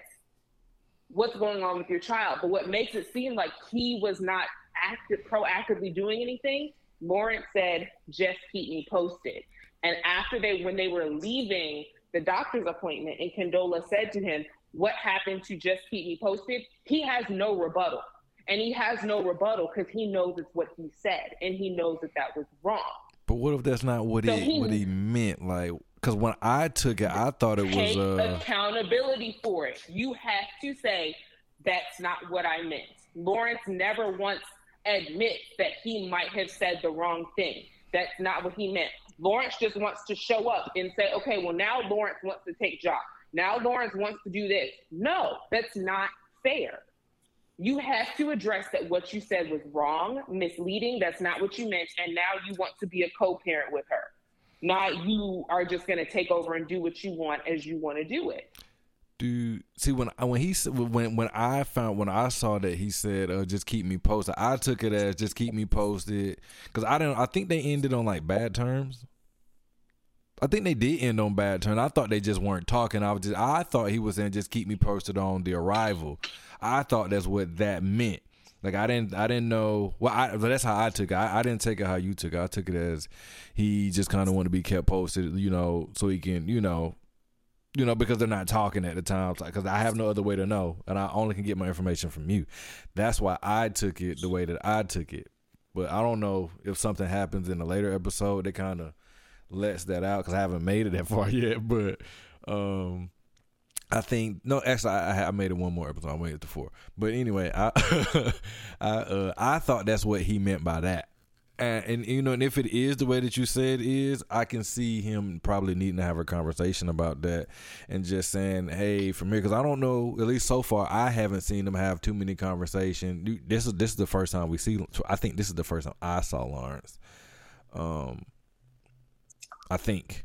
what's going on with your child. But what makes it seem like he was not active, proactively doing anything Lawrence said, just keep me posted. And after they, when they were leaving the doctor's appointment, and Condola said to him, What happened to just keep me posted? He has no rebuttal. And he has no rebuttal because he knows it's what he said and he knows that that was wrong. But what if that's not what so he, he, what he meant? Like, because when I took it, I thought it was uh... accountability for it. You have to say that's not what I meant. Lawrence never once admit that he might have said the wrong thing. That's not what he meant. Lawrence just wants to show up and say, okay, well, now Lawrence wants to take job. Now Lawrence wants to do this. No, that's not fair. You have to address that what you said was wrong, misleading. That's not what you meant. And now you want to be a co parent with her. Not you are just going to take over and do what you want as you want to do it do see when when he when when I found when I saw that he said uh, just keep me posted I took it as just keep me posted because I didn't I think they ended on like bad terms I think they did end on bad terms I thought they just weren't talking I was just I thought he was saying just keep me posted on the arrival I thought that's what that meant like I didn't I didn't know well I but that's how I took it I, I didn't take it how you took it I took it as he just kind of wanted to be kept posted you know so he can you know you know, because they're not talking at the time. Because I have no other way to know, and I only can get my information from you. That's why I took it the way that I took it. But I don't know if something happens in a later episode that kind of lets that out because I haven't made it that far [laughs] yet. But um, I think no, actually, I, I made it one more episode. I made it to four. But anyway, I [laughs] I uh, I thought that's what he meant by that and, and, you know, and if it is the way that you said it is, I can see him probably needing to have a conversation about that and just saying, "Hey, from here," because I don't know. At least so far, I haven't seen them have too many conversations. This is this is the first time we see. I think this is the first time I saw Lawrence. Um, I think.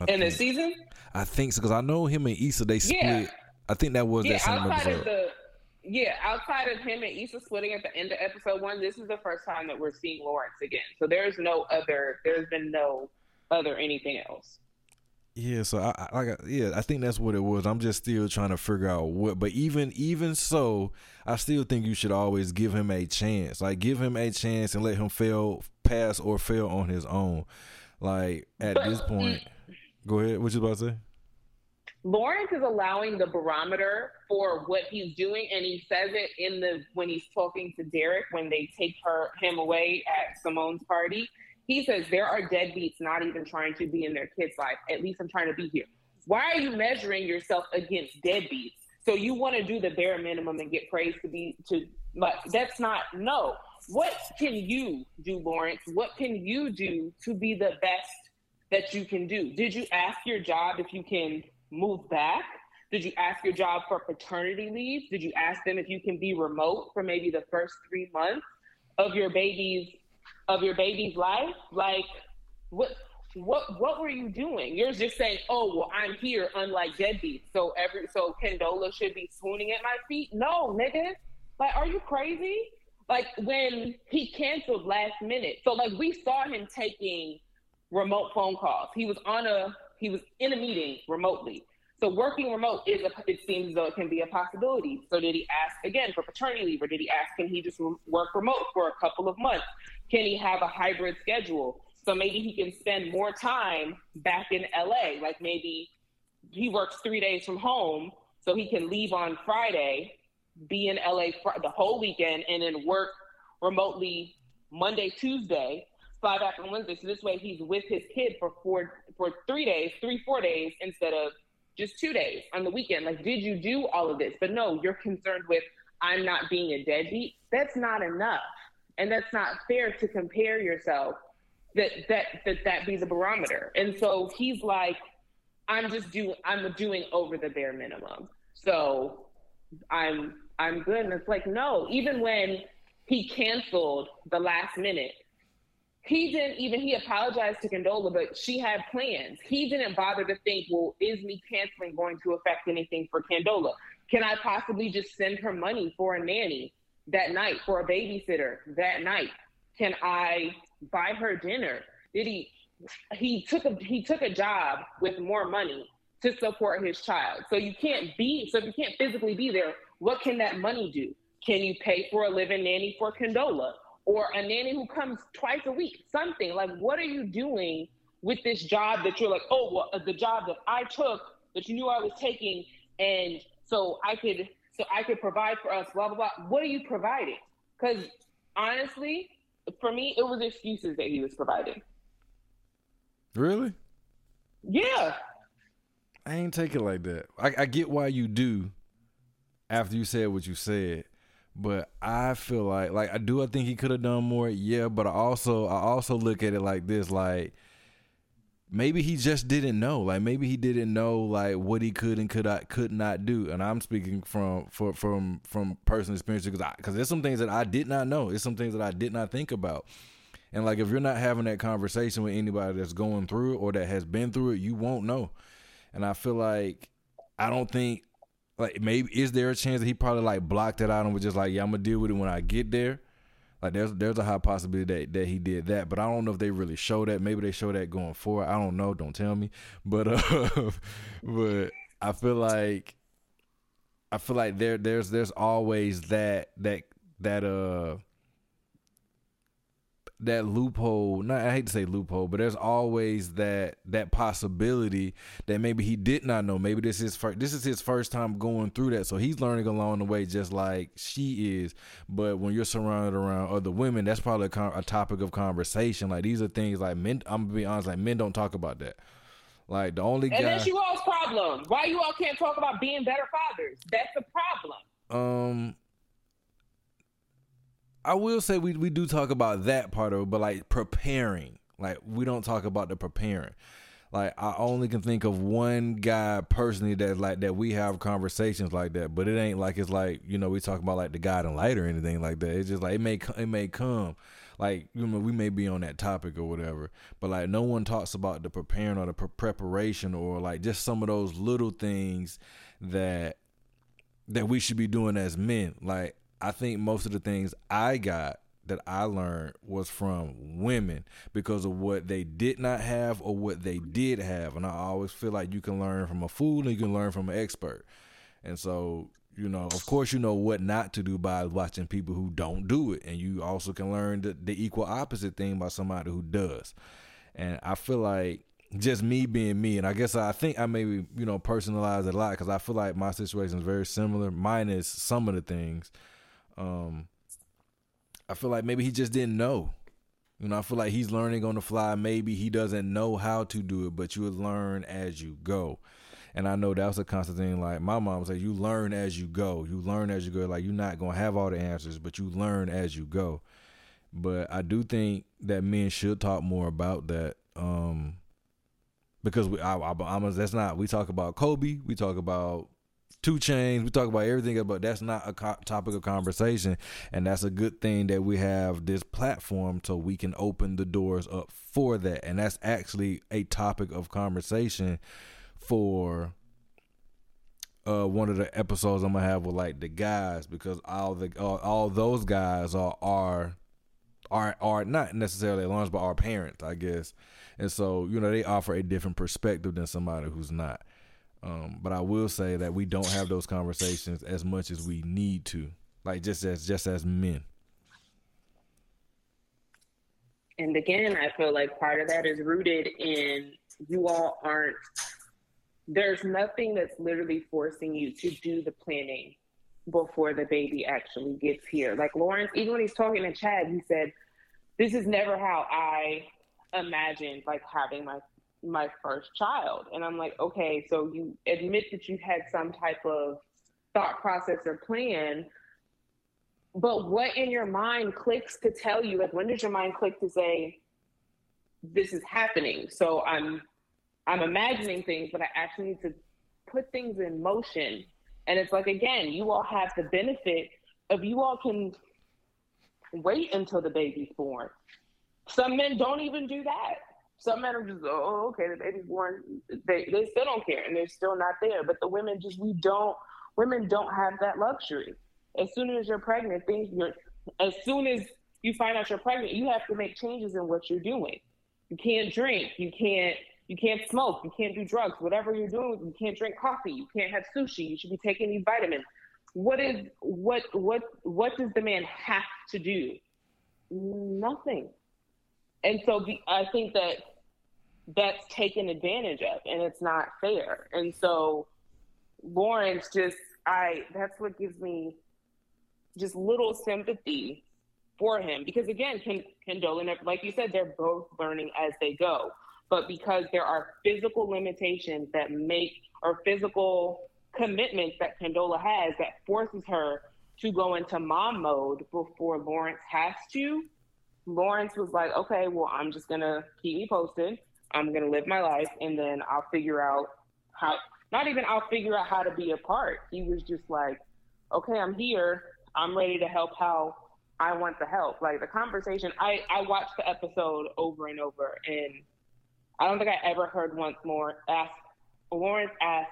I In think. the season, I think so because I know him and Issa they split. Yeah. I think that was yeah, that same episode. The, yeah, outside of him and Issa splitting at the end of episode one, this is the first time that we're seeing Lawrence again. So there's no other, there's been no other anything else. Yeah, so I, I like yeah, I think that's what it was. I'm just still trying to figure out what, but even even so, I still think you should always give him a chance. Like give him a chance and let him fail, pass or fail on his own. Like at but, this point, go ahead. What you about to say? Lawrence is allowing the barometer for what he's doing, and he says it in the when he's talking to Derek when they take her him away at Simone's party. He says there are deadbeats not even trying to be in their kid's life. At least I'm trying to be here. Why are you measuring yourself against deadbeats? So you want to do the bare minimum and get praised to be to, but that's not no. What can you do, Lawrence? What can you do to be the best that you can do? Did you ask your job if you can move back? Did you ask your job for paternity leave? Did you ask them if you can be remote for maybe the first three months of your baby's of your baby's life? Like what what what were you doing? You're just saying, oh well, I'm here, unlike deadbeats. So every so Condola should be swooning at my feet. No, nigga. Like, are you crazy? Like when he canceled last minute. So like we saw him taking remote phone calls. He was on a he was in a meeting remotely. So working remote is a, it seems though it can be a possibility. So did he ask again for paternity leave, or did he ask can he just work remote for a couple of months? Can he have a hybrid schedule? So maybe he can spend more time back in LA. Like maybe he works three days from home, so he can leave on Friday, be in LA for the whole weekend, and then work remotely Monday, Tuesday, fly back on Wednesday. So this way he's with his kid for four for three days, three, four days instead of just two days on the weekend. Like, did you do all of this? But no, you're concerned with I'm not being a deadbeat. That's not enough. And that's not fair to compare yourself that that that that be the barometer. And so he's like, I'm just doing I'm doing over the bare minimum. So I'm I'm good. And it's like, no, even when he canceled the last minute, he didn't even he apologized to Condola, but she had plans. He didn't bother to think, well, is me canceling going to affect anything for Condola? Can I possibly just send her money for a nanny that night, for a babysitter that night? Can I buy her dinner? Did he he took a he took a job with more money to support his child. So you can't be so if you can't physically be there, what can that money do? Can you pay for a living nanny for Condola? Or a nanny who comes twice a week, something like what are you doing with this job that you're like, oh, well, uh, the job that I took that you knew I was taking, and so I could so I could provide for us, blah blah blah. What are you providing? Because honestly, for me, it was excuses that he was providing. Really? Yeah. I ain't take it like that. I, I get why you do after you said what you said, but I feel like like I do I think he could have done more, yeah, but I also I also look at it like this like maybe he just didn't know. Like maybe he didn't know like what he could and could not could not do. And I'm speaking from for, from from personal experience because because there's some things that I did not know. There's some things that I did not think about. And like if you're not having that conversation with anybody that's going through it or that has been through it, you won't know. And I feel like I don't think like maybe is there a chance that he probably like blocked it out and was just like, yeah, I'm gonna deal with it when I get there. Like there's there's a high possibility that, that he did that, but I don't know if they really show that. Maybe they show that going forward. I don't know. Don't tell me. But uh, [laughs] but I feel like I feel like there there's there's always that that that uh that loophole not i hate to say loophole but there's always that that possibility that maybe he did not know. Maybe this is first this is his first time going through that. So he's learning along the way just like she is. But when you're surrounded around other women that's probably a, a topic of conversation. Like these are things like men i'm gonna be honest like men don't talk about that. Like the only and guy, that's you all's problem why you all can't talk about being better fathers? That's the problem. Um I will say we we do talk about that part of it, but like preparing, like we don't talk about the preparing. Like I only can think of one guy personally that like that we have conversations like that, but it ain't like it's like you know we talk about like the God and light or anything like that. It's just like it may it may come, like you know we may be on that topic or whatever, but like no one talks about the preparing or the pre- preparation or like just some of those little things that that we should be doing as men. Like I think most of the things I got that I learned was from women because of what they did not have or what they did have. And I always feel like you can learn from a fool and you can learn from an expert. And so, you know, of course, you know what not to do by watching people who don't do it. And you also can learn the, the equal opposite thing by somebody who does. And I feel like just me being me, and I guess I think I maybe you know personalize it a lot because I feel like my situation is very similar. minus some of the things. Um, I feel like maybe he just didn't know. You know, I feel like he's learning on the fly. Maybe he doesn't know how to do it, but you learn as you go. And I know that was a constant thing. Like my mom said, you learn as you go. You learn as you go. Like you're not gonna have all the answers, but you learn as you go. But I do think that men should talk more about that. Um, because we, I, I, I'm, that's not. We talk about Kobe. We talk about 2 Chainz. We talk about everything, but that's not a co- topic of conversation, and that's a good thing that we have this platform so we can open the doors up for that, and that's actually a topic of conversation for uh, one of the episodes I'm gonna have with like the guys because all the all, all those guys are are are are not necessarily lunch, but are parents, I guess. And so you know they offer a different perspective than somebody who's not. Um, but I will say that we don't have those conversations as much as we need to, like just as just as men. And again, I feel like part of that is rooted in you all aren't there's nothing that's literally forcing you to do the planning before the baby actually gets here. Like Lawrence, even when he's talking to Chad, he said, This is never how I imagined like having my my first child. And I'm like, okay, so you admit that you had some type of thought process or plan, but what in your mind clicks to tell you, like when does your mind click to say, this is happening? So I'm I'm imagining things, but I actually need to put things in motion. And it's like, again, you all have the benefit of you all can wait until the baby's born. Some men don't even do that. Some men are just, oh, okay, the baby's born. They, they still don't care and they're still not there. But the women just, we don't, women don't have that luxury. As soon as you're pregnant, things, you're, as soon as you find out you're pregnant, you have to make changes in what you're doing. You can't drink. You can't you can't smoke, you can't do drugs, whatever you're doing, you can't drink coffee, you can't have sushi, you should be taking these vitamins. What is what what what does the man have to do? Nothing. And so I think that that's taken advantage of and it's not fair. And so Lawrence just I that's what gives me just little sympathy for him because again, Ken, Kendall and like you said, they're both learning as they go but because there are physical limitations that make or physical commitments that Condola has that forces her to go into mom mode before Lawrence has to. Lawrence was like, okay, well, I'm just gonna keep me posted. I'm gonna live my life, and then I'll figure out how. Not even I'll figure out how to be a part. He was just like, okay, I'm here. I'm ready to help how I want to help. Like the conversation, I I watched the episode over and over, and I don't think I ever heard once more ask Lawrence ask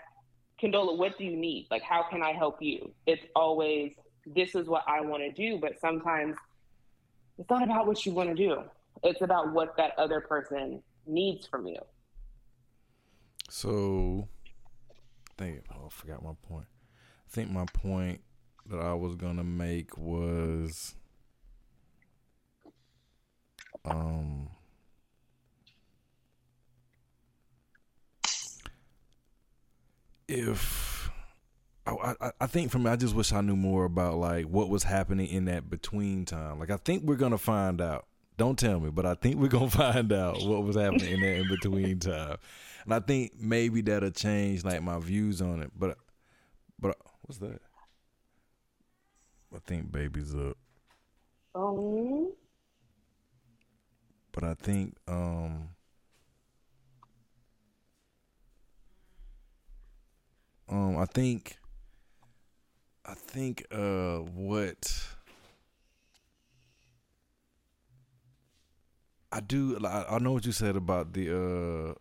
Condola, what do you need? Like, how can I help you? It's always this is what I want to do, but sometimes it's not about what you want to do. It's about what that other person needs from you. So, I think oh, I forgot my point. I think my point that I was gonna make was, um, if I, I, I think for me, I just wish I knew more about like what was happening in that between time. Like I think we're gonna find out. Don't tell me, but I think we're gonna [laughs] find out what was happening in that in between [laughs] time. And I think maybe that'll change like my views on it. But but what's that? I think baby's up. Um. But I think um Um, I think, I think, uh, what I do, I, I know what you said about the, uh,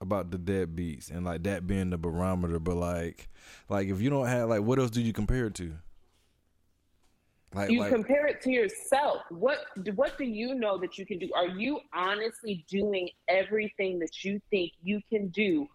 about the deadbeats and like that being the barometer, but like, like if you don't have like, what else do you compare it to? Like, you like, compare it to yourself. What what do you know that you can do? Are you honestly doing everything that you think you can do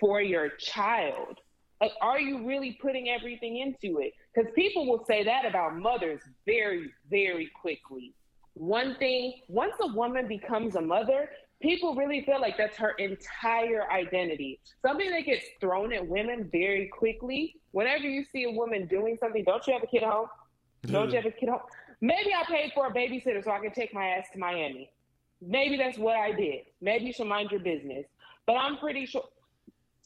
for your child? Like, are you really putting everything into it? Because people will say that about mothers very, very quickly. One thing, once a woman becomes a mother, people really feel like that's her entire identity. Something that gets thrown at women very quickly. Whenever you see a woman doing something, don't you have a kid at home? Don't you have a kid at home? Maybe I paid for a babysitter so I can take my ass to Miami. Maybe that's what I did. Maybe you should mind your business. But I'm pretty sure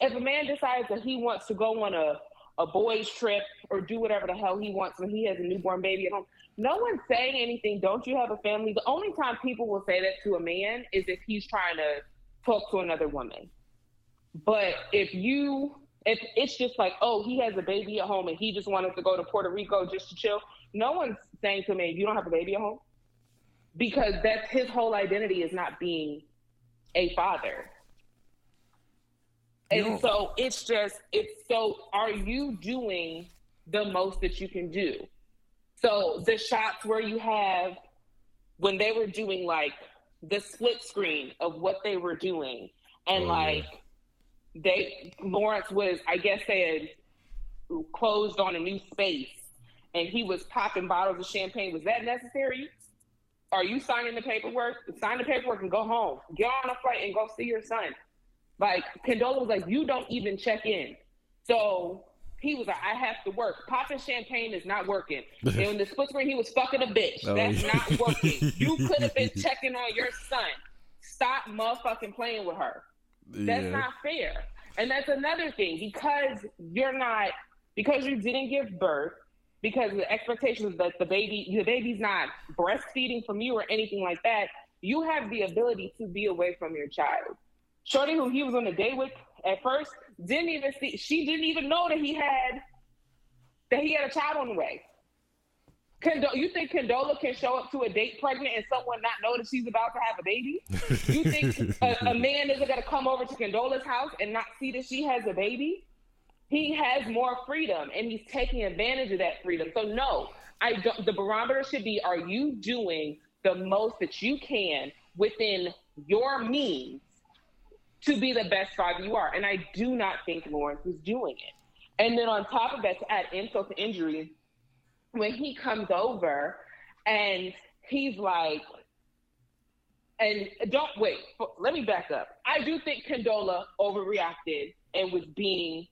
if a man decides that he wants to go on a, a boys trip or do whatever the hell he wants when he has a newborn baby at home, no one's saying anything. Don't you have a family? The only time people will say that to a man is if he's trying to talk to another woman. But if you, if it's just like, oh, he has a baby at home and he just wanted to go to Puerto Rico just to chill, no one's saying to me, you don't have a baby at home. Because that's his whole identity is not being a father. And so it's just, it's so, are you doing the most that you can do? So the shots where you have, when they were doing like the split screen of what they were doing, and oh, like yeah. they, Lawrence was, I guess they had closed on a new space and he was popping bottles of champagne. Was that necessary? Are you signing the paperwork? Sign the paperwork and go home. Get on a flight and go see your son. Like Condola was like, you don't even check in. So he was like, I have to work. Popping champagne is not working. [laughs] and in the split screen, he was fucking a bitch. Oh, That's yeah. not working. you [laughs] could have been checking on your son. Stop motherfucking playing with her. That's yeah. not fair. And that's another thing because you're not because you didn't give birth because the expectation is that the baby the baby's not breastfeeding from you or anything like that. You have the ability to be away from your child. Shorty, who he was on a date with at first, didn't even see. She didn't even know that he had that he had a child on the way. Condo- you think Condola can show up to a date pregnant and someone not know that she's about to have a baby? You think a, a [laughs] man isn't going to come over to Condola's house and not see that she has a baby? He has more freedom and he's taking advantage of that freedom. So no, I don't. The barometer should be: Are you doing the most that you can within your means to be the best father you are. And I do not think Lawrence was doing it. And then on top of that, to add insult to injury, when he comes over and he's like, and don't wait, let me back up. I do think Condola overreacted and was being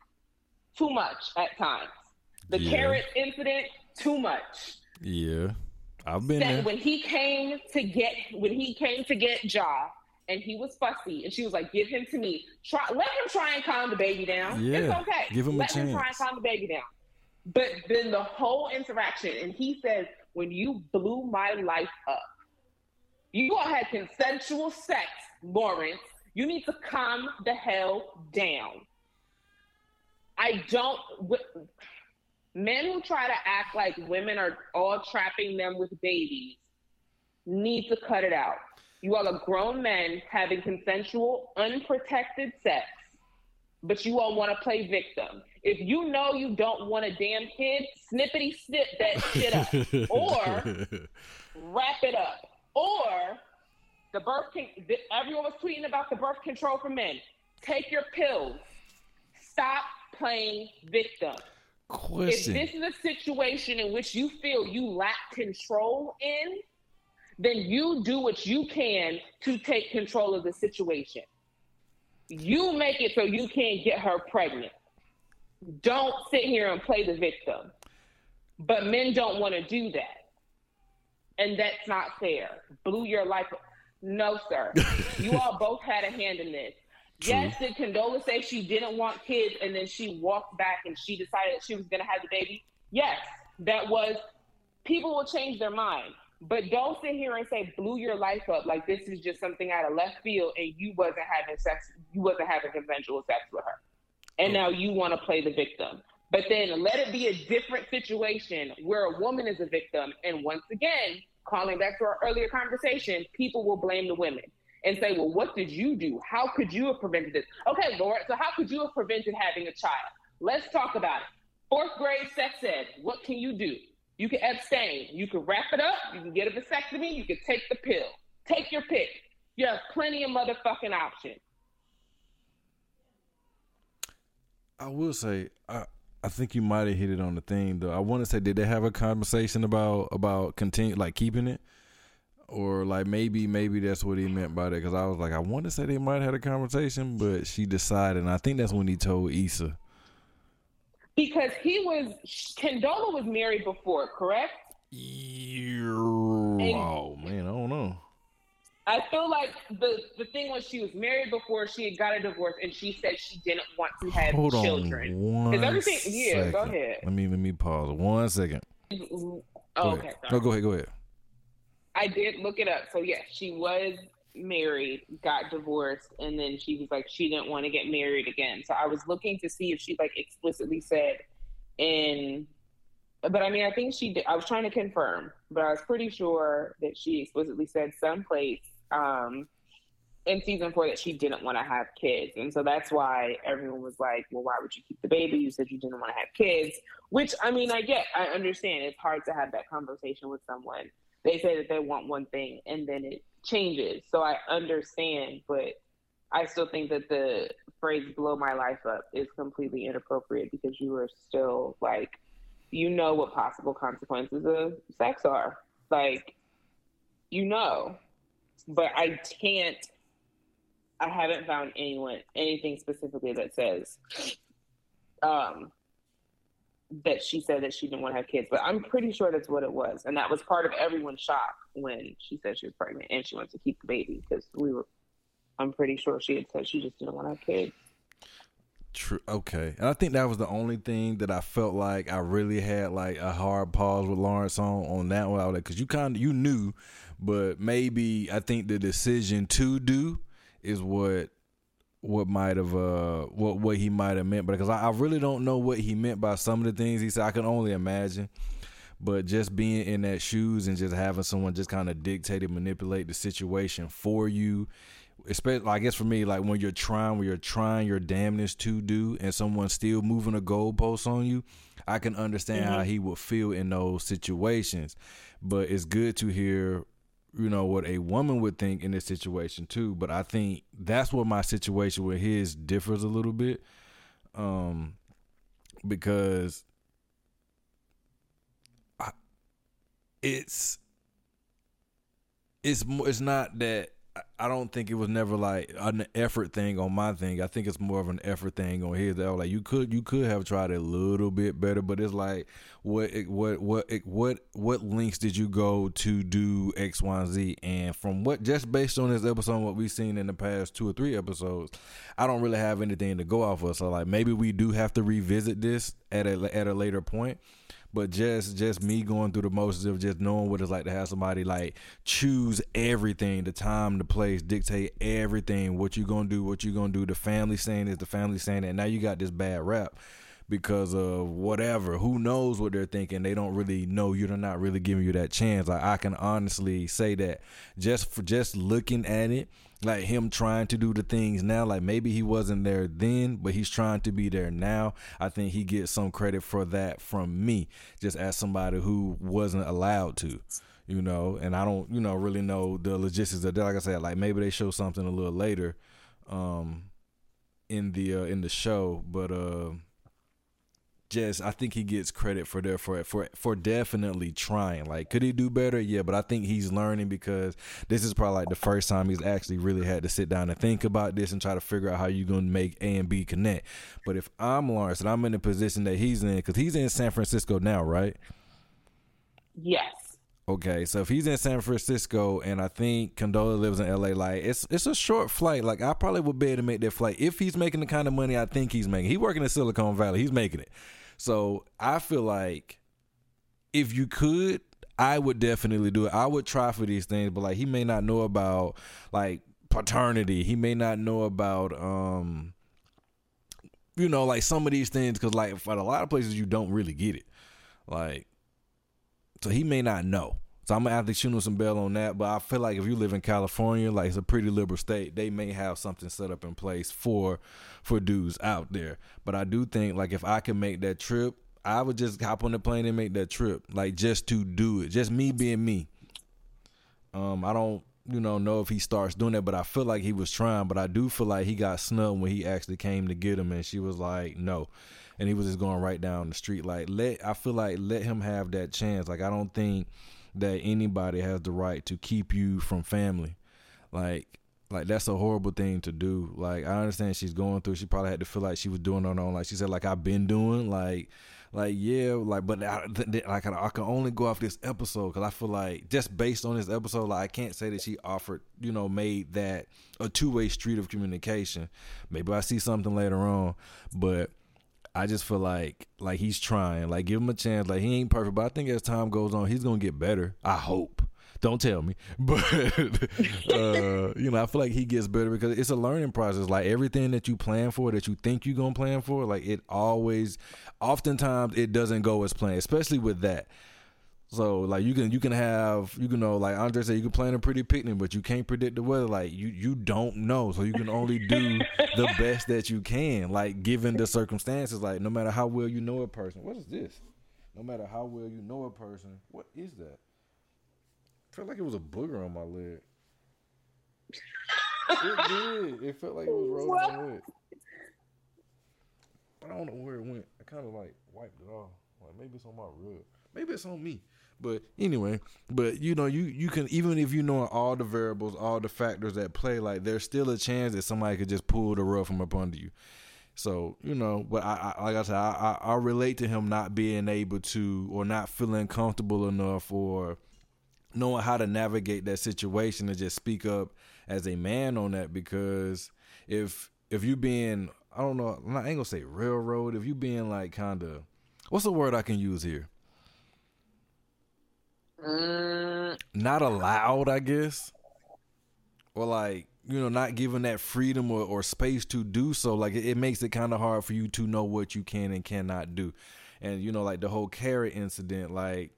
too much at times. The yeah. carrot incident, too much. Yeah. I've been there. when he came to get when he came to get Ja, and he was fussy, and she was like, "Give him to me. Try, let him try and calm the baby down. Yeah, it's okay. Give him let a chance. him try and calm the baby down." But then the whole interaction, and he says, "When you blew my life up, you all had consensual sex, Lawrence. You need to calm the hell down." I don't. W- men who try to act like women are all trapping them with babies need to cut it out. You all are grown men having consensual, unprotected sex, but you all want to play victim. If you know you don't want a damn kid, snippety snip that shit up, [laughs] or wrap it up, or the birth. Con- everyone was tweeting about the birth control for men. Take your pills. Stop playing victim. Question. If this is a situation in which you feel you lack control in, then you do what you can to take control of the situation. You make it so you can't get her pregnant. Don't sit here and play the victim. But men don't want to do that. And that's not fair. Blew your life. No, sir. [laughs] you all both had a hand in this. True. Yes, did Condola say she didn't want kids and then she walked back and she decided she was going to have the baby? Yes, that was. People will change their mind. But don't sit here and say blew your life up like this is just something out of left field and you wasn't having sex, you wasn't having consensual sex with her, and now you want to play the victim. But then let it be a different situation where a woman is a victim, and once again, calling back to our earlier conversation, people will blame the women and say, "Well, what did you do? How could you have prevented this?" Okay, Lord, so how could you have prevented having a child? Let's talk about it. Fourth grade sex ed. What can you do? You can abstain. You can wrap it up. You can get a vasectomy. You can take the pill. Take your pick. You have plenty of motherfucking options. I will say, I I think you might have hit it on the thing though. I want to say, did they have a conversation about about continue like keeping it, or like maybe maybe that's what he meant by that because I was like I want to say they might have had a conversation, but she decided, and I think that's when he told Issa because he was Condola was married before, correct? Yeah. Oh man, I don't know. I feel like the the thing was she was married before she had got a divorce, and she said she didn't want to have Hold children. On one everything, yeah, second. go ahead. Let me let me pause one second. Oh, okay. No, go ahead. Go ahead. I did look it up. So yes, she was married, got divorced, and then she was like she didn't want to get married again. So I was looking to see if she like explicitly said in but I mean, I think she did. I was trying to confirm, but I was pretty sure that she explicitly said someplace um, in season four that she didn't want to have kids. And so that's why everyone was like, well, why would you keep the baby? You said you didn't want to have kids, which I mean, I get, I understand. It's hard to have that conversation with someone. They say that they want one thing and then it changes. So I understand, but I still think that the phrase blow my life up is completely inappropriate because you are still like you know what possible consequences of sex are. Like, you know. But I can't, I haven't found anyone, anything specifically that says, um, that she said that she didn't want to have kids, but I'm pretty sure that's what it was. And that was part of everyone's shock when she said she was pregnant and she wanted to keep the baby because we were, I'm pretty sure she had said she just didn't want to have kids. True. Okay, and I think that was the only thing that I felt like I really had like a hard pause with Lawrence on on that one. I was like, Because you kind of you knew, but maybe I think the decision to do is what what might have uh what what he might have meant. But because I, I really don't know what he meant by some of the things he said. I can only imagine. But just being in that shoes and just having someone just kind of dictate and manipulate the situation for you especially I guess for me, like when you're trying, when you're trying your damnness to do, and someone's still moving a goalpost on you, I can understand mm-hmm. how he would feel in those situations. But it's good to hear, you know, what a woman would think in this situation too. But I think that's what my situation with his differs a little bit, um, because I, it's it's it's not that I don't think it was never like an effort thing on my thing. I think it's more of an effort thing on his. That like you could you could have tried a little bit better, but it's like what what what what what links did you go to do X Y and Z? And from what just based on this episode, what we've seen in the past two or three episodes, I don't really have anything to go off of. So like maybe we do have to revisit this at a at a later point. But just just me going through the motions of just knowing what it's like to have somebody like choose everything, the time, the place, dictate everything, what you're gonna do, what you're gonna do. The family saying is the family saying that. Now you got this bad rap because of whatever. Who knows what they're thinking? They don't really know you. They're not really giving you that chance. Like I can honestly say that just for just looking at it like him trying to do the things now like maybe he wasn't there then but he's trying to be there now. I think he gets some credit for that from me just as somebody who wasn't allowed to you know? And i don't you know really know the logistics of that. Like i said like maybe they show something a little later um in the uh in the show but uh just I think he gets credit for there for for for definitely trying. Like, could he do better? Yeah, but I think he's learning because this is probably like the first time he's actually really had to sit down and think about this and try to figure out how you're gonna make A and B connect. But if I'm Lawrence and I'm in the position that he's in, because he's in San Francisco now, right? Yes. Okay, so if he's in San Francisco and I think Condola lives in LA, like it's it's a short flight. Like I probably would be able to make that flight if he's making the kind of money I think he's making. He's working in Silicon Valley. He's making it. So I feel like if you could, I would definitely do it. I would try for these things, but like he may not know about like paternity. He may not know about um you know like some of these things because like for a lot of places you don't really get it. Like so he may not know. So I'm gonna have to shoot him some bell on that. But I feel like if you live in California, like it's a pretty liberal state, they may have something set up in place for for dudes out there. But I do think like if I can make that trip, I would just hop on the plane and make that trip, like just to do it, just me being me. Um, I don't you know know if he starts doing that, but I feel like he was trying. But I do feel like he got snubbed when he actually came to get him, and she was like, no. And he was just going right down the street. Like let I feel like let him have that chance. Like I don't think that anybody has the right to keep you from family. Like like that's a horrible thing to do. Like I understand she's going through. She probably had to feel like she was doing on her own. Like she said, like I've been doing. Like like yeah, like but I, like I, I can only go off this episode because I feel like just based on this episode, like I can't say that she offered, you know, made that a two way street of communication. Maybe I see something later on, but I just feel like like he's trying. Like give him a chance. Like he ain't perfect, but I think as time goes on, he's gonna get better. I hope. Don't tell me, [laughs] but uh, you know, I feel like he gets better because it's a learning process. Like everything that you plan for, that you think you're gonna plan for, like it always, oftentimes, it doesn't go as planned. Especially with that. So like you can you can have you can know like Andre said you can plan a pretty picnic, but you can't predict the weather. Like you you don't know, so you can only do the [laughs] best that you can. Like given the circumstances, like no matter how well you know a person, what is this? No matter how well you know a person, what is that? Felt like it was a booger on my leg. it did. It felt like it was rolling what? my leg. I don't know where it went. I kind of like wiped it off. Like maybe it's on my rug. Maybe it's on me. But anyway, but you know, you you can even if you know all the variables, all the factors at play, like there's still a chance that somebody could just pull the rug from up under you. So you know, but I, I like I said, I, I I relate to him not being able to or not feeling comfortable enough or knowing how to navigate that situation and just speak up as a man on that because if if you being I don't know I ain't gonna say railroad if you being like kind of what's the word I can use here? Mm. not allowed I guess? Or like you know not given that freedom or, or space to do so. Like it, it makes it kind of hard for you to know what you can and cannot do. And you know like the whole carrot incident like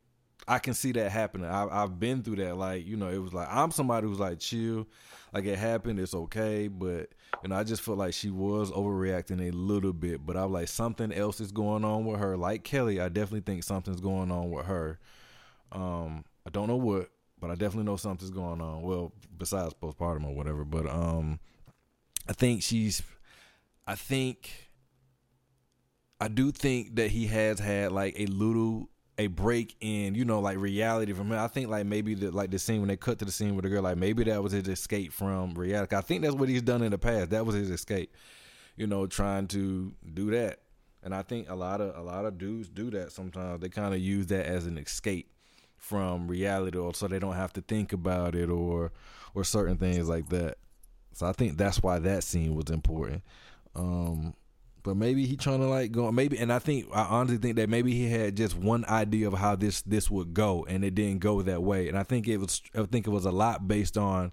I can see that happening. I, I've been through that. Like, you know, it was like I'm somebody who's like chill, like it happened, it's okay. But you know, I just felt like she was overreacting a little bit. But I'm like something else is going on with her. Like Kelly, I definitely think something's going on with her. Um, I don't know what, but I definitely know something's going on. Well, besides postpartum or whatever. But um, I think she's. I think. I do think that he has had like a little a break in you know like reality from him. I think like maybe the like the scene when they cut to the scene with the girl like maybe that was his escape from reality. I think that's what he's done in the past. That was his escape. You know, trying to do that. And I think a lot of a lot of dudes do that sometimes. They kind of use that as an escape from reality or so they don't have to think about it or or certain things like that. So I think that's why that scene was important. Um but maybe he trying to like go maybe and I think I honestly think that maybe he had just one idea of how this this would go and it didn't go that way. And I think it was I think it was a lot based on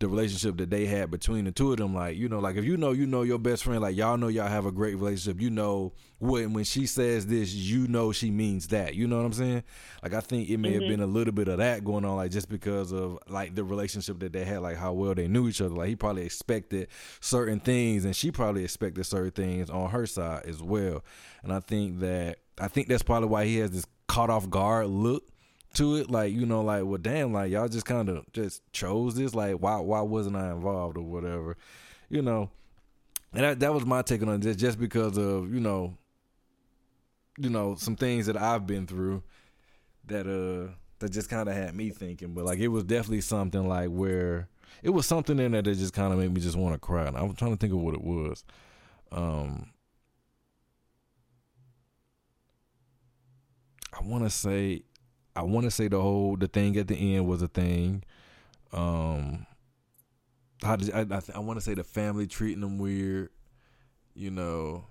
the relationship that they had between the two of them. Like, you know, like if you know, you know your best friend, like y'all know y'all have a great relationship. You know when when she says this, you know she means that. You know what I'm saying? Like I think it may mm-hmm. have been a little bit of that going on, like just because of like the relationship that they had, like how well they knew each other. Like he probably expected certain things and she probably expected certain things on her side as well. And I think that I think that's probably why he has this caught off guard look to it like you know like well damn like y'all just kind of just chose this like why why wasn't i involved or whatever you know? And that, that was my take on this just because of you know you know some things that i've been through that uh that just kind of had me thinking. But like it was definitely something like where it was something in there that just kind of made me just want to cry. And i'm trying to think of what it was. Um I want to say I want to say the whole the thing at the end was a thing. Um, how did I? I, I want to say the family treating them weird, you know.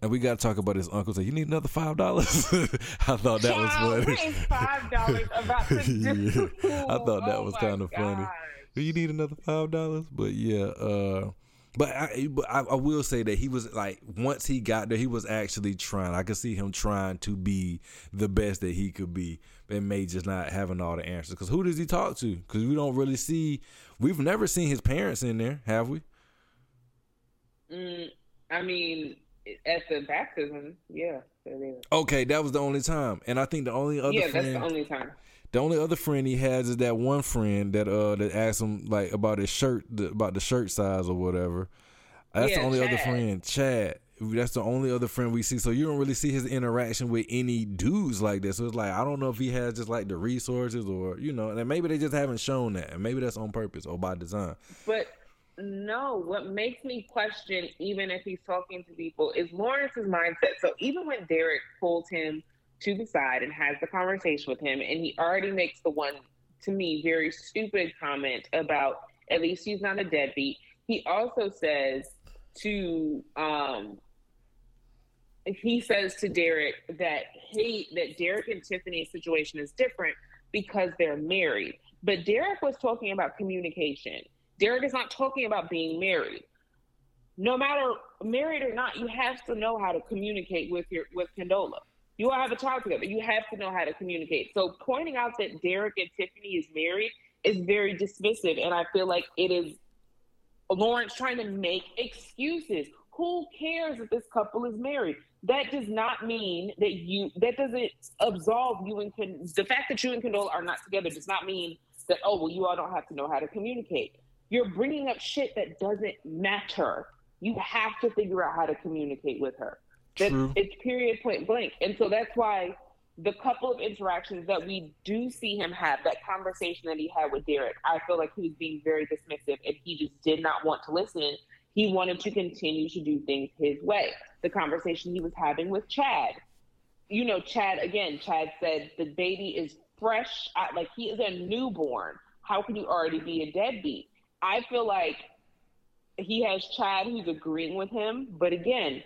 And we got to talk about his uncle. Say, you need another five dollars. [laughs] I thought that was funny. Five dollars about to [laughs] yeah. I thought that oh was kind of funny. Do you need another five dollars? But yeah, uh, but I, but I, I, will say that he was like once he got there, he was actually trying. I could see him trying to be the best that he could be, and may just not having all the answers. Because who does he talk to? Because we don't really see. We've never seen his parents in there, have we? Mm, I mean, at the baptism, yeah. Okay, that was the only time, and I think the only other yeah, friend, that's the only time. The only other friend he has is that one friend that uh that asked him like about his shirt about the shirt size or whatever. That's yeah, the only Chad. other friend, Chad. That's the only other friend we see. So you don't really see his interaction with any dudes like this. So it's like I don't know if he has just like the resources or you know, and maybe they just haven't shown that, and maybe that's on purpose or by design. But no, what makes me question, even if he's talking to people, is Lawrence's mindset. So even when Derek pulls him to the side and has the conversation with him, and he already makes the one to me very stupid comment about at least he's not a deadbeat. He also says to um he says to Derek that he that Derek and Tiffany's situation is different because they're married. But Derek was talking about communication. Derek is not talking about being married. No matter married or not, you have to know how to communicate with your with Condola. You all have a child together. You have to know how to communicate. So pointing out that Derek and Tiffany is married is very dismissive, and I feel like it is Lawrence trying to make excuses. Who cares if this couple is married? That does not mean that you. That doesn't absolve you and Con- the fact that you and Condola are not together does not mean that oh well you all don't have to know how to communicate. You're bringing up shit that doesn't matter. You have to figure out how to communicate with her. That's, True. It's period point blank. And so that's why the couple of interactions that we do see him have, that conversation that he had with Derek, I feel like he was being very dismissive and he just did not want to listen. He wanted to continue to do things his way. The conversation he was having with Chad, you know, Chad, again, Chad said the baby is fresh, like he is a newborn. How can you already be a deadbeat? I feel like he has Chad who's agreeing with him, but again,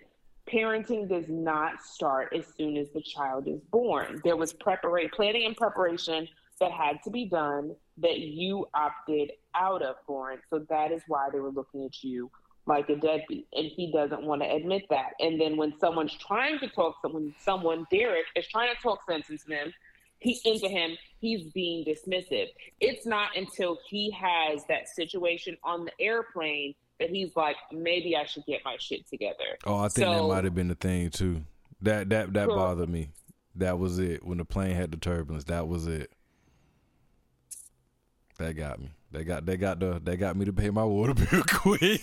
parenting does not start as soon as the child is born. There was preparation, planning and preparation that had to be done that you opted out of, Lawrence. So that is why they were looking at you like a deadbeat, and he doesn't want to admit that. And then when someone's trying to talk, someone, someone Derek is trying to talk sense into him, he into him, he's being dismissive. It's not until he has that situation on the airplane that he's like, maybe I should get my shit together. Oh, I think so, that might have been the thing too. That that that bothered me. That was it. When the plane had the turbulence, that was it. That got me. They got they got the they got me to pay my water [laughs] bill quick.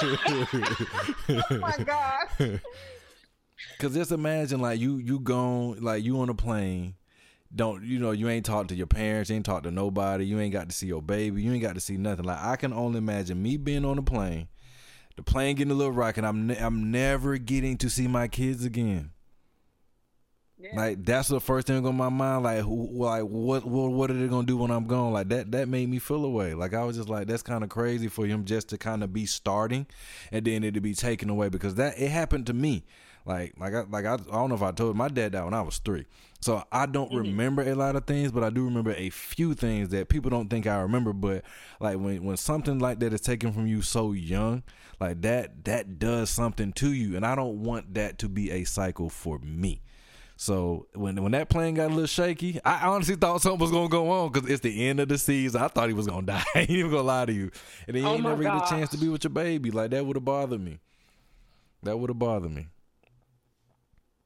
[laughs] oh my god. Cause just imagine like you you gone like you on a plane don't you know you ain't talked to your parents, you ain't talked to nobody, you ain't got to see your baby, you ain't got to see nothing. Like I can only imagine me being on a plane, the plane getting a little rock, and I'm ne- I'm never getting to see my kids again. Yeah. Like that's the first thing on my mind. Like, who, like what, what, what are they gonna do when I'm gone? Like that, that made me feel away. Like I was just like, that's kind of crazy for him just to kind of be starting, and then it to be taken away because that it happened to me. Like, like I, like I, I don't know if I told my dad that when I was three. So I don't mm-hmm. remember a lot of things, but I do remember a few things that people don't think I remember. But like when when something like that is taken from you so young, like that that does something to you, and I don't want that to be a cycle for me. So when when that plane got a little shaky, I honestly thought something was gonna go on because it's the end of the season. I thought he was gonna [laughs] die. I ain't even gonna lie to you, and then you oh ain't never gosh. get a chance to be with your baby. Like that would have bothered me. That would have bothered me.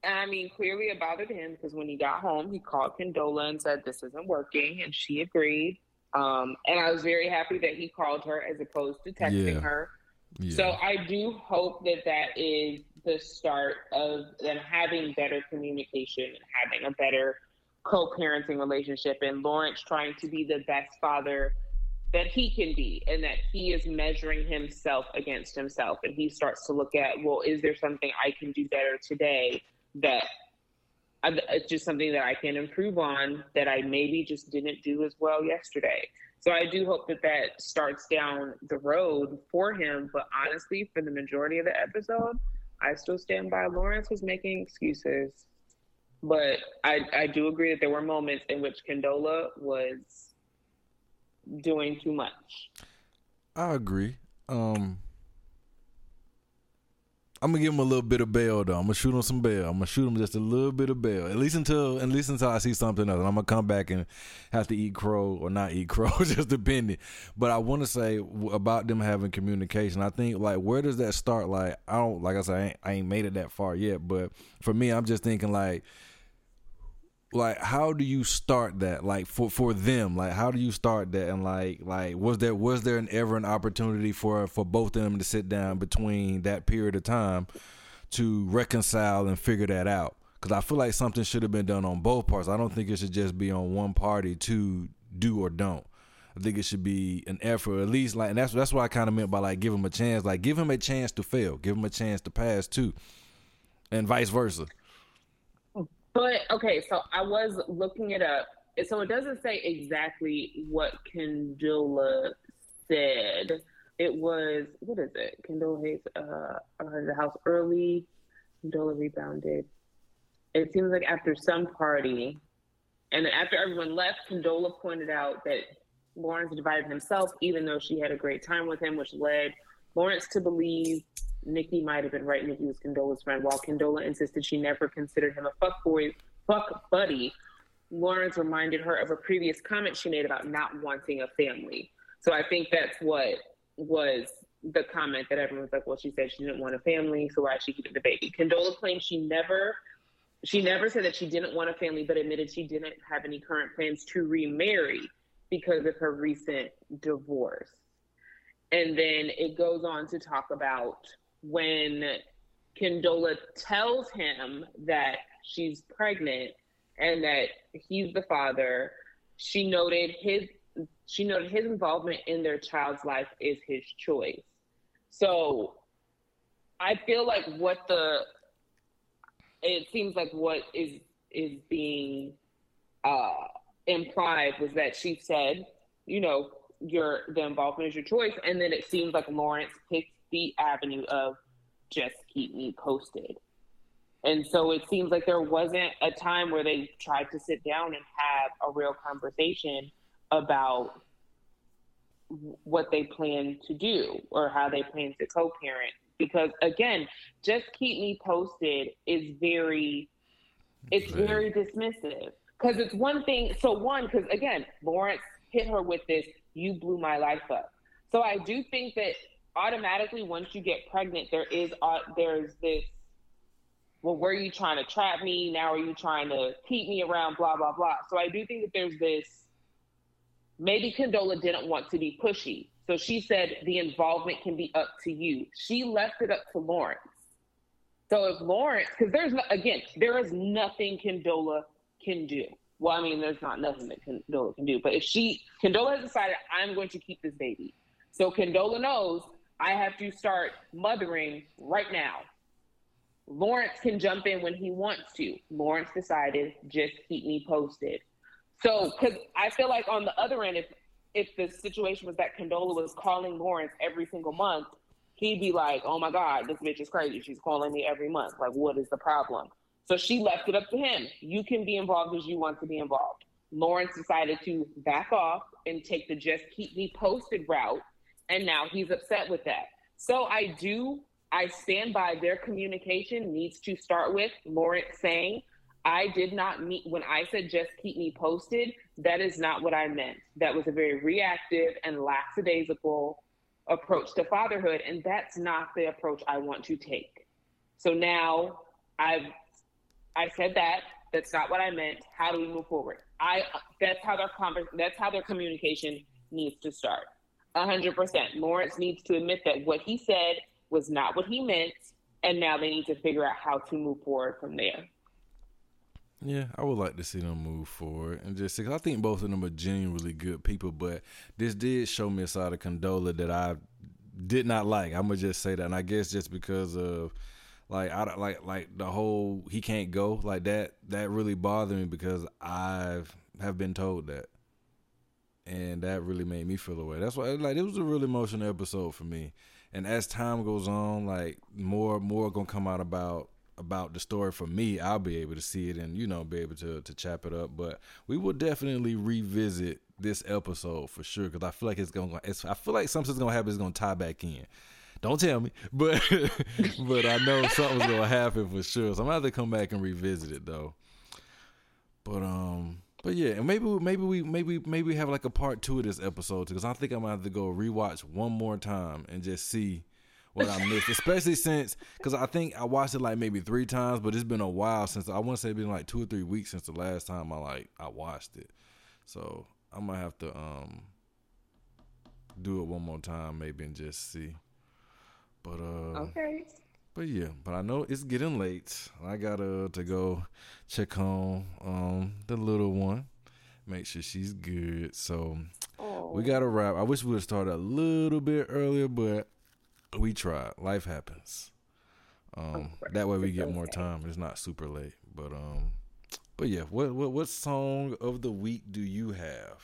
I mean, clearly it bothered him because when he got home, he called Condola and said, This isn't working. And she agreed. Um, and I was very happy that he called her as opposed to texting yeah. her. Yeah. So I do hope that that is the start of them having better communication and having a better co parenting relationship, and Lawrence trying to be the best father that he can be and that he is measuring himself against himself and he starts to look at well is there something i can do better today that it's just something that I can improve on that I maybe just didn't do as well yesterday. So I do hope that that starts down the road for him. But honestly, for the majority of the episode, I still stand by Lawrence was making excuses. But I, I do agree that there were moments in which Condola was doing too much. I agree. Um, I'm gonna give him a little bit of bail though. I'm gonna shoot him some bail. I'm gonna shoot him just a little bit of bail, at least until at least until I see something else. And I'm gonna come back and have to eat crow or not eat crow, [laughs] just depending. But I want to say about them having communication. I think like where does that start? Like I don't like I said I ain't, I ain't made it that far yet, but for me, I'm just thinking like like how do you start that? Like for for them like how do you start that? And like like was there was there an ever an opportunity for for both of them to sit down between that period of time to reconcile and figure that out? Because i feel like something should have been done on both parts. I don't think it should just be on one party to do or don't. I think it should be an effort, at least like, and that's that's what I kind of meant by like give him a chance, like give him a chance to fail, give him a chance to pass too, and vice versa. But okay, so I was looking it up. So it doesn't say exactly what Condola said. It was what is it? Condola Hayes uh, the house early. Condola rebounded. It seems like after some party, and after everyone left, Condola pointed out that Lawrence divided himself, even though she had a great time with him, which led Lawrence to believe Nikki might have been right. Nikki was Condola's friend, while Condola insisted she never considered him a fuck boy, fuck buddy. Lawrence reminded her of a previous comment she made about not wanting a family. So I think that's what was the comment that everyone was like, well, she said she didn't want a family, so why is she keeping the baby? Condola claimed she never she never said that she didn't want a family, but admitted she didn't have any current plans to remarry because of her recent divorce. And then it goes on to talk about when Condola tells him that she's pregnant and that he's the father, she noted his she noted his involvement in their child's life is his choice. So I feel like what the it seems like what is is being uh implied was that she said, you know, your the involvement is your choice, and then it seems like Lawrence picked the avenue of just keep me posted. And so it seems like there wasn't a time where they tried to sit down and have a real conversation about what they plan to do or how they plan to co-parent because again just keep me posted is very it's very dismissive because it's one thing. So one, because again, Lawrence hit her with this. You blew my life up. So I do think that automatically, once you get pregnant, there is uh, there's this. Well, were you trying to trap me? Now are you trying to keep me around? Blah blah blah. So I do think that there's this. Maybe Condola didn't want to be pushy, so she said the involvement can be up to you. She left it up to Lawrence. So if Lawrence, because there's no, again, there is nothing Condola can do. Well, I mean, there's not nothing that Condola can do, but if she, Condola has decided, I'm going to keep this baby. So Condola knows I have to start mothering right now. Lawrence can jump in when he wants to. Lawrence decided, just keep me posted. So, because I feel like on the other end, if if the situation was that Condola was calling Lawrence every single month, he'd be like, "Oh my God, this bitch is crazy. She's calling me every month. Like, what is the problem?" So she left it up to him. You can be involved as you want to be involved. Lawrence decided to back off and take the just keep me posted route. And now he's upset with that. So I do, I stand by their communication needs to start with Lawrence saying, I did not meet when I said just keep me posted. That is not what I meant. That was a very reactive and lackadaisical approach to fatherhood. And that's not the approach I want to take. So now I've I said that. That's not what I meant. How do we move forward? I that's how their convers that's how their communication needs to start. Hundred percent. Lawrence needs to admit that what he said was not what he meant, and now they need to figure out how to move forward from there. Yeah, I would like to see them move forward and just because I think both of them are genuinely good people, but this did show me a side of Condola that I did not like. I'm gonna just say that, and I guess just because of like I like like the whole he can't go like that that really bothered me because I've have been told that, and that really made me feel away. That's why like it was a really emotional episode for me. And as time goes on, like more more gonna come out about about the story for me. I'll be able to see it and you know be able to to chop it up. But we will definitely revisit this episode for sure because I feel like it's gonna. It's, I feel like something's gonna happen. It's gonna tie back in. Don't tell me, [laughs] but but I know something's gonna happen for sure. So I'm gonna have to come back and revisit it though. But um, but yeah, and maybe maybe we maybe maybe we have like a part two of this episode because I think I'm gonna have to go rewatch one more time and just see what I missed, [laughs] especially since because I think I watched it like maybe three times, but it's been a while since I want to say it's been like two or three weeks since the last time I like I watched it. So I might have to um do it one more time maybe and just see. But uh okay. But yeah, but I know it's getting late. I gotta to go check on um the little one, make sure she's good. So Oh. we gotta wrap. I wish we would have started a little bit earlier, but we tried. Life happens. Um, that way we get more time. It's not super late. But um, but yeah, what what what song of the week do you have?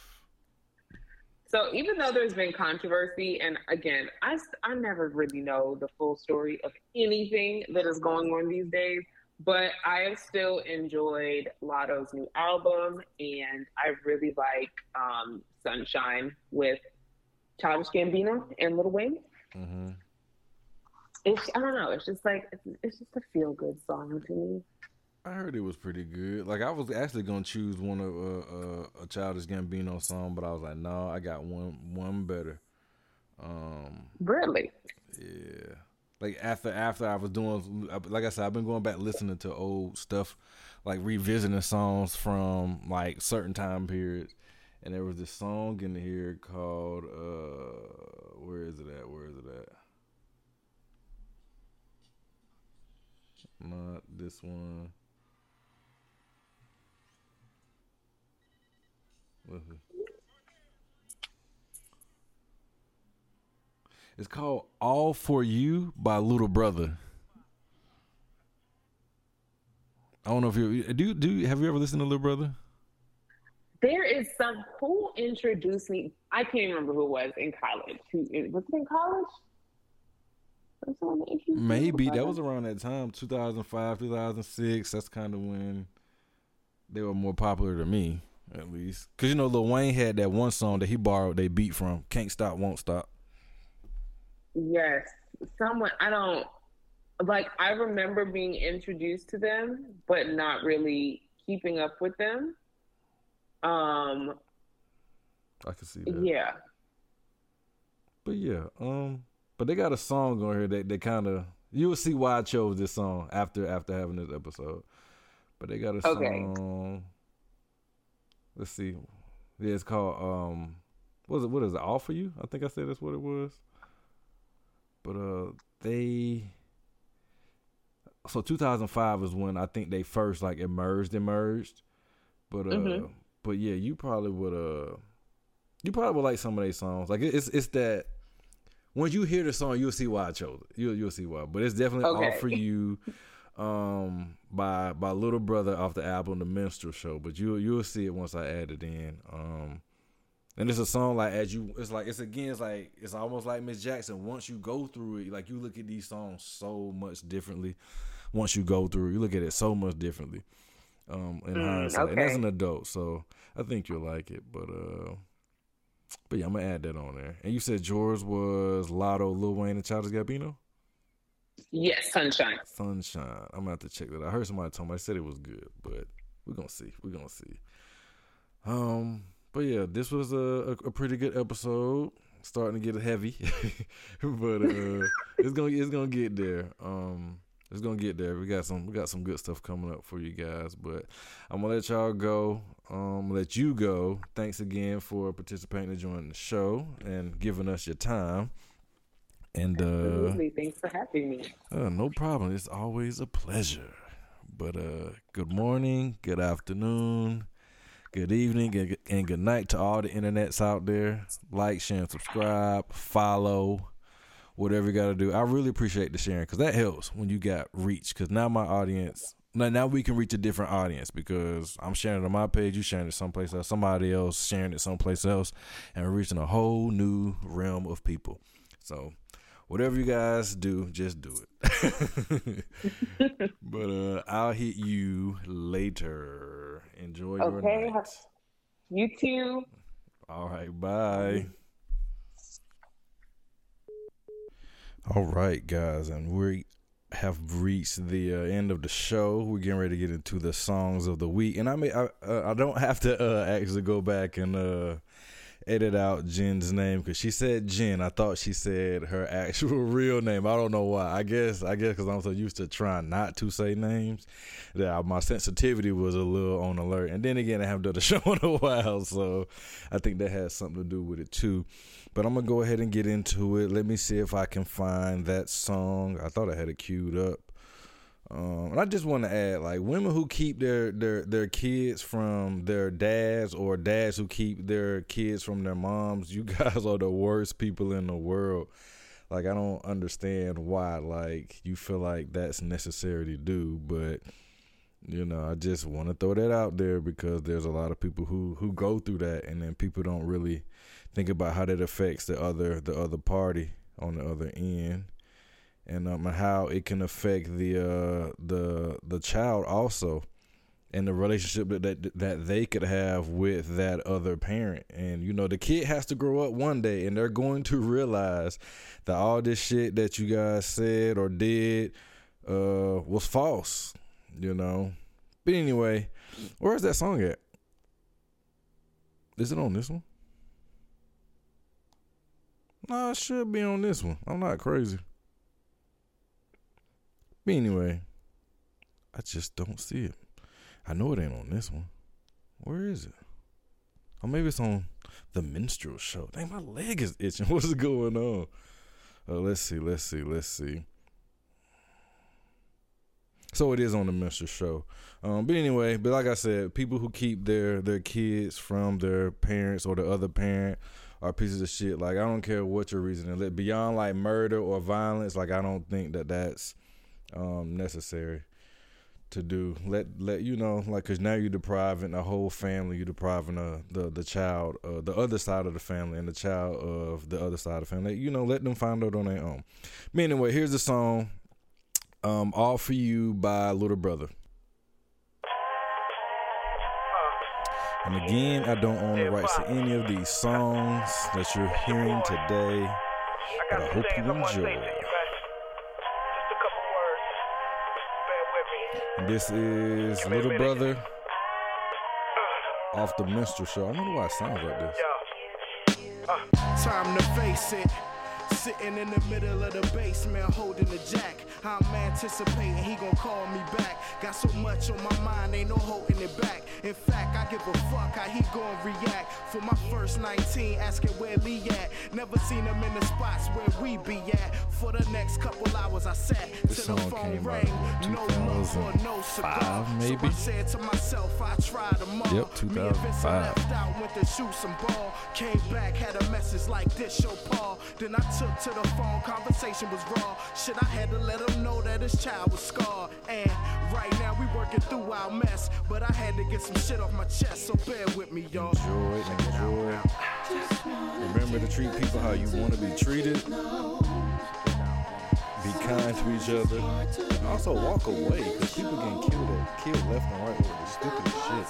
So even though there's been controversy, and again, I, I never really know the full story of anything that is going on these days, but I have still enjoyed Latto's new album, and I really like um, Sunshine with Childish Gambino and Lil Wayne. Mm-hmm. It's, I don't know, it's just like, it's, it's just a feel good song to me. I heard it was pretty good. Like I was actually gonna choose one of uh, uh, a Childish Gambino song, but I was like, no, I got one one better. Um, Really? yeah. Like after after I was doing, like I said, I've been going back listening to old stuff, like revisiting songs from like certain time periods. And there was this song in here called uh, where is it at? Where is it at? Not this one. It? It's called "All for You" by Little Brother. I don't know if you do. Do have you ever listened to Little Brother? There is some who introduced me. I can't remember who it was in college. Who was it in college? Was someone that introduced me to Maybe that was around that time, two thousand five, two thousand six. That's kind of when they were more popular to me, at least. Cause you know, Lil Wayne had that one song that he borrowed. They beat from "Can't Stop, Won't Stop." Yes, someone. I don't like. I remember being introduced to them, but not really keeping up with them. Um. I can see that. Yeah. But yeah, um, but they got a song on here that they kind of you will see why I chose this song after after having this episode. But they got a Okay. song. Let's see, yeah, it's called um, what is it? What is it? All for you? I think I said that's what it was. But uh, they so 2005 is when I think they first like emerged, emerged. But uh, Mhm. but yeah, you probably would uh, you probably would like some of their songs. Like it's it's that once you hear the song, you'll see why I chose it. You'll you'll see why. But it's definitely all for you, [laughs] um, by by Little Brother off the album The Minstrel Show. But you you'll see it once I add it in. Um, and it's a song like as you, it's like it's again, it's like it's almost like Miss Jackson. Once you go through it, like you look at these songs so much differently. Once you go through, it, you look at it so much differently. Um, in Mm, hindsight, and as an adult, so I think you'll like it. But uh, but yeah, I'm gonna add that on there. And you said George was Latto, Lil Wayne, and Childish Gambino. Yes, sunshine. Sunshine. I'm gonna have to check that. I heard somebody tell me I said it was good, but we're gonna see. We're gonna see. Um, but yeah, this was a, a, a pretty good episode. Starting to get heavy, [laughs] but uh, it's gonna it's gonna get there. Um, it's gonna get there. We got some we got some good stuff coming up for you guys. But I'm gonna let y'all go. Um, let you go. Thanks again for participating and joining the show and giving us your time. And uh, Absolutely. Thanks for having me. uh, no problem. It's always a pleasure. But uh, good morning, good afternoon, good evening, and, good night to all the internets out there. Like, share, and subscribe, follow, whatever you got to do. I really appreciate the sharing because that helps when you got reach. Because now my audience, now, now we can reach a different audience because I'm sharing it on my page, you sharing it someplace else, somebody else sharing it someplace else, and we're reaching a whole new realm of people. So whatever you guys do, just do it. [laughs] but uh, I'll hit you later. Enjoy your Okay. night. You too. All right, bye. All right, guys, and we have reached the uh, end of the show. We're getting ready to get into the songs of the week, and I may I, uh, I don't have to uh, actually go back and uh, edit out Jen's name because she said Jen. I thought she said her actual [laughs] real name. I don't know why. I guess I guess because I'm so used to trying not to say names that my sensitivity was a little on alert. And then again, I haven't done the [laughs] show in a while, so I think that has something to do with it too. But I'm gonna go ahead and get into it. Let me see if I can find that song. I thought I had it queued up. Um, and I just want to add, like women who keep their their their kids from their dads, or dads who keep their kids from their moms. You [laughs] guys are the worst people in the world. Like I don't understand why. Like you feel like that's necessary to do, but you know, I just want to throw that out there because there's a lot of people who who go through that, and then people don't really think about how that affects the other the other party on the other end and um, how it can affect the uh, the the child also and the relationship that, that that they could have with that other parent. And you know the kid has to grow up one day and they're going to realize that all this shit that you guys said or did uh, was false you know? But anyway where's that song at? Is it on this one? No it should be on this one. I'm not crazy but anyway, I just don't see it. I know it ain't on this one. Where is it? Or maybe it's on the minstrel show. Dang, my leg is itching. [laughs] What's going on? Uh, let's see, let's see, let's see. So it is on the minstrel show. Um, but anyway, but like I said, people who keep their their kids from their parents or the other parent are pieces of shit. Like I don't care what your reason is. Beyond like murder or violence, like I don't think that that's um, necessary to do. Let let you know, like, cause now you're depriving a whole family. You're depriving uh, the the child, uh, the other side of the family, and the child of the other side of the family. You know, let them find out on their own. But anyway, here's the song, um, "All for You" by Little Brother. And again, I don't own the rights to any of these songs that you're hearing today, but I hope you enjoy. This is Little Brother off the Minstrel Show. I wonder why it sounds like this. Time to face it. Sitting in the middle of the basement holding the jack. I'm anticipating he gon' call me back. Got so much on my mind, ain't no holding it back. In fact, I give a fuck how he gon' react. For my first 19, asking where Lee at. Never seen him in the spots where we be at. For the next couple hours, I sat till the phone rang. No love or no cigar. 2005 maybe? So I said to myself, I tried them all. Yep, Me and Vincent 2005. left out, went to shoot some ball. Came back, had a message like this, show Paul. Then I took to the phone, conversation was raw. Shit, I had to let him know that his child was scarred. And right now we working through our mess. But I had to get some shit off my chest, so bear with me, y'all. Enjoy, enjoy. Remember to treat people how you want to be treated. Be kind to each other. And also walk away because people getting killed, killed left and right over the stupidest shit.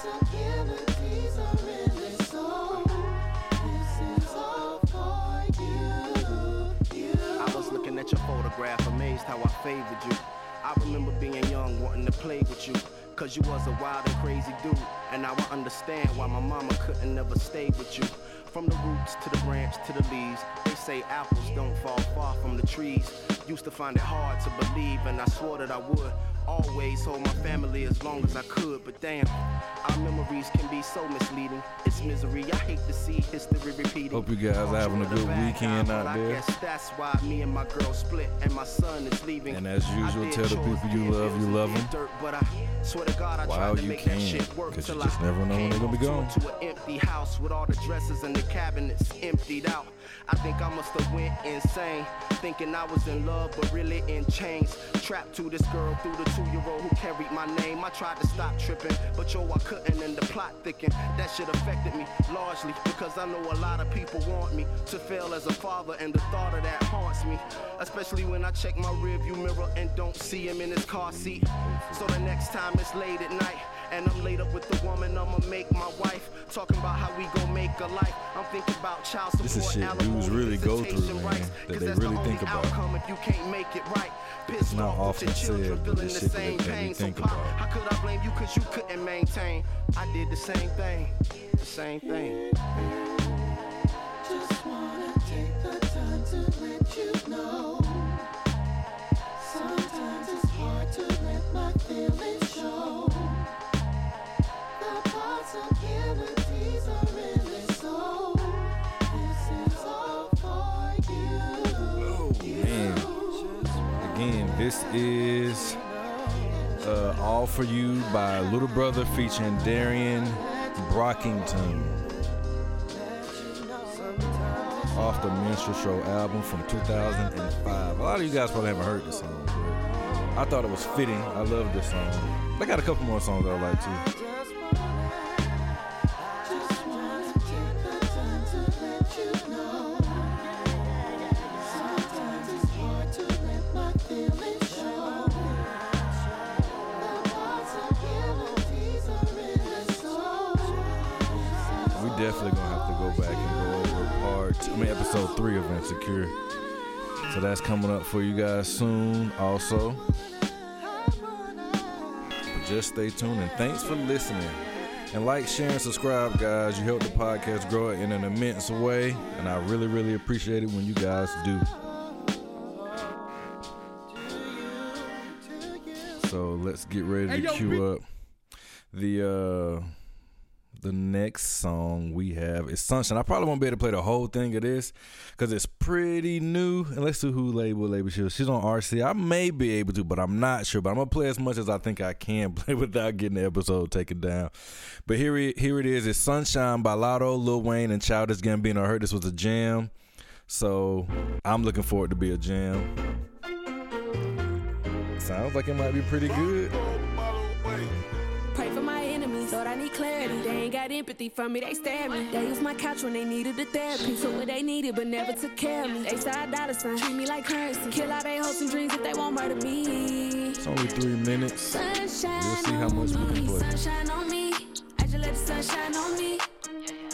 At your photograph, amazed how I favored you. I remember being young, wanting to play with you. Cause you was a wild and crazy dude. And now I understand why my mama couldn't never stay with you. From the roots to the branch to the leaves, they say apples don't fall far from the trees. Used to find it hard to believe, and I swore that I would always hold my family as long as I could. But damn, our memories can be so misleading. It's misery. I hate to see history repeating. Hope you guys are having a good weekend out I there. guess that's why me and my girl split, and my son is leaving. And as usual, tell the people you love you love did 'em. dirt, But I swear to God, I While you can, shit you just I never know when they're gonna be gone. To an empty house with all the dresses and the cabinets emptied out. I think I must have went insane, thinking I was in love, but really in chains. Trapped to this girl through the two-year-old who carried my name. I tried to stop tripping, but yo, I couldn't, and the plot thickened. That shit affected me largely because I know a lot of people want me to fail as a father, and the thought of that haunts me. Especially when I check my rearview mirror and don't see him in his car seat. So the next time it's late at night. And I'm laid up with the woman I'ma make my wife. Talking about how we make life. I'm thinking about child support, this is shit dudes really go through, man, that they really think about. Right. It's not often said, but this shit that, they really think about. How could I blame you cause you couldn't maintain? I did the same thing, the same thing. Feelings this is uh, All For You by Little Brother featuring Darien Brockington. Off the Minstrel Show album from 2005. A lot of you guys probably haven't heard this song, I thought it was fitting. I love this song. They got a couple more songs I like too. Definitely gonna have to go back and go over part, I mean, episode three of Insecure. So that's coming up for you guys soon, also. But just stay tuned and thanks for listening. And like, share, and subscribe, guys. You help the podcast grow in an immense way, and I really, really appreciate it when you guys do. So let's get ready to cue up the uh the next song we have is Sunshine. I probably won't be able to play the whole thing of this because it's pretty new. And let's see who label label she. She's on RC. I may be able to, but I'm not sure. But I'm gonna play as much as I think I can [laughs] play without getting the episode taken down. But here it here it is. It's Sunshine by Latto, Lil Wayne, and Childish Gambino. I heard this was a jam, so I'm looking forward to be a jam. Sounds like it might be pretty good. Need clarity. They ain't got empathy for me, they stare at me. They use my couch when they needed the therapy. So what they needed, but never took care of me. They side dollar sign, treat me like currency. Kill all they hopes and dreams if they won't murder me. It's only three minutes. Sunshine We'll see how much we on can me, play. Sunshine on me. I just let the sunshine on me.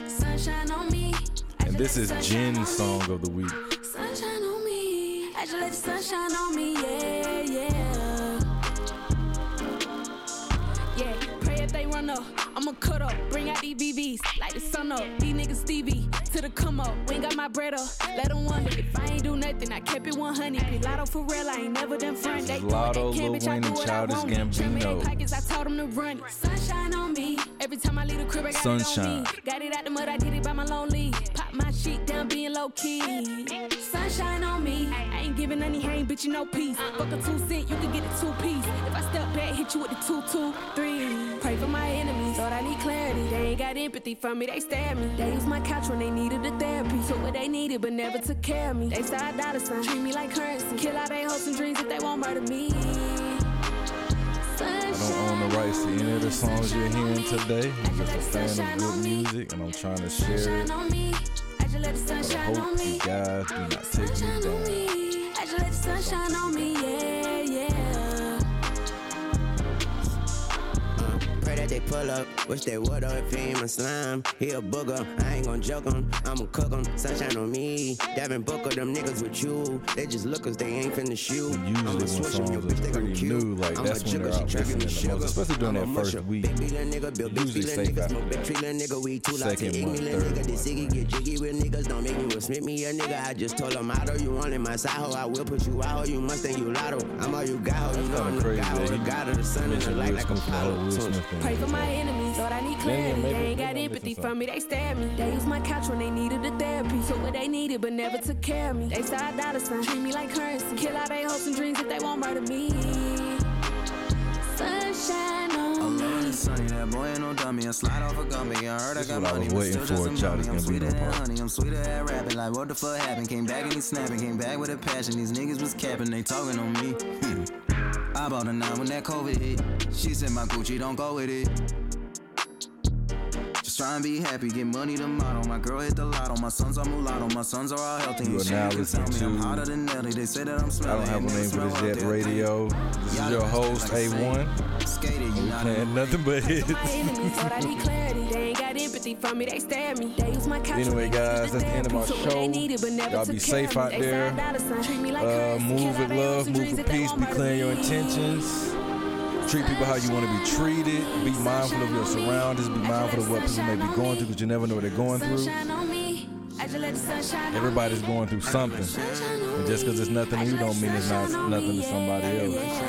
Sunshine on me. And this is Jen's song of the week. Sunshine on me. I just let the sunshine on me. Yeah. Yeah, run up. I'ma cut up, bring out BBs, light the sun up. These niggas Stevie to the come up. We ain't got my bread up. Let them wonder if I ain't do nothing. I kept it 100. Be Lotto for real, I ain't never done front. They Latto, Lil I Wayne, and Childish Gambino. pockets, I told them to run. it. Sunshine on me. Every time I leave the crib, I got Sunshine. it on me. Got it out the mud, I did it by my lonely. Pop my shit down, being low key. Sunshine on me. I ain't giving any hang, bitch, you no peace. Fuck a two cent, you can get a two piece. If I step back, hit you with the two, two, three. Pray for my enemies, Lord, I need clarity. They ain't got empathy for me, they stare me. They use my couch when they needed the therapy. Took what they needed, but never took care of me. They side dollar sign, treat me like currency. Kill all they hopes and dreams if they won't murder me. I don't own the rights to any of the songs you're hearing today. I'm just a fan of good music and I'm trying to share it. Sunshine on me. I just let the But I hope me. you guys do not take me down. I just let the sunshine on me. Yeah. That they pull up. Wish they would up if he ain't my slime. He a booger. I ain't gon' joke him. I'ma cook him. Sunshine on me. Devin Booker, them niggas with you. They just lookers, they ain't finna shoot. Usually I'ma when switch 'em, songs your bitch, they gon' cute. new, like, I'm that's a jigger, uh, she out tripping me the most, uh, sugar. especially during that first week. Big B, little nigga, Bill, big B, niggas, smoke big little nigga, we too loud to eight me, nigga. This right. get jiggy with niggas, don't make me with Smith me a nigga. I just told him, I know you want in my side hoe, I will put you out, you must think you lotto. I'm all you got, ho, you know I'm the crazy guy, ho, that the he god of the sun and the light like Smith and the whole Apollo. Will Soon- Smith thing. Pray for my enemies, Lord, I need clarity. they ain't got empathy for me, they stab me. They use my couch when they needed the therapy. Took what they needed, but never took care of me. They side dollar sign, treat me like currency. Kill all they hopes and dreams if they won't murder me. Sunshine on me. sunny, that boy ain't no dummy. I slide off a gummy. I heard I This got what I money, was but waiting still just for, some Childish dummy. I'm sweeter Gambino than honey. I'm sweeter at rapping. Like what the fuck happened? Came back and he snapping. Came back with a passion. These niggas was capping. They talking on me. Hmm. I bought a nine when that COVID hit. She said my Gucci don't go with it. Just try and be happy, get money tomorrow. My girl hit the lotto, my sons are mulatto, my sons are all healthy. You are now listening tell me I'm to- hotter than Nelly. They say that I'm I don't have a name for this yet. Radio. This is your host, A1. Skated, you We not playing nothing but hits. for my enemies, Lord, I need clarity. They ain't got empathy for me, they stare at me. They use my couch Anyway, guys, that's the end of my therapy. Took what show. they needed, but never Y'all be safe out there. side dollar sign, treat me like Uh, move with love, move with peace, be clear your me. intentions. Treat people how you want to be treated. Be mindful of your surroundings. Be mindful of what people may be going through because you never know what they're going through. Sunshine on me. I just let the sunshine on Everybody's going through something. And just me. 'cause it's nothing to you don't mean it's not nothing to somebody else.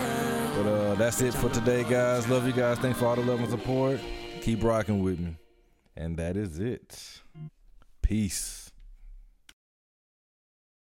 But uh, that's it for today, guys. Love you guys. Thanks for all the love and support. Keep rocking with me. And that is it. Peace.